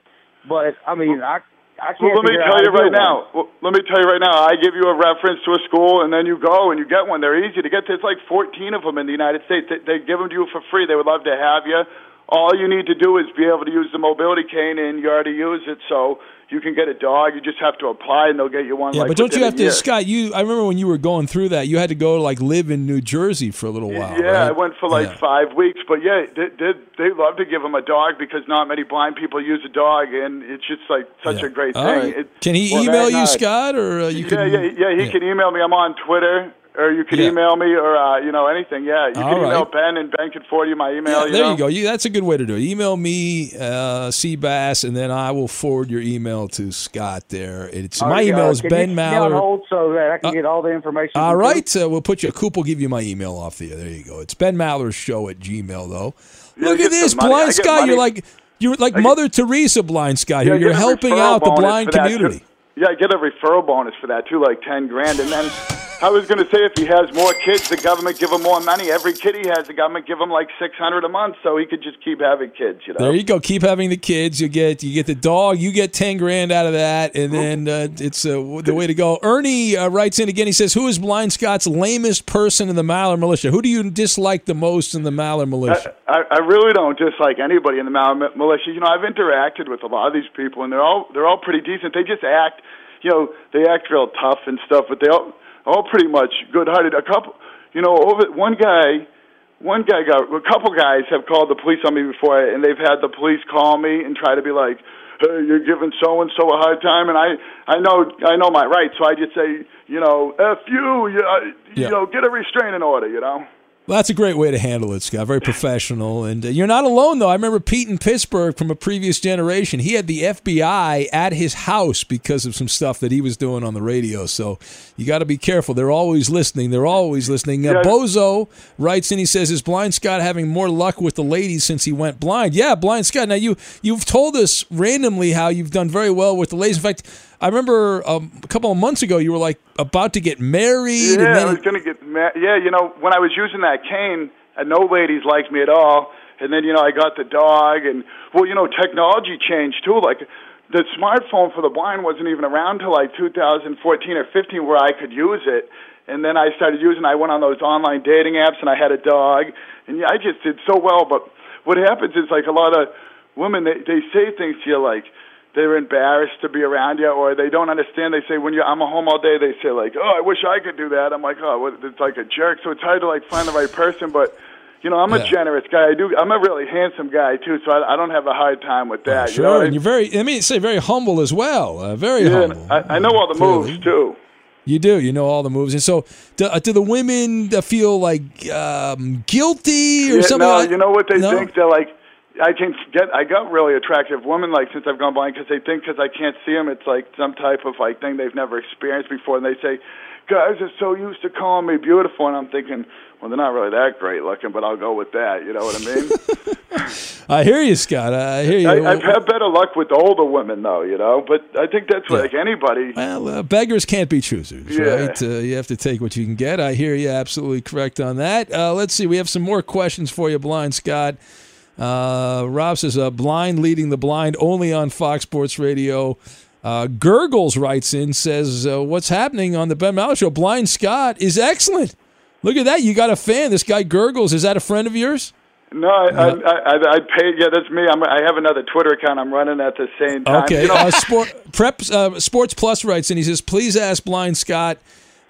But I mean, I I can't. Well, let me figure out tell how you to right now. Well, let me tell you right now. I give you a reference to a school, and then you go and you get one. They're easy to get. There's like 14 of them in the United States. They, they give them to you for free. They would love to have you. All you need to do is be able to use the mobility cane, and you already use it, so you can get a dog. You just have to apply, and they'll get you one. Yeah, like, but don't you have to, year. Scott? You, I remember when you were going through that, you had to go like live in New Jersey for a little while. Yeah, right? I went for like Yeah. five weeks, but yeah, they, they they love to give them a dog because not many blind people use a dog, and it's just like such a great All thing. right. It- Can he Well, email you, Scott, or uh, you yeah, can? yeah, yeah. He can email me. I'm on Twitter, or you can Yeah. email me, or uh, you know anything. Yeah, you All can email right. Ben, and Ben can forward you my email. Yeah, you there know? you go. You, that's a good way to do it. Email me, uh, Seabass, and then I will forward your email to Scott. There, it's All my right, email uh, is can Ben you put me on Maller. hold so that I can get all the information. All right, from uh, we'll put you. Coop will give you my email off the. There you go. It's Ben Maller's show at Gmail though. Yeah, Look at this, some money. I blind get Scott. You're like you're like Mother Teresa, blind Scott. Yeah, Here, you're helping out the blind for too. community. Yeah, I get a referral bonus for that too, like ten grand. And then I was going to say, if he has more kids, the government give him more money. Every kid he has, the government give him like six hundred a month, so he could just keep having kids. You know. There you go. Keep having the kids. You get you get the dog. You get ten grand out of that, and then uh, it's uh, the way to go. Ernie uh, writes in again. He says, "Who is Blind Scott's lamest person in the Maller militia? Who do you dislike the most in the Maller militia?" I, I really don't dislike anybody in the Mal- militia. You know, I've interacted with a lot of these people, and they're all they're all pretty decent. They just act, you know, they act real tough and stuff, but they all all pretty much good-hearted. A couple, you know, over one guy, one guy got a couple guys have called the police on me before, and they've had the police call me and try to be like, "Hey, you're giving so and so a hard time," and I I know I know my rights, so I just say, you know, f you, you, uh, Yeah. you know, get a restraining order, you know. Well, that's a great way to handle it, Scott. Very professional. And uh, you're not alone, though. I remember Pete in Pittsburgh from a previous generation. He had the FBI at his house because of some stuff that he was doing on the radio. So you got to be careful. They're always listening. They're always listening. Uh, Bozo writes in. He says, "Is Blind Scott having more luck with the ladies since he went blind?" Yeah, Blind Scott. Now you you've told us randomly how you've done very well with the ladies. In fact, I remember um, a couple of months ago you were like about to get married. Yeah, and then I was gonna get married. Yeah, you know, when I was using that cane, and no ladies liked me at all. And then you know, I got the dog, and well, you know, technology changed too. Like the smartphone for the blind wasn't even around till like 2014 or 15, where I could use it. And then I started using. I went on those online dating apps, and I had a dog, and yeah, I just did so well. But what happens is like a lot of women, they they say things to you like they're embarrassed to be around you or they don't understand. They say when you I'm a home all day, they say like, "Oh, I wish I could do that." I'm like, "Oh, what, it's like a jerk." So it's hard to like find the right person, but you know, I'm a generous guy. I do. I'm a really handsome guy too, so I, I don't have a hard time with that. Sure, you know, and you're very. I mean, say very humble as well. Uh, very yeah, humble. I, I know all the Clearly. moves too. You do. You know all the moves, and so do, uh, do the women feel like um, guilty or Yeah, something? no, like- you know what they No? think? They're like, I can get. I got really attractive women like since I've gone blind because they think because I can't see them, it's like some type of like thing they've never experienced before, and they say, guys are so used to calling me beautiful, and I'm thinking, well, they're not really that great looking, but I'll go with that. You know what I mean? I hear you, Scott. I hear you. I, I've had better luck with older women though, you know. But I think that's what, like anybody. Well, uh, beggars can't be choosers, Yeah. right? Uh, you have to take what you can get. I hear you. Absolutely correct on that. Uh, let's see. We have some more questions for you, Blind Scott. Uh, Rob says, uh, "Blind leading the blind only on Fox Sports Radio." Uh, Gurgles writes in says, uh, "What's happening on the Ben Maller Show? Blind Scott is excellent. Look at that. You got a fan. This guy Gurgles. Is that a friend of yours? No, I, I, I, I paid. Yeah, that's me. I'm, I have another Twitter account I'm running at the same time. Okay. You know, uh, Sport Prep uh, Sports Plus writes in. He says, "Please ask Blind Scott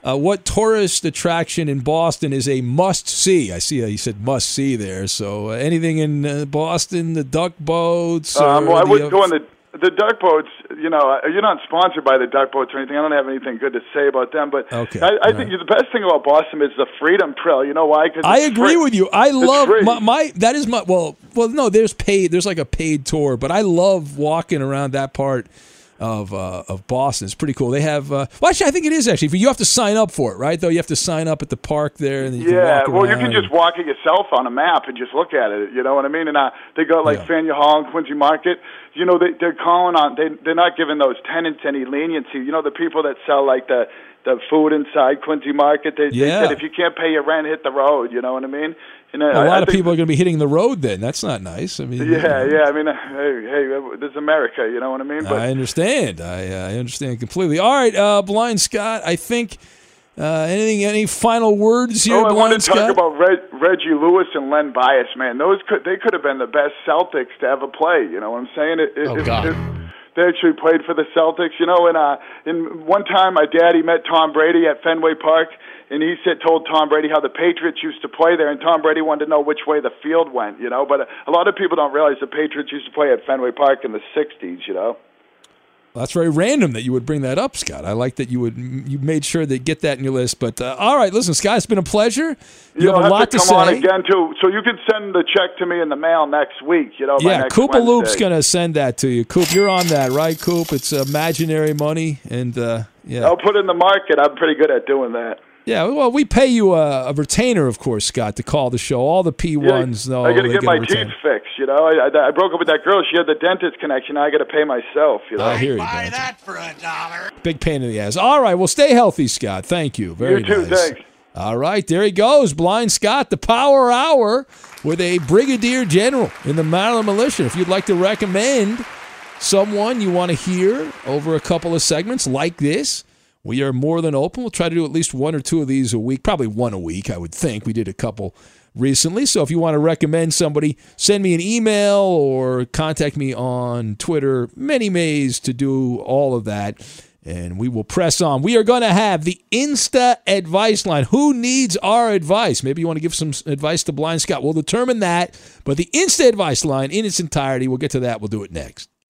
Uh, what tourist attraction in Boston is a must see? I see uh, you said must see there. So uh, anything in uh, Boston, the duck boats? Um, well, I wouldn't uh, go on the the duck boats. You know, uh, you're not sponsored by the duck boats or anything. I don't have anything good to say about them. But Okay, I, I think the best thing about Boston is the Freedom Trail. You know why? Cause I agree free. with you. I love my, my that is my well well no there's paid there's like a paid tour but I love walking around that part of uh, of Boston. It's pretty cool. They have uh, well actually I think it is actually you have to sign up for it right though you have to sign up at the park there and you Yeah, well, you can just walk it yourself on a map and just look at it. You know what I mean? And uh, they got like Faneuil Hall and Quincy Market. You know, they, they're calling on. They they're not giving those tenants any leniency. You know, the people that sell like the the food inside Quincy Market. They, Yeah. they said if you can't pay your rent, hit the road. You know what I mean? And uh, a I- lot I of think- people are going to be hitting the road then. That's not nice. I mean, Yeah, yeah. I mean, hey, hey, this is America. You know what I mean? But I understand. I, uh, I understand completely. All right, uh, Blind Scott. I think uh, anything. Any final words here, oh, I Blind want to Scott? talk about Reg, Reggie Lewis and Len Bias, man. Those could they could have been the best Celtics to ever play. You know what I'm saying? It, it, Oh, if- God. if they actually played for the Celtics, you know. And uh, in one time, my daddy met Tom Brady at Fenway Park, and he said told Tom Brady how the Patriots used to play there, and Tom Brady wanted to know which way the field went. You know, but a lot of people don't realize the Patriots used to play at Fenway Park in the '60s. You know. That's very random that you would bring that up, Scott. I like that you would you made sure to get that in your list. But uh, all right, listen, Scott, it's been a pleasure. You You'll have a lot to to, come on say. again too, so you can send the check to me in the mail next week. You know, Yeah, Koopa Loop's gonna send that to you. Coop, you're on that, right? Coop, it's imaginary money, and uh, yeah, I'll put it in the market. I'm pretty good at doing that. Yeah. Well, we pay you a, a retainer, of course, Scott, to call the show. All the P ones know I got to get get my a teeth fixed. You know, I, I, I broke up with that girl. She had the dentist connection. I got to pay myself. You know. I hear you, man. that for a dollar. Big pain in the ass. All right, well, stay healthy, Scott. Thank you. Very You too, nice. thanks. All right, there he goes, Blind Scott, the Power Hour with a brigadier general in the Maller Militia. If you'd like to recommend someone you want to hear over a couple of segments like this, we are more than open. We'll try to do at least one or two of these a week, probably one a week, I would think. We did a couple recently. So if you want to recommend somebody, send me an email or contact me on Twitter. Many ways to do all of that. And we will press on. We are going to have the Insta advice line. Who needs our advice? Maybe you want to give some advice to Blind Scott. We'll determine that. But the Insta advice line in its entirety, we'll get to that. We'll do it next.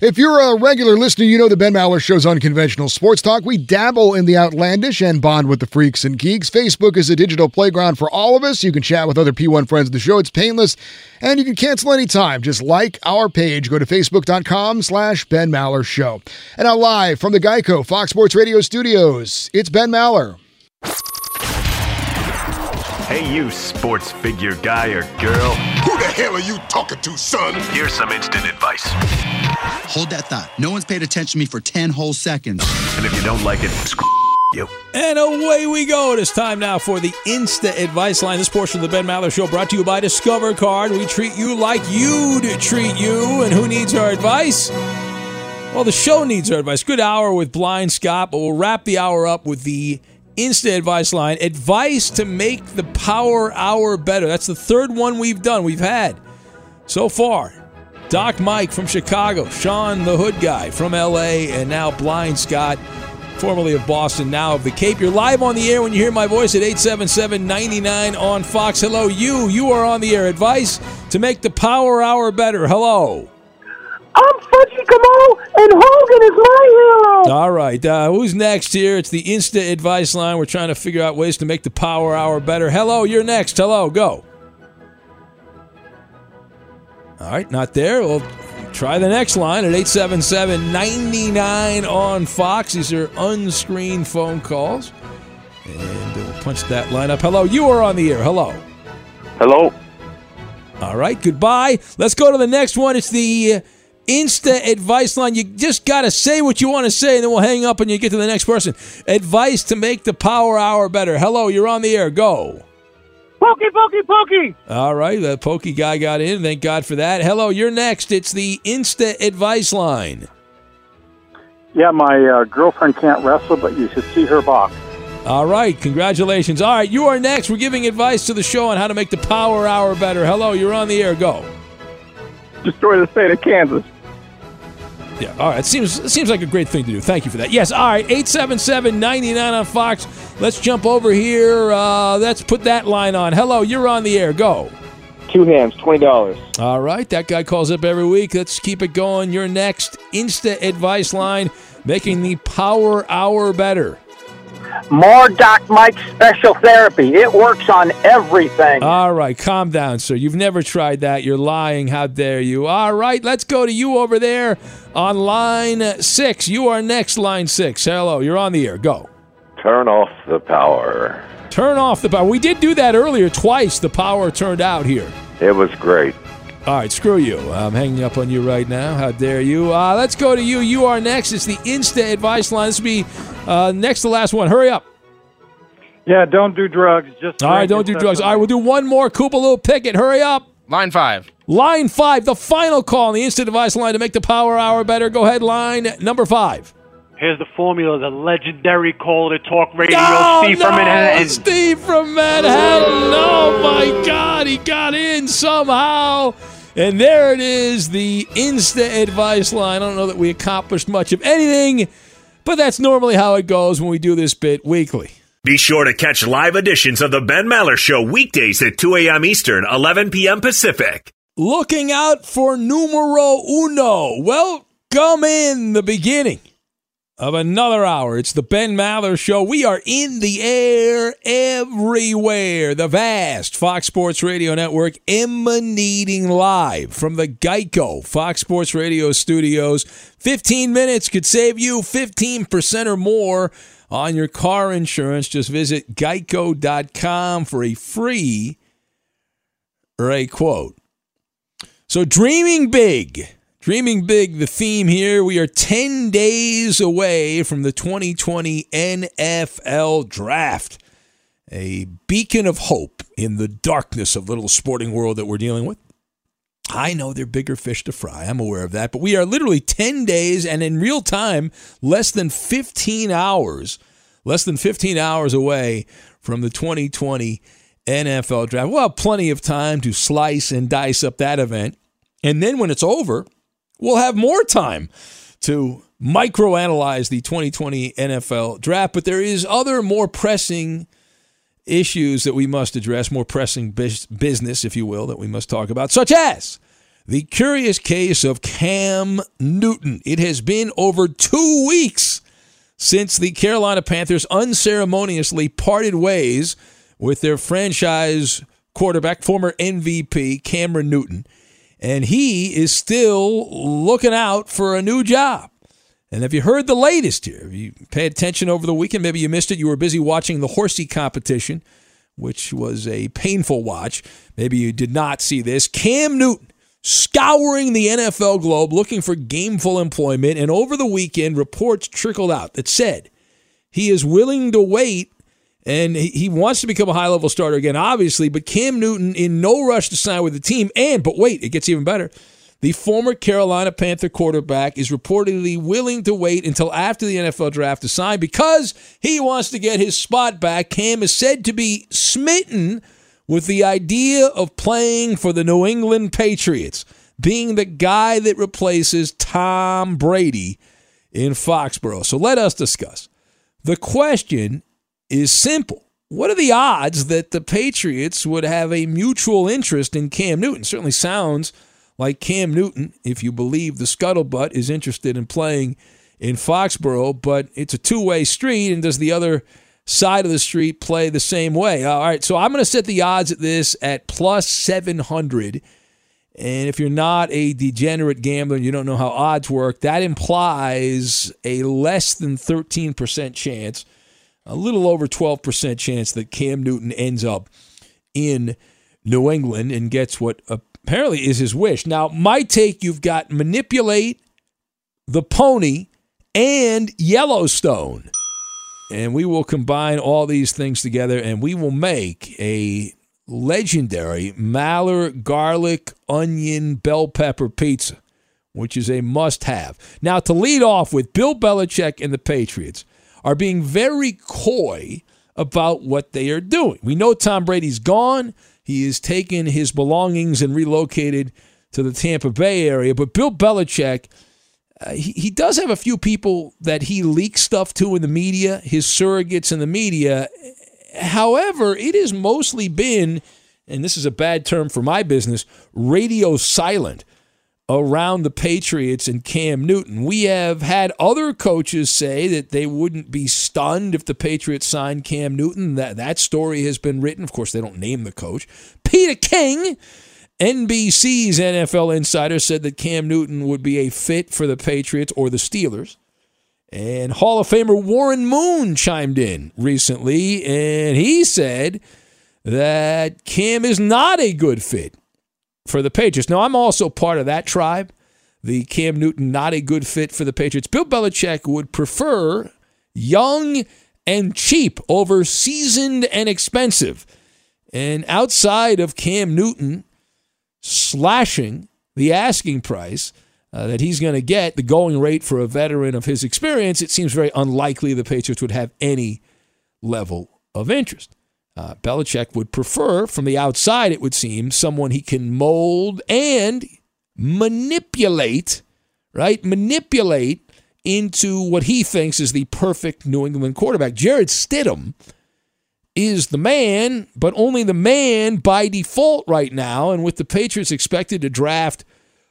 If you're a regular listener, you know the Ben Maller Show's unconventional sports talk. We dabble in the outlandish and bond with the freaks and geeks. Facebook is a digital playground for all of us. You can chat with other P1 friends of the show. It's painless, and you can cancel anytime. Just like our page. Go to facebook.com slash Ben Maller Show. And now live from the Geico Fox Sports Radio studios, it's Ben Maller. Hey, you sports figure guy or girl. Who hell are you talking to, son? Here's some instant advice. Hold that thought. No one's paid attention to me for 10 whole seconds. And if you don't like it, screw you. And away we go. It is time now for the Insta Advice Line. This portion of the Ben Maller Show brought to you by Discover Card. We treat you like you'd treat you. And who needs our advice? Well, the show needs our advice. Good hour with Blind Scott, but we'll wrap the hour up with the Insta Advice Line. Advice to make the Power Hour better. That's the third one we've done, we've had so far. Doc Mike from Chicago, Sean the Hood Guy from LA, and now Blind Scott, formerly of Boston, now of the Cape. You're live on the air when you hear my voice at 877 99 on Fox. Hello, you. You are on the air. Advice to make the Power Hour better. Hello. I'm Fudgy Kamal, and Hogan is my hero. All right. Uh, who's next here? It's the Insta Advice Line. We're trying to figure out ways to make the Power Hour better. Hello, you're next. Hello, go. All right, not there. We'll try the next line at 877 99 on Fox. These are unscreened phone calls. And we'll punch that line up. Hello, you are on the air. Hello. Hello. All right, goodbye. Let's go to the next one. It's the uh, Insta advice line. You just got to say what you want to say, and then we'll hang up and you get to the next person. Advice to make the power hour better. Hello, you're on the air. Go. Pokey, pokey, pokey. All right, the pokey guy got in. Thank God for that. Hello, you're next. It's the Insta advice line. Yeah, my uh, girlfriend can't wrestle, but you should see her box. All right, congratulations. All right, you are next. We're giving advice to the show on how to make the Power Hour better. Hello, you're on the air. Go. Destroy the state of Kansas. Yeah, all right. It seems it seems like a great thing to do. Thank you for that. Yes, all right. 877-99 on Fox. Let's jump over here. Uh, let's put that line on. Hello, you're on the air. Go. Two hams, twenty dollars. All right, that guy calls up every week. Let's keep it going. Your next Insta advice line, making the Power Hour better. More Doc Mike special therapy. It works on everything. All right, calm down, sir. You've never tried that. You're lying. How dare you? All right, let's go to you over there on line six. You are next, line six. Hello, you're on the air. Go. Turn off the power. Turn off the power. We did do that earlier twice. The power turned out here. It was great. All right, screw you. I'm hanging up on you right now. How dare you? Uh, let's go to you. You are next. It's the Insta advice line. This will be uh, next to last one. Hurry up. Yeah, don't do drugs. Just All right, don't do drugs. All right, we'll do one more. Koopaloo Pickett. Hurry up. Line five. Line five, the final call on the Insta Advice line to make the power hour better. Go ahead, line number five. Here's the formula: the legendary call to talk radio, No, Steve no, from Manhattan. Steve from Manhattan. Oh my God, he got in somehow. And there it is, the Insta advice line. I don't know that we accomplished much of anything, but that's normally how it goes when we do this bit weekly. Be sure to catch live editions of the Ben Maller Show weekdays at 2 a.m. Eastern, 11 p.m. Pacific. Looking out for numero uno. Welcome in the beginning of another hour. It's the Ben Maller Show. We are in the air everywhere. The vast Fox Sports Radio Network emanating live from the Geico Fox Sports Radio studios. 15 minutes could save you 15% or more on your car insurance. Just visit geico.com for a free or a quote. So, dreaming big. Dreaming big, the theme here. We are 10 days away from the 2020 NFL draft. A beacon of hope in the darkness of little sporting world that we're dealing with. I know they're bigger fish to fry. I'm aware of that. But we are literally 10 days and in real time, less than 15 hours, less than 15 hours away from the 2020 NFL draft. We'll have plenty of time to slice and dice up that event. And then when it's over, we'll have more time to microanalyze the 2020 NFL draft. But there is other more pressing issues that we must address, more pressing bus- business, if you will, that we must talk about, such as the curious case of Cam Newton. It has been over two weeks since the Carolina Panthers unceremoniously parted ways with their franchise quarterback, former MVP Cameron Newton. And he is still looking out for a new job. And have you heard the latest here? If you paid attention over the weekend, maybe you missed it. You were busy watching the horsey competition, which was a painful watch. Maybe you did not see this. Cam Newton scouring the NFL globe looking for gameful employment. And over the weekend, reports trickled out that said he is willing to wait and he wants to become a high level starter again, obviously. But Cam Newton in no rush to sign with the team. And, but wait, it gets even better. The former Carolina Panther quarterback is reportedly willing to wait until after the NFL draft to sign because he wants to get his spot back. Cam is said to be smitten with the idea of playing for the New England Patriots, being the guy that replaces Tom Brady in Foxborough. So let us discuss. The question is simple. What are the odds that the Patriots would have a mutual interest in Cam Newton? Certainly sounds like Cam Newton, if you believe the scuttlebutt, is interested in playing in Foxborough, but it's a two way street, and does the other side of the street play the same way? Uh, all right, so I'm going to set the odds at this at plus 700. And if you're not a degenerate gambler and you don't know how odds work, that implies a less than 13% chance, a little over 12% chance that Cam Newton ends up in New England and gets what apparently is his wish. Now, my take you've got manipulate the pony and Yellowstone. And we will combine all these things together and we will make a legendary Maller garlic onion bell pepper pizza, which is a must have. Now, to lead off with, Bill Belichick and the Patriots are being very coy about what they are doing. We know Tom Brady's gone. He has taken his belongings and relocated to the Tampa Bay area. But Bill Belichick, uh, he, he does have a few people that he leaks stuff to in the media, his surrogates in the media. However, it has mostly been, and this is a bad term for my business, radio silent around the Patriots and Cam Newton. We have had other coaches say that they wouldn't be stunned if the Patriots signed Cam Newton. That that story has been written. Of course, they don't name the coach. Peter King, NBC's NFL insider, said that Cam Newton would be a fit for the Patriots or the Steelers. And Hall of Famer Warren Moon chimed in recently, and he said that Cam is not a good fit for the Patriots. Now, I'm also part of that tribe. The Cam Newton, not a good fit for the Patriots. Bill Belichick would prefer young and cheap over seasoned and expensive. And outside of Cam Newton slashing the asking price uh, that he's going to get, the going rate for a veteran of his experience, it seems very unlikely the Patriots would have any level of interest. Uh, Belichick would prefer, from the outside, it would seem, someone he can mold and manipulate, right? Manipulate into what he thinks is the perfect New England quarterback. Jarrett Stidham is the man, but only the man by default right now. And with the Patriots expected to draft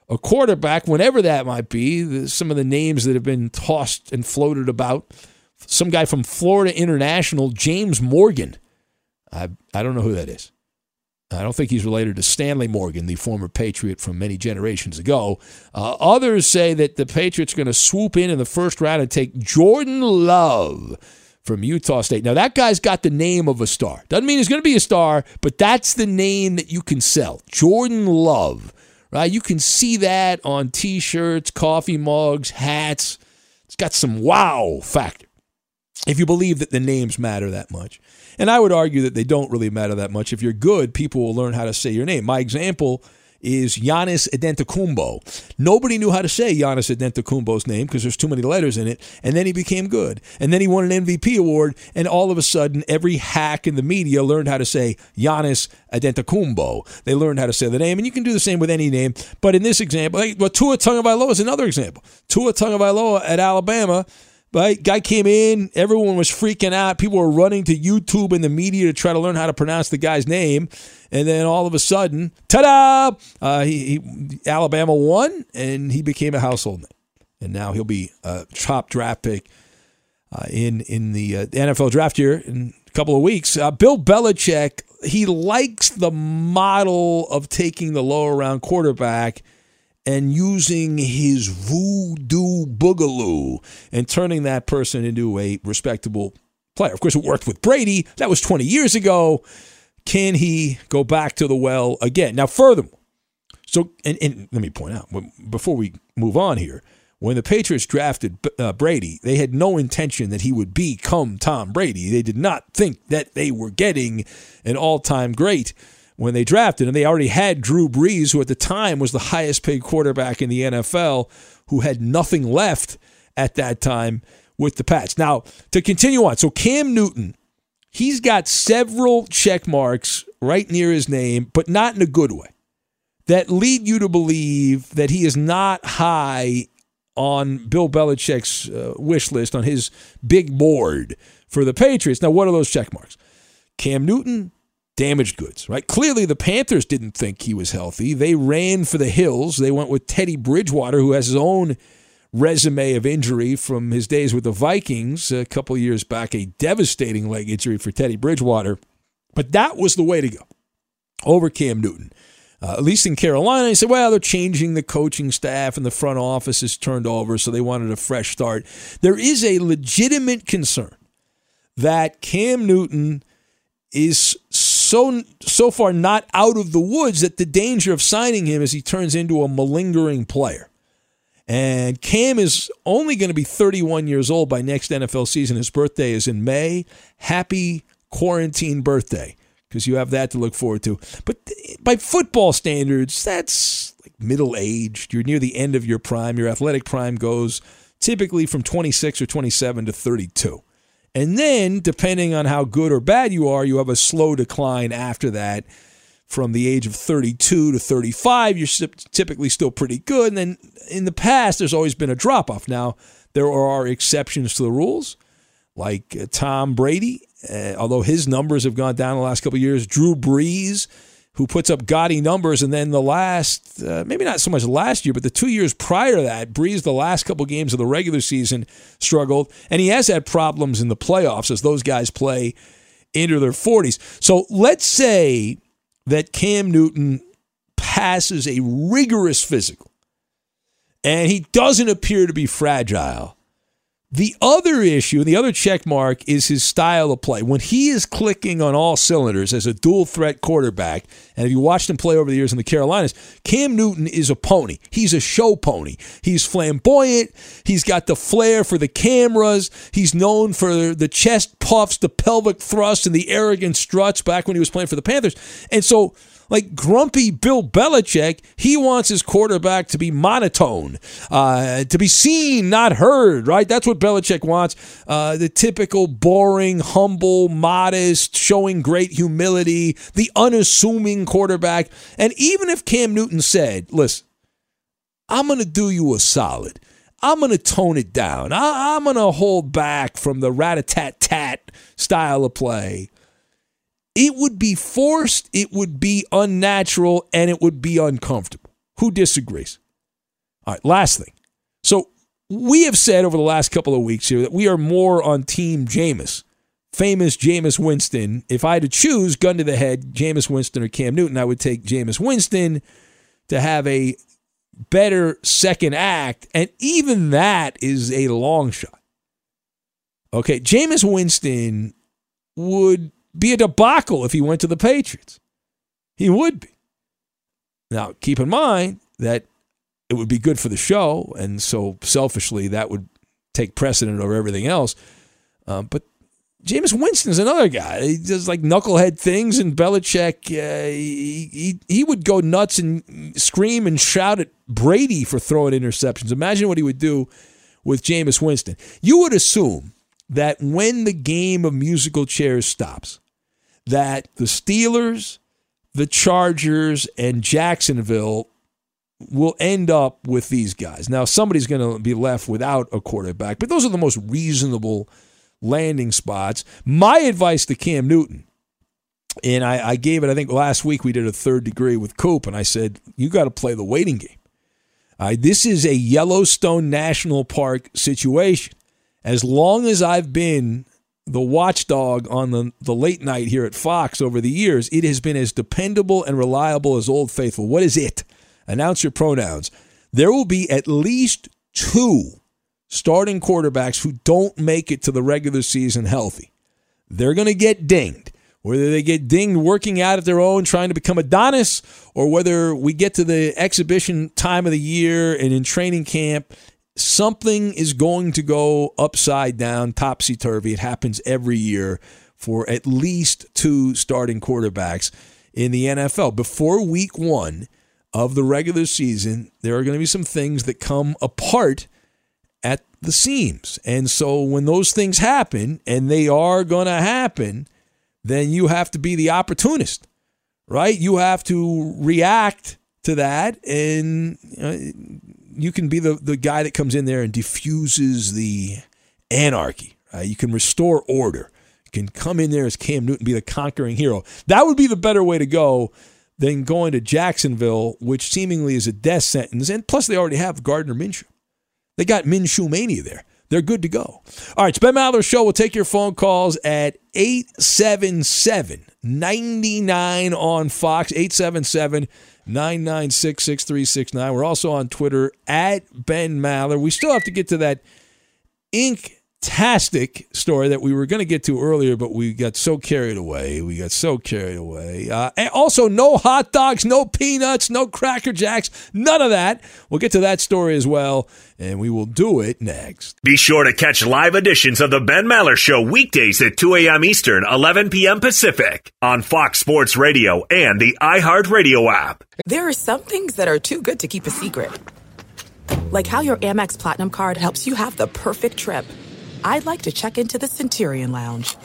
a quarterback, whenever that might be, some of the names that have been tossed and floated about, some guy from Florida International, James Morgan I, I don't know who that is. I don't think he's related to Stanley Morgan, the former Patriot from many generations ago. Uh, others say that the Patriots are going to swoop in in the first round and take Jordan Love from Utah State. Now, that guy's got the name of a star. Doesn't mean he's going to be a star, but that's the name that you can sell. Jordan Love, right? You can see that on t shirts, coffee mugs, hats. It's got some wow factor if you believe that the names matter that much. And I would argue that they don't really matter that much. If you're good, people will learn how to say your name. My example is Giannis Antetokounmpo. Nobody knew how to say Giannis Antetokounmpo's name because there's too many letters in it. And then he became good. And then he won an MVP award. And all of a sudden, every hack in the media learned how to say Giannis Antetokounmpo. They learned how to say the name. And you can do the same with any name. But in this example, like, well, Tua Tagovailoa is another example. Tua Tagovailoa at Alabama Right? Guy came in, everyone was freaking out. People were running to YouTube and the media to try to learn how to pronounce the guy's name. And then all of a sudden, ta da! Uh, he, he, Alabama won, and he became a household name. And now he'll be a top draft pick uh, in, in the uh, NFL draft year in a couple of weeks. Uh, Bill Belichick, he likes the model of taking the lower round quarterback and using his voodoo boogaloo and turning that person into a respectable player. Of course, it worked with Brady. That was 20 years ago. Can he go back to the well again? Now, furthermore, so, and, and let me point out before we move on here, when the Patriots drafted uh, Brady, they had no intention that he would become Tom Brady. They did not think that they were getting an all time great when they drafted him. They already had Drew Bledsoe, who at the time was the highest paid quarterback in the NFL, who had nothing left at that time with the Pats. Now, to continue on, so Cam Newton, he's got several check marks right near his name, but not in a good way, that lead you to believe that he is not high on Bill Belichick's uh, wish list on his big board for the Patriots. Now, what are those check marks? Cam Newton, damaged goods, right? Clearly, the Panthers didn't think he was healthy. They ran for the hills. They went with Teddy Bridgewater, who has his own resume of injury from his days with the Vikings a couple years back, a devastating leg injury for Teddy Bridgewater. But that was the way to go over Cam Newton. Uh, at least in Carolina, he said, well, they're changing the coaching staff and the front office is turned over, so they wanted a fresh start. There is a legitimate concern that Cam Newton is so so far not out of the woods that the danger of signing him is he turns into a malingering player. And Cam is only going to be 31 years old by next NFL season. His birthday is in May. Happy quarantine birthday because you have that to look forward to. But by football standards, that's like middle aged. You're near the end of your prime. Your athletic prime goes typically from 26 or 27 to 32. And then, depending on how good or bad you are, you have a slow decline after that. From the age of 32 to 35, you're typically still pretty good. And then in the past, there's always been a drop off. Now, there are exceptions to the rules, like uh, Tom Brady, uh, although his numbers have gone down the last couple years. Drew Brees, who puts up gaudy numbers, and then the last, uh, maybe not so much last year, but the two years prior to that, Brees, the last couple games of the regular season, struggled, and he has had problems in the playoffs as those guys play into their 40s. So let's say that Cam Newton passes a rigorous physical and he doesn't appear to be fragile. The other issue, the other check mark is his style of play. When he is clicking on all cylinders as a dual threat quarterback, and if you watched him play over the years in the Carolinas, Cam Newton is a pony. He's a show pony. He's flamboyant. He's got the flair for the cameras. He's known for the chest puffs, the pelvic thrusts, and the arrogant struts back when he was playing for the Panthers. And so like grumpy Bill Belichick, he wants his quarterback to be monotone, uh, to be seen, not heard, right? That's what Belichick wants. Uh, the typical boring, humble, modest, showing great humility, the unassuming quarterback. And even if Cam Newton said, listen, I'm going to do you a solid. I'm going to tone it down. I- am going to hold back from the rat a tat tat style of play it would be forced, it would be unnatural, and it would be uncomfortable. Who disagrees? All right, last thing. So we have said over the last couple of weeks here that we are more on Team Jameis, famous Jameis Winston. If I had to choose, gun to the head, Jameis Winston or Cam Newton, I would take Jameis Winston to have a better second act, and even that is a long shot. Okay, Jameis Winston would be a debacle if he went to the Patriots. He would be. Now, keep in mind that it would be good for the show, and so selfishly that would take precedent over everything else. Um, but Jameis Winston's another guy. He does like knucklehead things, and Belichick, uh, he, he, he would go nuts and scream and shout at Brady for throwing interceptions. Imagine what he would do with Jameis Winston. You would assume that when the game of musical chairs stops, that the Steelers, the Chargers, and Jacksonville will end up with these guys. Now, somebody's going to be left without a quarterback, but those are the most reasonable landing spots. My advice to Cam Newton, and I, I gave it, I think last week we did a third degree with Coop, and I said, you got to play the waiting game. Uh, this is a Yellowstone National Park situation. As long as I've been the watchdog on the, the late night here at Fox over the years, it has been as dependable and reliable as Old Faithful. What is it? Announce your pronouns. There will be at least two starting quarterbacks who don't make it to the regular season healthy. They're going to get dinged. Whether they get dinged working out at their own, trying to become Adonis, or whether we get to the exhibition time of the year and in training camp something is going to go upside down, topsy turvy. It happens every year for at least two starting quarterbacks in the NFL. Before week one of the regular season, there are going to be some things that come apart at the seams. And so when those things happen, and they are going to happen, then you have to be the opportunist, right? You have to react to that and you can be the, the guy that comes in there and diffuses the anarchy. You can restore order. You can come in there as Cam Newton, be the conquering hero. That would be the better way to go than going to Jacksonville, which seemingly is a death sentence. And plus, they already have Gardner Minshew. They got Minshew mania there. They're good to go. All right, it's Ben Maller Show. We'll take your phone calls at 877 99 on Fox, 877 996 6369. We're also on Twitter at Ben Maller. We still have to get to that ink fantastic story that we were going to get to earlier, but we got so carried away. We got so carried away. Uh, and also, no hot dogs, no peanuts, no Cracker Jacks, none of that. We'll get to that story as well, and we will do it next. Be sure to catch live editions of The Ben Maller Show weekdays at 2 a.m. Eastern, 11 p.m. Pacific on Fox Sports Radio and the iHeartRadio app. There are some things that are too good to keep a secret, like how your Amex Platinum card helps you have the perfect trip. I'd like to check into the Centurion Lounge.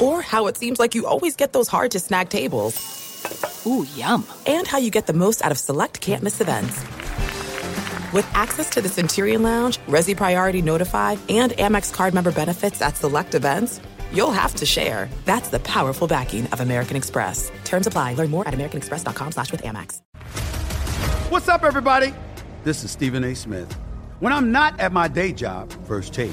Or how it seems like you always get those hard to snag tables. Ooh, yum. And how you get the most out of select can't miss events. With access to the Centurion Lounge, Resy Priority Notified, and Amex card member benefits at select events, you'll have to share. That's the powerful backing of American Express. Terms apply. Learn more at americanexpress.com slash with Amex. What's up, everybody? This is Stephen A. Smith. When I'm not at my day job, First Take,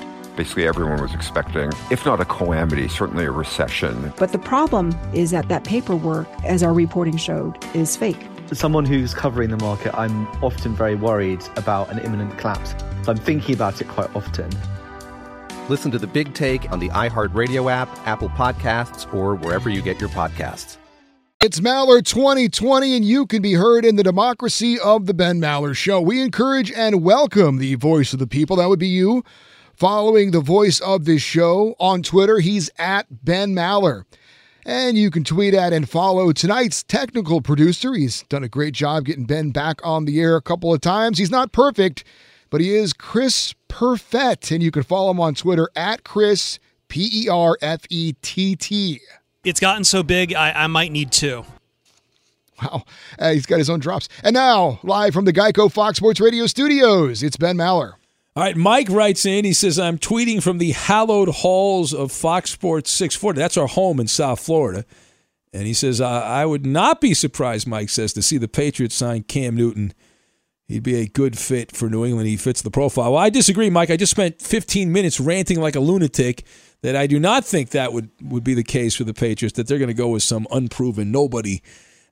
basically everyone was expecting, if not a calamity, certainly a recession. But the problem is that that paperwork, as our reporting showed, is fake. As someone who's covering the market, I'm often very worried about an imminent collapse. So I'm thinking about it quite often. Listen to the big take on the iHeartRadio app, Apple Podcasts, or wherever you get your podcasts. It's Maller 2020, and you can be heard in the democracy of the Ben Maller Show. We encourage and welcome the voice of the people. That would be you following the voice of this show on Twitter. He's at Ben Maller. And you can tweet at and follow tonight's technical producer. He's done a great job getting Ben back on the air a couple of times. He's not perfect, but he is Chris Perfett. And you can follow him on Twitter at Chris, P E R F E T T. It's gotten so big, I, I might need two. Wow. Uh, he's got his own drops. And now, live from the Geico Fox Sports Radio studios, it's Ben Maller. All right, Mike writes in. He says, I'm tweeting from the hallowed halls of Fox Sports 640. That's our home in South Florida. And he says, I, I would not be surprised, Mike says, to see the Patriots sign Cam Newton. He'd be a good fit for New England. He fits the profile. Well, I disagree, Mike. I just spent 15 minutes ranting like a lunatic that I do not think that would, would be the case for the Patriots, that they're going to go with some unproven nobody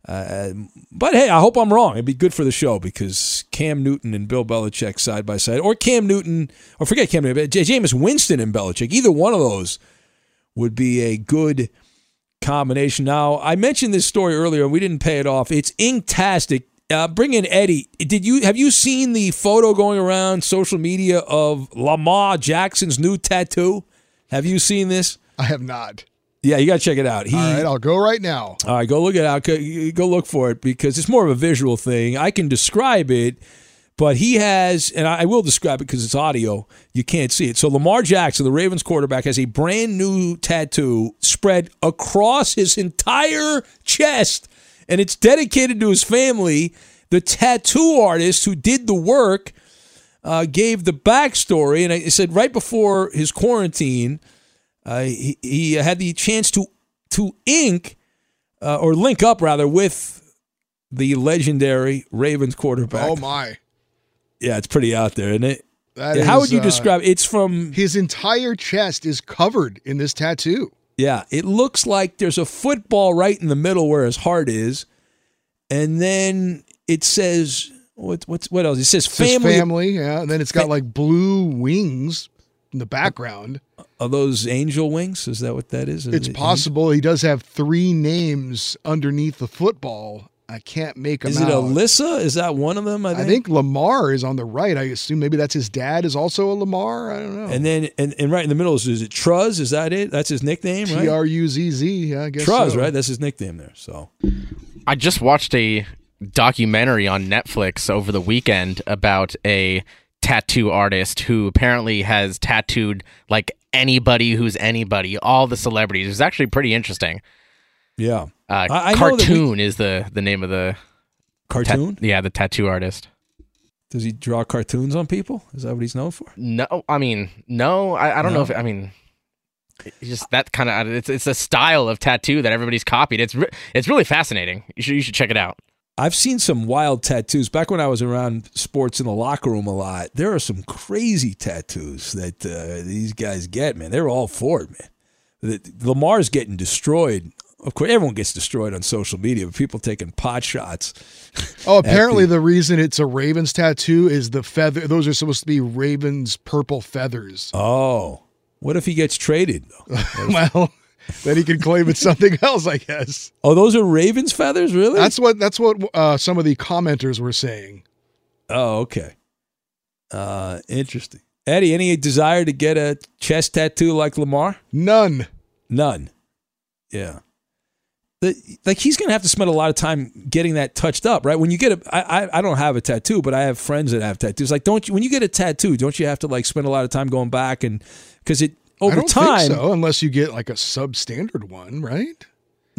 uh, but hey, I hope I'm wrong. It'd be good for the show because Cam Newton and Bill Belichick side by side, or Cam Newton, or forget Cam Newton, Jameis Winston and Belichick, either one of those would be a good combination. Now, I mentioned this story earlier, and we didn't pay it off. It's inktastic. Uh, bring in Eddie. Did you have you seen the photo going around social media of Lamar Jackson's new tattoo? Have you seen this? I have not. Yeah, you got to check it out. He, All right, I'll go right now. All right, go look it out. Go, go look for it because it's more of a visual thing. I can describe it, but he has, and I will describe it because it's audio. You can't see it. So Lamar Jackson, the Ravens quarterback, has a brand new tattoo spread across his entire chest, and it's dedicated to his family. The tattoo artist who did the work uh, gave the backstory, and I said right before his quarantine, uh, he, he had the chance to to ink uh, or link up rather with the legendary Ravens quarterback. Oh my! Yeah, it's pretty out there, isn't it? That Yeah, How is, would you uh, describe? It's from His entire chest is covered in this tattoo. yeah. It looks like there's a football right in the middle where his heart is, and then it says what what's what else? It says It says family. family, yeah, and then it's got like blue wings in the background. Are those angel wings? Is that what that is? Is It's it- possible he does have three names underneath the football. I can't make them Is out. it Alyssa? Is that one of them? I I think. think Lamar is on the right. I assume maybe that's his dad is also a Lamar. I don't know. And then and, and right in the middle is, is it Truzz? Is that it? That's his nickname, right? T R U Z Z. I guess Truzz, so. right? That's his nickname there. So I just watched a documentary on Netflix over the weekend about a tattoo artist who apparently has tattooed like anybody who's anybody, all the celebrities. It was actually pretty interesting. yeah, Uh, I- I that we- cartoon is the the name of the cartoon. tat- yeah, the tattoo artist. Does he draw cartoons on people? Is that what he's known for? No, I mean, no, I, I don't know if I mean, just that kind of it's it's a style of tattoo that everybody's copied. It's re- it's really fascinating. You should you should check it out. I've seen some wild tattoos. Back when I was around sports in the locker room a lot, there are some crazy tattoos that uh, these guys get, man. They're all for it, man. The- Lamar's getting destroyed. Of course, everyone gets destroyed on social media, but people taking pot shots. Oh, apparently the- the reason it's a Ravens tattoo is the feather. Those are supposed to be Ravens purple feathers. Oh, what if he gets traded? Well, then he can claim it's something else, I guess. Oh, those are Ravens feathers, really? That's what that's what uh, some of the commenters were saying. Oh, okay. Uh, interesting. Eddie, any desire to get a chest tattoo like Lamar? None. None. Yeah. The, like he's gonna have to spend a lot of time getting that touched up, right? When you get a, I, I, I don't have a tattoo, but I have friends that have tattoos. Like, don't you? When you get a tattoo, don't you have to like spend a lot of time going back and because it over I don't time? think so, unless you get like a substandard one, right?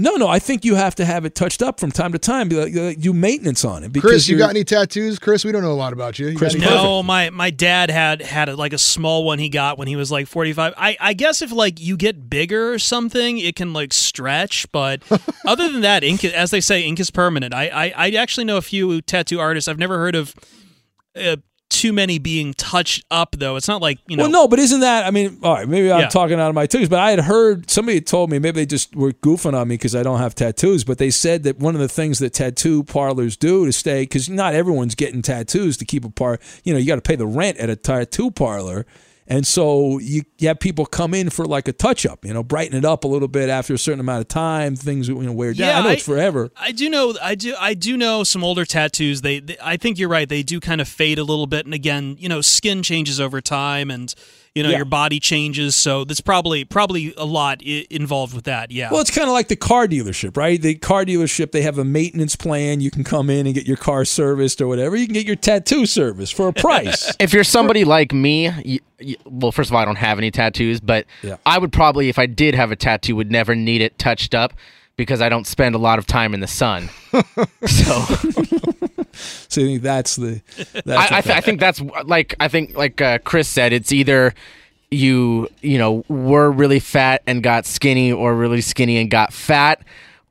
No, no. I think you have to have it touched up from time to time. Be like, like, do maintenance on it. Because Chris, you got any tattoos? Chris, we don't know a lot about you. You Chris, No, my my dad had had a, like a small one he got when he was like 45. I I guess if like you get bigger or something, it can like stretch, but other than that, ink as they say, ink is permanent. I I, I actually know a few tattoo artists. I've never heard of uh, too many being touched up though. It's not like, you know well, no, but isn't that? I mean, all right, maybe I'm Yeah. talking out of my tubes, but I had heard somebody told me maybe they just were goofing on me because I don't have tattoos. But they said that one of the things that tattoo parlors do to stay because not everyone's getting tattoos to keep a par. You know, you got to pay the rent at a tattoo parlor. And so you, you have people come in for like a touch up, you know, brighten it up a little bit after a certain amount of time. Things you know wear down. Yeah, I know I- it's forever. I do know I do I do know some older tattoos. They, they I think you're right. They do kind of fade a little bit, and again, you know, skin changes over time, and you know Yeah. your body changes. So that's probably probably a lot I- involved with that. Yeah. Well, it's kind of like the car dealership, right? The car dealership, they have a maintenance plan. You can come in and get your car serviced or whatever. You can get your tattoo service for a price. If you're somebody like me, you, you, well, first of all, I don't have any tattoos, but Yeah. I would probably, if I did have a tattoo, would never need it touched up because I don't spend a lot of time in the sun. so so I think that's the. That's I, I, th- I think that's like I think like uh, Chris said, it's either you you know were really fat and got skinny, or really skinny and got fat.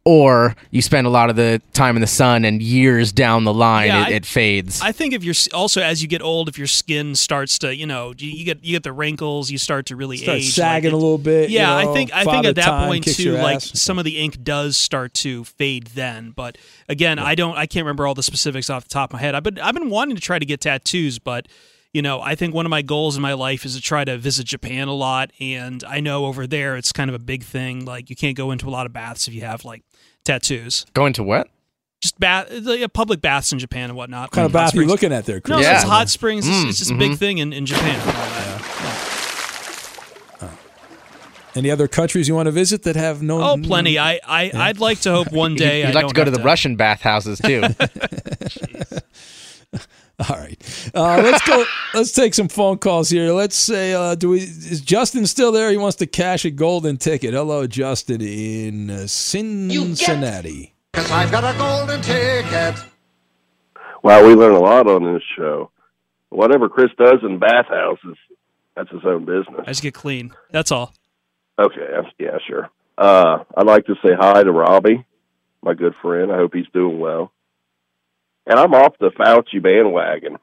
Or you spend a lot of the time in the sun, and years down the line, Yeah, it, I- it fades. I think if you're also as you get old, if your skin starts to, you know, you, you get you get the wrinkles, you start to really Start age, sagging like a little bit. you Yeah, I think I think at that Time point too, like ass. some of the ink does start to fade then. But again, I don't, I can't remember all the specifics off the top of my head. I've been I've been wanting to try to get tattoos, but you know, I think one of my goals in my life is to try to visit Japan a lot, and I know over there it's kind of a big thing. Like you can't go into a lot of baths if you have like tattoos. Going to what? Just bath, like, public baths in Japan and whatnot. What kind of Hot bath are you springs. looking at there, Chris? No, Yeah. it's hot springs. It's, Mm, it's just a big mhm. thing in, in Japan. and all that. Any other countries you want to visit that have no? Oh, plenty. I, I I'd like to hope one day. You'd, I like don't to go to have the Russian bathhouses too. All right, uh, let's go. let's take some phone calls here. Let's say, uh, do we? Is Justin still there? He wants to cash a golden ticket. Hello, Justin in uh, Cincinnati. Cause I've got a golden ticket. Wow, we learn a lot on this show. Whatever Chris does in bathhouses, that's his own business. I just get clean. That's all. Okay, yeah, sure. Uh, I'd like to say hi to Robbie, my good friend. I hope he's doing well. And I'm off the Fauci bandwagon.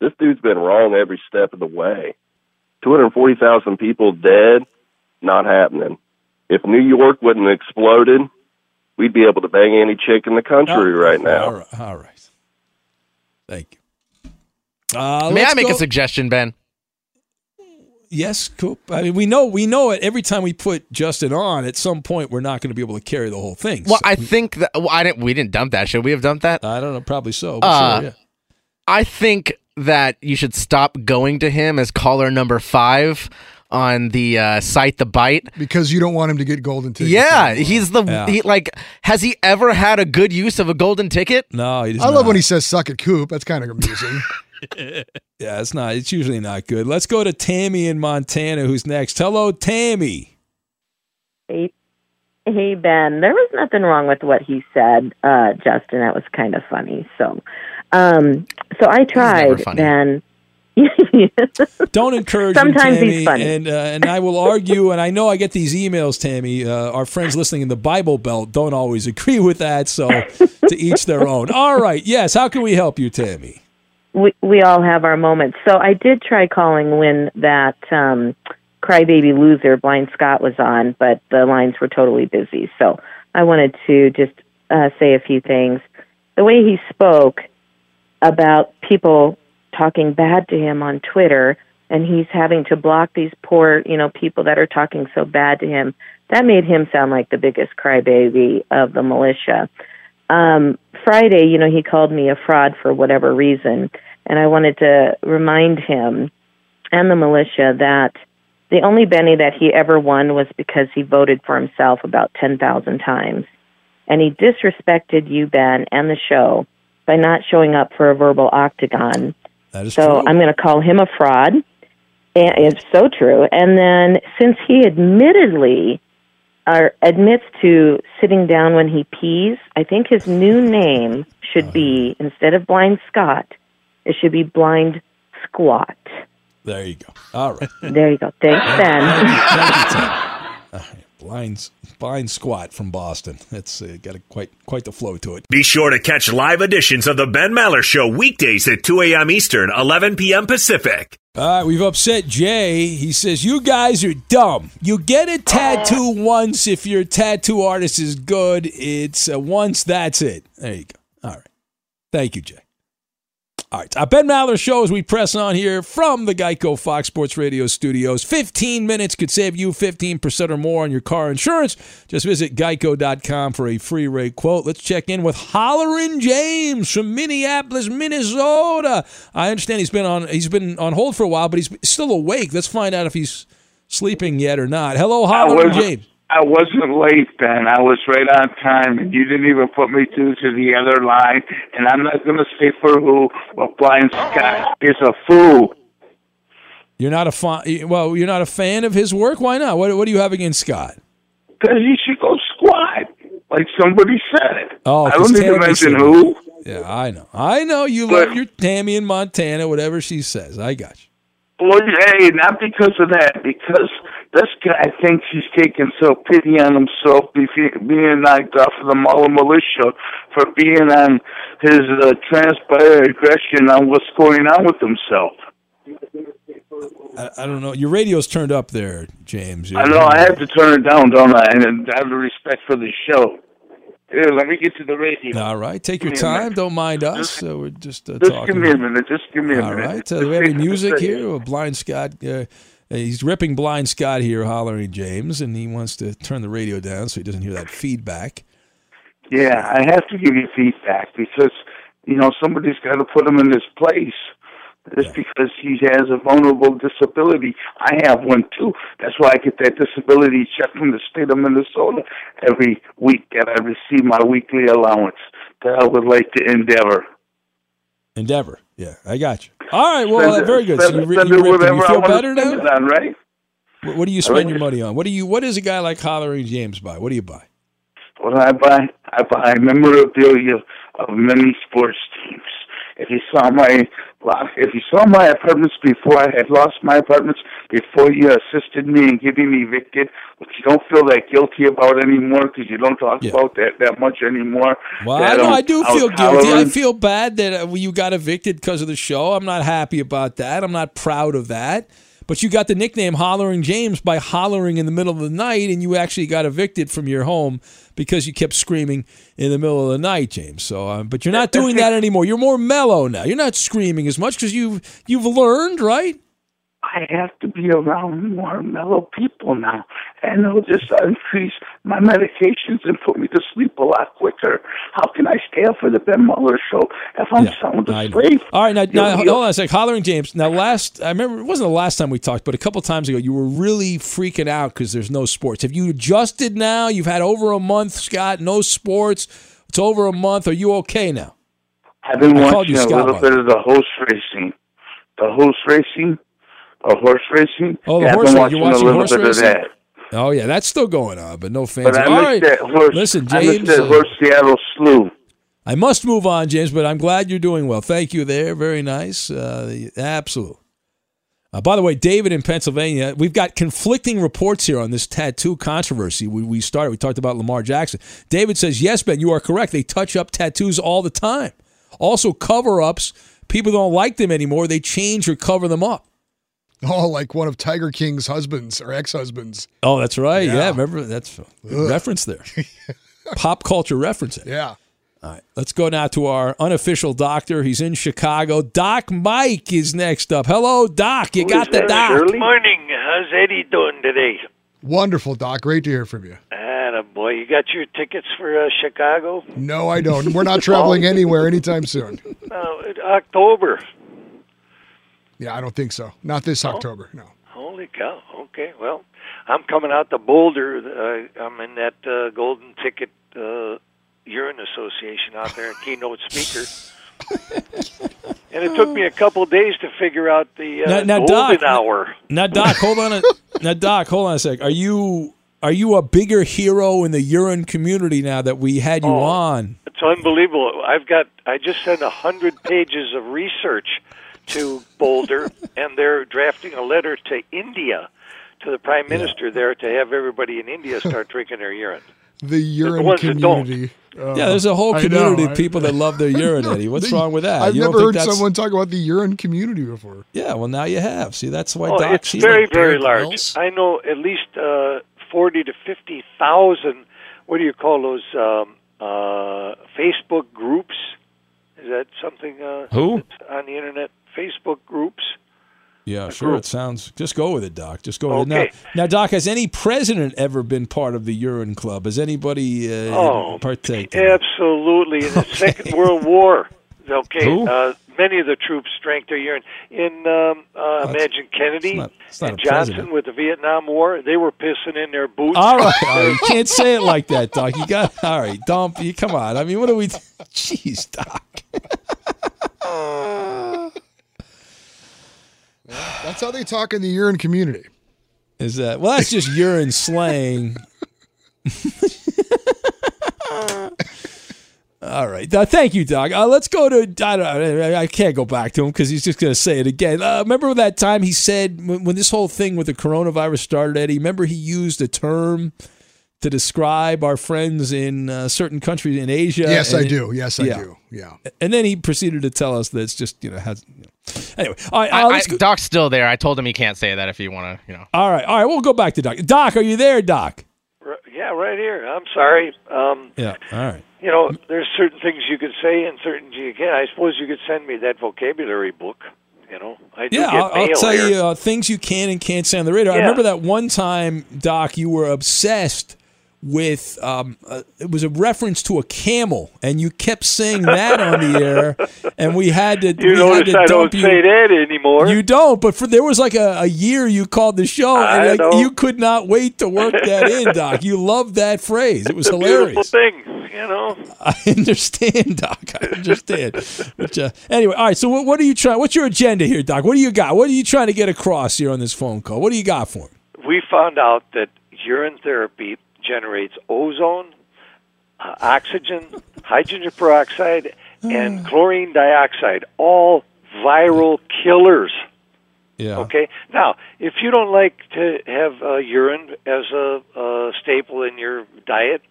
This dude's been wrong every step of the way. 240,000 people dead, not happening. If New York wouldn't have exploded, we'd be able to bang any chick in the country right now. All right, all right. Thank you. Uh, May I make go- a suggestion, Ben? Yes, Coop. I mean, we know we know it. Every time we put Justin on, at some point, we're not going to be able to carry the whole thing. Well, I think that well, I didn't. We didn't dump that. Should we have dumped that? I don't know. Probably so. but Uh, sure, yeah. I think that you should stop going to him as caller number five on the uh, site, the bite. Because you don't want him to get golden ticket. Yeah, he's the Yeah. he like. Has he ever had a good use of a golden ticket? No, he does I love not. when he says "suck it, Coop." That's kind of amusing. Yeah, it's not. It's usually not good. Let's go to Tammy in Montana, who's next. Hello, Tammy. Hey, hey, Ben. There was nothing wrong with what he said, uh, Justin. That was kind of funny. So, um, so I tried, funny. Ben. Don't encourage Sometimes him, he's Tammy, funny. and uh, and I will argue. And I know I get these emails, Tammy. Uh, our friends listening in the Bible Belt don't always agree with that, so to each their own. All right, yes. How can we help you, Tammy? We we all have our moments. So I did try calling when that um, crybaby loser Blind Scott was on, but the lines were totally busy. So I wanted to just uh, say a few things. The way he spoke about people talking bad to him on Twitter, and he's having to block these poor, you know, people that are talking so bad to him. That made him sound like the biggest crybaby of the militia um, Friday, you know, he called me a fraud for whatever reason, and I wanted to remind him and the militia that the only Benny that he ever won was because he voted for himself about 10,000 times. And he disrespected you, Ben, and the show by not showing up for a verbal octagon. That is so true. I'm going to call him a fraud. And it's so true. And then since he admittedly uh, admits to sitting down when he pees, I think his new name should be instead of Blind Scott, it should be Blind Squat. There you go. All right. There you go. Thanks, Ben. All right. Blind, blind squat from Boston. That's uh, got a, quite quite the flow to it. Be sure to catch live editions of the Ben Maller Show weekdays at 2 a.m. Eastern, 11 p.m. Pacific. All right, we've upset Jay. He says, You guys are dumb. You get a tattoo once if your tattoo artist is good. It's uh, once, that's it. There you go. All right. Thank you, Jay. All right. Uh, ben Maller Show as we press on here from the Geico Fox Sports Radio studios. 15 minutes could save you 15% or more on your car insurance. Just visit geico.com for a free rate quote. Let's check in with Hollerin' James from Minneapolis, Minnesota. I understand he's been on he's been on hold for a while, but he's still awake. Let's find out if he's sleeping yet or not. Hello, Hollerin' James. I wasn't late, Ben. I was right on time, and you didn't even put me through to the other line. And I'm not going to say for who, but Blind Scott is a fool. You're not a fan. Well, you're not a fan of his work. Why not? What, what do you have against Scott? Because he should go squat, like somebody said. It. Oh, I don't need to mention who. Yeah, I know. I know you But- love your Tammy in Montana, whatever she says. I got you. Well, hey, not because of that, because this guy thinks he's taking so pity on himself, be- being knocked off of the Maller militia for being on his uh, transpired aggression on what's going on with himself. I, I don't know. Your radio's turned up there, James. I know I have to turn it down, don't I? And I have the respect for the show. Here, let me get to the radio. All right, take your Give a time. Don't mind us. Uh, we're just uh, Just talking. give me a minute. Just give me a All minute. All right. Uh, do we have any music here? Blind Scott. Uh, Uh, he's ripping Blind Scott here, hollering James, and he wants to turn the radio down so he doesn't hear that feedback. Yeah, I have to give you feedback because you know somebody's got to put him in his place. Just because he has a vulnerable disability. I have one too. That's why I get that disability check from the state of Minnesota every week and I receive my weekly allowance that I would like to endeavor. Endeavor. Yeah, I got you. All right, well, Spend uh, very good. Spend, So you, re- spend you, it ripped him. whatever you feel better now? on, right? What, what do you spend your money on? What do you? What does a guy like Hollering James buy? What do you buy? What do I buy? I buy memorabilia of many sports teams. If you saw my if you saw my apartments before I had lost my apartments, before you assisted me in getting evicted, which you don't feel that guilty about anymore because you don't talk about that that much anymore. Well, I know I do feel guilty. I feel bad that uh, you got evicted because of the show. I'm not happy about that. I'm not proud of that. But you got the nickname Hollering James by hollering in the middle of the night, and you actually got evicted from your home because you kept screaming in the middle of the night, James. So, uh, but you're not doing that anymore. You're more mellow now. You're not screaming as much because you've you've learned, right? I have to be around more mellow people now, and it'll just increase my medications and put me to sleep a lot quicker. How can I stay up for the Ben Maller show if I'm sound I asleep? All right, now, now hold on a sec. Hollering James. Now, last I remember it wasn't the last time we talked, but a couple times ago, you were really freaking out because there's no sports. Have you adjusted now? You've had over a month, Scott. No sports. It's over a month. Are you okay now? I've been I watching you a little bit of the horse racing. The horse racing? Or horse racing? Oh, the yeah, horse I've been race. You're watching a little horse bit racing? of that. Oh yeah, that's still going on, but no fans. But I All right, that horse. listen, I James. that uh, horse Seattle slew. I must move on, James, but I'm glad you're doing well. Thank you there. Very nice. Uh, absolute. Uh, by the way, David in Pennsylvania, we've got conflicting reports here on this tattoo controversy. We, we started, we talked about Lamar Jackson. David says, yes, Ben, you are correct. They touch up tattoos all the time. Also, cover ups. People don't like them anymore. They change or cover them up. Oh, like one of Tiger King's husbands or ex-husbands. Oh, that's right. Yeah, Yeah. remember that's Ugh. reference there. Pop culture reference. There. Yeah. All right, let's go now to our unofficial doctor. He's in Chicago. Doc Mike is next up. Hello, Doc. You got the doc. Morning. How's Eddie doing today? Wonderful, Doc. Great to hear from you. Ah, boy, you got your tickets for uh, Chicago? No, I don't. We're not traveling anywhere anytime soon. No, it- October. Yeah, I don't think so. Not this October. No. Holy cow. Okay, well, I'm coming out to Boulder. Uh, I'm in that uh, Golden Ticket uh, Urine Association out there, keynote speaker. and it took me a couple days to figure out the uh, Now, now, golden Doc. hour. Now, Doc, hold on. A, now, Doc, hold on a sec. Are you are you a bigger hero in the urine community now that we had you on? It's unbelievable. I've got. I just sent a hundred pages of research to Boulder, and they're drafting a letter to India, to the prime minister there, to have everybody in India start drinking their urine. The urine ones community. Uh, yeah, there's a whole I know, community of I- people that love their urine, Eddie. What's The- wrong with that? I've You never heard that's- someone talk about the urine community before. Yeah, well, now you have. See, that's why Oh, Doc. it's she's very, like very large. Grylls. I know at least uh, forty to fifty thousand. What do you call those um, uh, Facebook groups? Is that something? Uh, Who? that's on the internet? Facebook groups. Yeah, sure. It sounds. Just go with it, Doc. Just go with it. Now, now, Doc, has any president ever been part of the urine club? Has anybody uh, Oh, partaken? Absolutely. In the Second World War, okay, uh, many of the troops drank their urine. In um, uh, imagine Kennedy it's not and Johnson president. with the Vietnam War, they were pissing in their boots. All right, all right. you can't say it like that, Doc. You got all right. Don't you come on. I mean, what are we? Jeez, Doc. That's how they talk in the urine community. Is that well? That's just urine slang. All right. Uh, thank you, Doc. Uh, let's go to. I, don't, I can't go back to him because he's just going to say it again. Uh, remember that time he said when, when this whole thing with the coronavirus started, Eddie? Remember he used a term to describe our friends in uh, certain countries in Asia? Yes, I it- do. Yes, I yeah. do. Yeah. And then he proceeded to tell us that it's just you know has. You know. Anyway, all right. I, Uh, I, let's go- Doc's still there. I told him he can't say that if you want to, you know. all right. All right. We'll go back to Doc. Doc, are you there, Doc? R- Yeah, right here. I'm sorry. Um, Yeah. All right. you know, there's certain things you could say and certain you can't. I suppose you could send me that vocabulary book. You know, I Yeah, get I'll, I'll tell here. you uh, things you can and can't say on the radio. I remember that one time, Doc, you were obsessed with um, uh, it was a reference to a camel, and you kept saying that on the air, and we had to. You we had notice to I dump don't you. say that anymore. You don't, but for there was like a, a year you called the show, I and like, you could not wait to work that in, Doc. You loved that phrase; it was hilarious. thing, you know. I understand, Doc. I understand. but, uh, anyway, all right. So, what, what are you trying? What's your agenda here, Doc? What do you got? What are you trying to get across here on this phone call? What do you got for him? We found out that urine therapy generates ozone, uh, oxygen, hydrogen peroxide, and chlorine dioxide, all viral killers. Yeah. Okay. Now, if you don't like to have uh, urine as a, a staple in your diet,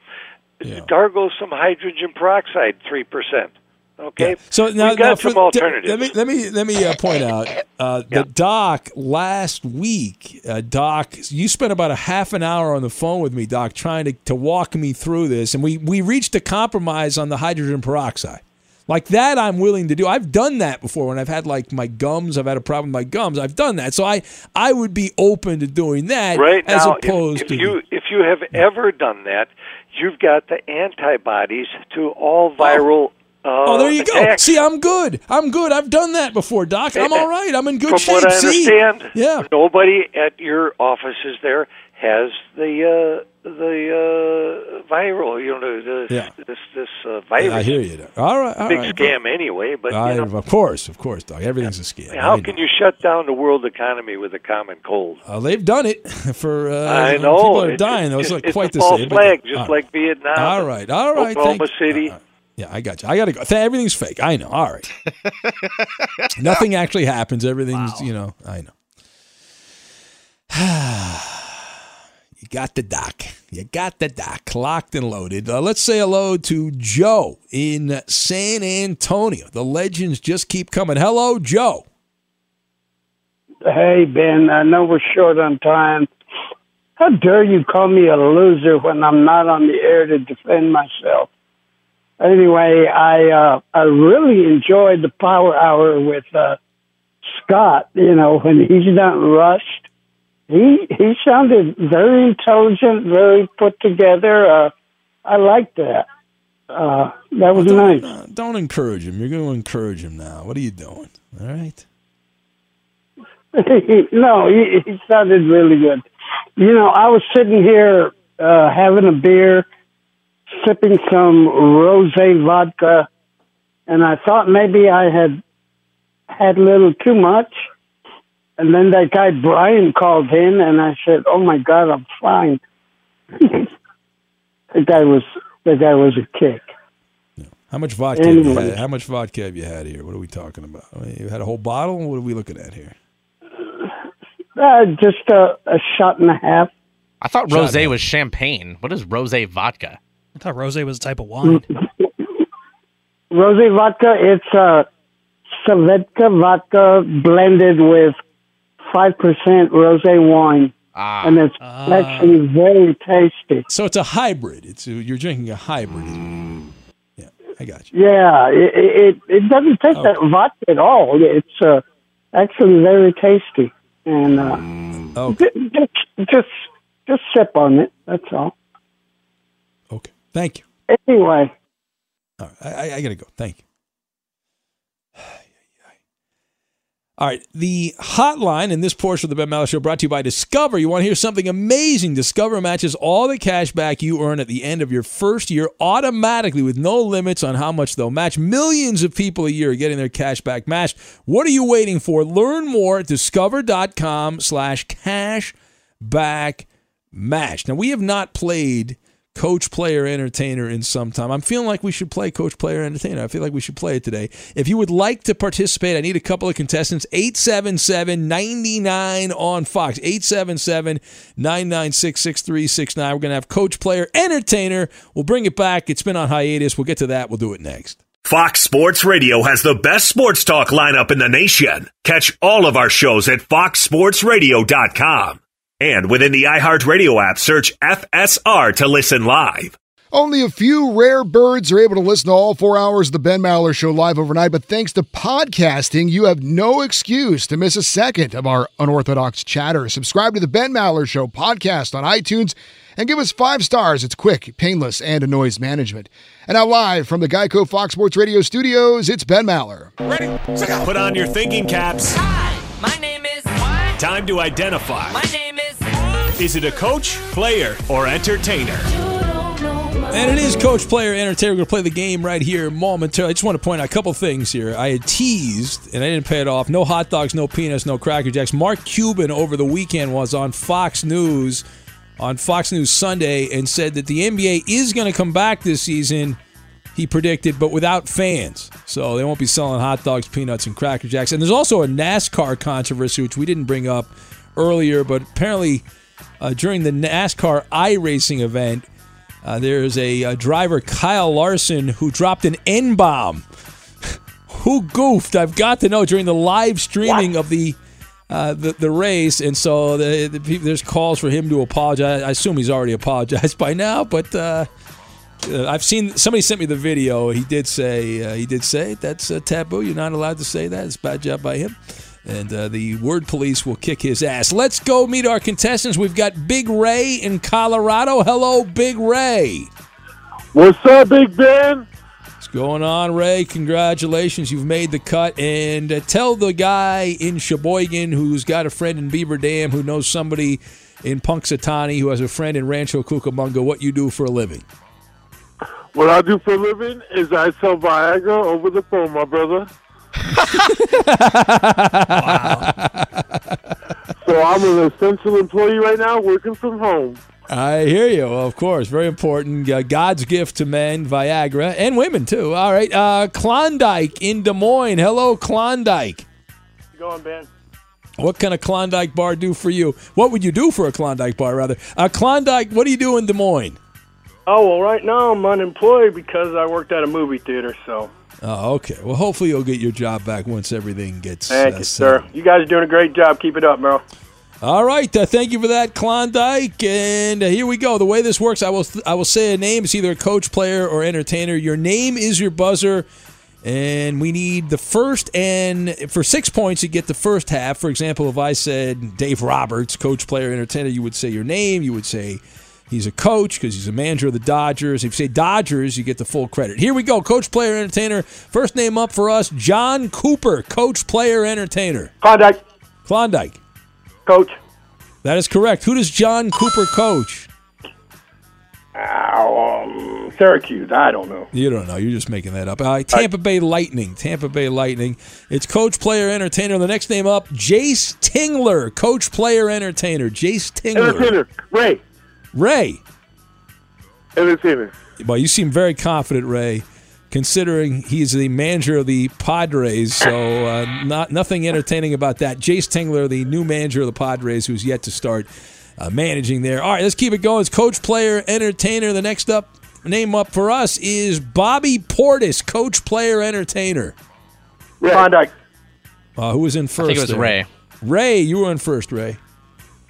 gargle some hydrogen peroxide, three percent. Okay. So now, we got now some for- alternatives. Let me let me let me uh, point out uh, that Doc last week, uh, Doc, you spent about a half an hour on the phone with me, Doc, trying to, to walk me through this, and we we reached a compromise on the hydrogen peroxide. Like that, I'm willing to do. I've done that before when I've had like my gums. I've had a problem with my gums. I've done that, so I I would be open to doing that right as now, opposed if, to if you if you have ever done that, you've got the antibodies to all viral. Uh, Oh, there you go. attacks. See, I'm good. I'm good. I've done that before, Doc. I'm all right. I'm in good From shape. what I See? understand, Yeah. nobody at your offices there has the uh, the uh, viral. You know, the, Yeah. this this uh, virus. I hear you. All right. All Big right. scam anyway. But I- you know, of course, of course, Doc. Everything's a scam. how I can you shut down the world economy with a common cold? Uh, they've done it for. Uh, I know. People are dying. though. It's, it's, not quite a the same. but- flag, just all right. like Vietnam. All right. All right. Oklahoma thank- City. Yeah, I got you. I got to go. Everything's fake. I know. All right. Nothing actually happens. Everything's, you know, I know. you got the doc. You got the doc locked and loaded. Uh, let's say hello to Joe in San Antonio. The legends just keep coming. Hello, Joe. Hey, Ben, I know we're short on time. How dare you call me a loser when I'm not on the air to defend myself? Anyway, I uh, I really enjoyed the Power Hour with uh, Scott. You know, when he's not rushed, he he sounded very intelligent, very put together. Uh, I liked that. Uh, that was nice. Uh, don't encourage him. You're going to encourage him now. What are you doing? All right. no, he, he sounded really good. You know, I was sitting here uh, having a beer, sipping some rosé vodka, and I thought maybe I had had a little too much. And then that guy Brian called in, and I said, "Oh my God, I'm fine." the guy was the guy was a kick. How much vodka? Have you had? How much vodka have you had here? What are we talking about? I mean, you had a whole bottle. What are we looking at here? Uh, just a, a shot and a half. I thought rosé was champagne. What is rosé vodka? I thought rosé was a type of wine. Rosé vodka, it's a Svedka vodka blended with 5% rosé wine. Ah. And it's actually very tasty. So it's a hybrid. It's a, you're drinking a hybrid. Yeah, I got you. Yeah, it, it, it doesn't taste that vodka at all. It's uh, actually very tasty. And uh, ju- just, just, just sip on it. That's all. Thank you. Anyway. All right, I, I, I got to go. Thank you. All right, the hotline in this portion of the Ben Maller Show brought to you by Discover. You want to hear something amazing? Discover matches all the cash back you earn at the end of your first year automatically with no limits on how much they'll match. Millions of people a year are getting their cash back matched. What are you waiting for? Learn more at discover.com slash cash back match. Now, we have not played coach, player, entertainer in some time. I'm feeling like we should play coach, player, entertainer. I feel like we should play it today. If you would like to participate, I need a couple of contestants. 877 99 on Fox. 877 996 6369. We're going to have coach, player, entertainer. We'll bring it back. It's been on hiatus. We'll get to that. We'll do it next. Fox Sports Radio has the best sports talk lineup in the nation. Catch all of our shows at foxsportsradio.com. And within the iHeartRadio app, search FSR to listen live. Only a few rare birds are able to listen to all four hours of the Ben Maller Show live overnight, but thanks to podcasting, you have no excuse to miss a second of our unorthodox chatter. Subscribe to the Ben Maller Show podcast on iTunes and give us five stars. It's quick, painless, and a noise management. And now, live from the Geico Fox Sports Radio studios, it's Ben Maller. Ready? Put on your thinking caps. Hi, my name is. Time to identify. My name is. Is it a coach, player, or entertainer? And it is Coach Player Entertainer. We're going to play the game right here momentarily. I just want to point out a couple things here. I had teased, and I didn't pay it off. No hot dogs, no peanuts, no Cracker Jacks. Mark Cuban over the weekend was on Fox News, on Fox News Sunday, and said that the NBA is going to come back this season. He predicted, but without fans. So they won't be selling hot dogs, peanuts, and Cracker Jacks. And there's also a NASCAR controversy, which we didn't bring up earlier, but apparently uh, during the NASCAR iRacing event, uh, there's a, a driver, Kyle Larson, who dropped an N bomb. who goofed? I've got to know during the live streaming of the, uh, the the race, and so the, the, peop- there's calls for him to apologize. I assume he's already apologized by now, but uh, uh, I've seen somebody sent me the video. He did say uh, he did say that's a taboo. You're not allowed to say that. It's a bad job by him. And uh, the word police will kick his ass. Let's go meet our contestants. We've got Big Ray in Colorado. Hello, Big Ray. What's up, Big Ben? What's going on, Ray? Congratulations. You've made the cut. And uh, tell the guy in Sheboygan who's got a friend in Beaver Dam who knows somebody in Punxsutawney who has a friend in Rancho Cucamonga what you do for a living. What I do for a living is I sell Viagra over the phone, my brother. So I'm an essential employee right now, working from home. I hear you. Of course, very important. Uh, God's gift to men, Viagra, and women too. All right, uh, Klondike in Des Moines. Hello, Klondike. Going, Ben. What can a Klondike bar do for you? What would you do for a Klondike bar, rather? Uh, Klondike, what do you do in Des Moines? Oh well, right now I'm unemployed because I worked at a movie theater. So Oh, okay. Well, hopefully you'll get your job back once everything gets. thank uh, you, sir. You guys are doing a great job. Keep it up, bro. All right, uh, thank you for that, Klondike. And uh, here we go. The way this works, I will I will say a name. It's either a coach, player, or entertainer. Your name is your buzzer, and we need the first. And for six points, you get the first half. For example, if I said Dave Roberts, coach, player, entertainer, you would say your name. You would say he's a coach because he's a manager of the Dodgers. If you say Dodgers, you get the full credit. Here we go. Coach, player, entertainer. First name up for us, Jon Cooper, coach, player, entertainer. Klondike. Klondike. Coach. That is correct. Who does Jon Cooper coach? Um, Syracuse. I don't know. You don't know. You're just making that up. Uh, Tampa Bay Lightning. Tampa Bay Lightning. It's coach, player, entertainer. The next name up, Jayce Tingler. Coach, player, entertainer. Jayce Tingler. Entertainer. Ray. Ray. Entertainer. Well, you seem very confident, Ray, considering he's the manager of the Padres. So, uh, not nothing entertaining about that. Jayce Tingler, the new manager of the Padres, who's yet to start uh, managing there. All right, let's keep it going. It's coach, player, entertainer. The next up name up for us is Bobby Portis, coach, player, entertainer. Klondike. Uh, who was in first? think it was there? Ray. Ray, you were in first, Ray.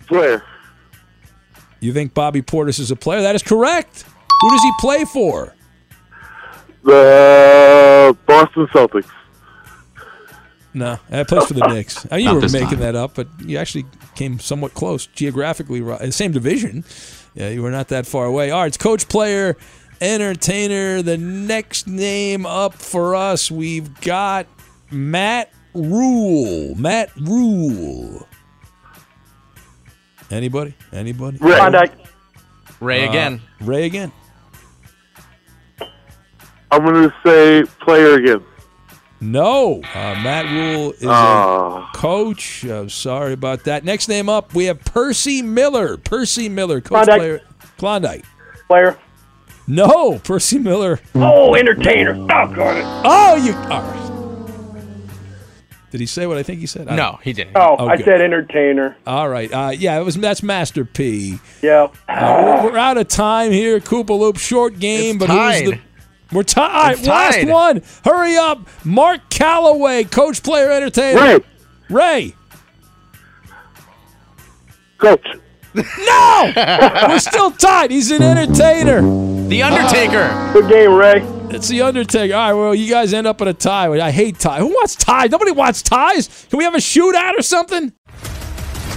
Player. You think Bobby Portis is a player? That is correct. Who does he play for? The Boston Celtics. No, that plays for the Knicks. Uh, you Not were making time. that up, but you actually came somewhat close geographically. ri- Same division. Yeah, you were not that far away. All right, it's coach, player, entertainer. The next name up for us, we've got Matt Rhule. Matt Rhule. Anybody? Anybody? Ray. Klondike. Ray Uh, again. Ray again. I'm going to say player again. No, uh, Matt Rhule is Ah. a coach. Uh, sorry about that. Next name up, we have Percy Miller. Percy Miller, coach Klondike. player. Klondike. Player. No, Percy Miller. Oh, entertainer. Doggone it. Oh, you. All right. Did he say what I think he said? No, he didn't. Oh, I good. said entertainer. All right. Uh, yeah, it was. That's Master P. Yeah. Uh, we're, we're out of time here. Koopa Loop, short game, It's but who's the? tied. We're tied. It's Last tied. one. Hurry up. Mark Calloway, coach, player, entertainer. Ray. Ray. Coach. No! We're still tied. He's an entertainer. The Undertaker. Good game, Ray. It's the Undertaker. All right, well, you guys end up in a tie. I hate ties. Who wants ties? Nobody wants ties. Can we have a shootout or something?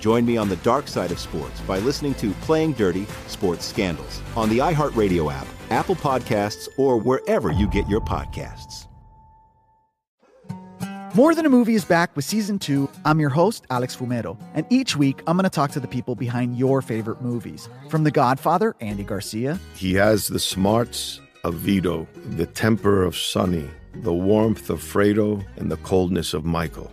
Join me on the dark side of sports by listening to Playing Dirty Sports Scandals on the iHeartRadio app, Apple Podcasts, or wherever you get your podcasts. More Than a Movie is back with season two. I'm your host, Alex Fumero, and each week I'm going to talk to the people behind your favorite movies. From The Godfather, Andy Garcia. He has the smarts of Vito, the temper of Sonny, the warmth of Fredo, and the coldness of Michael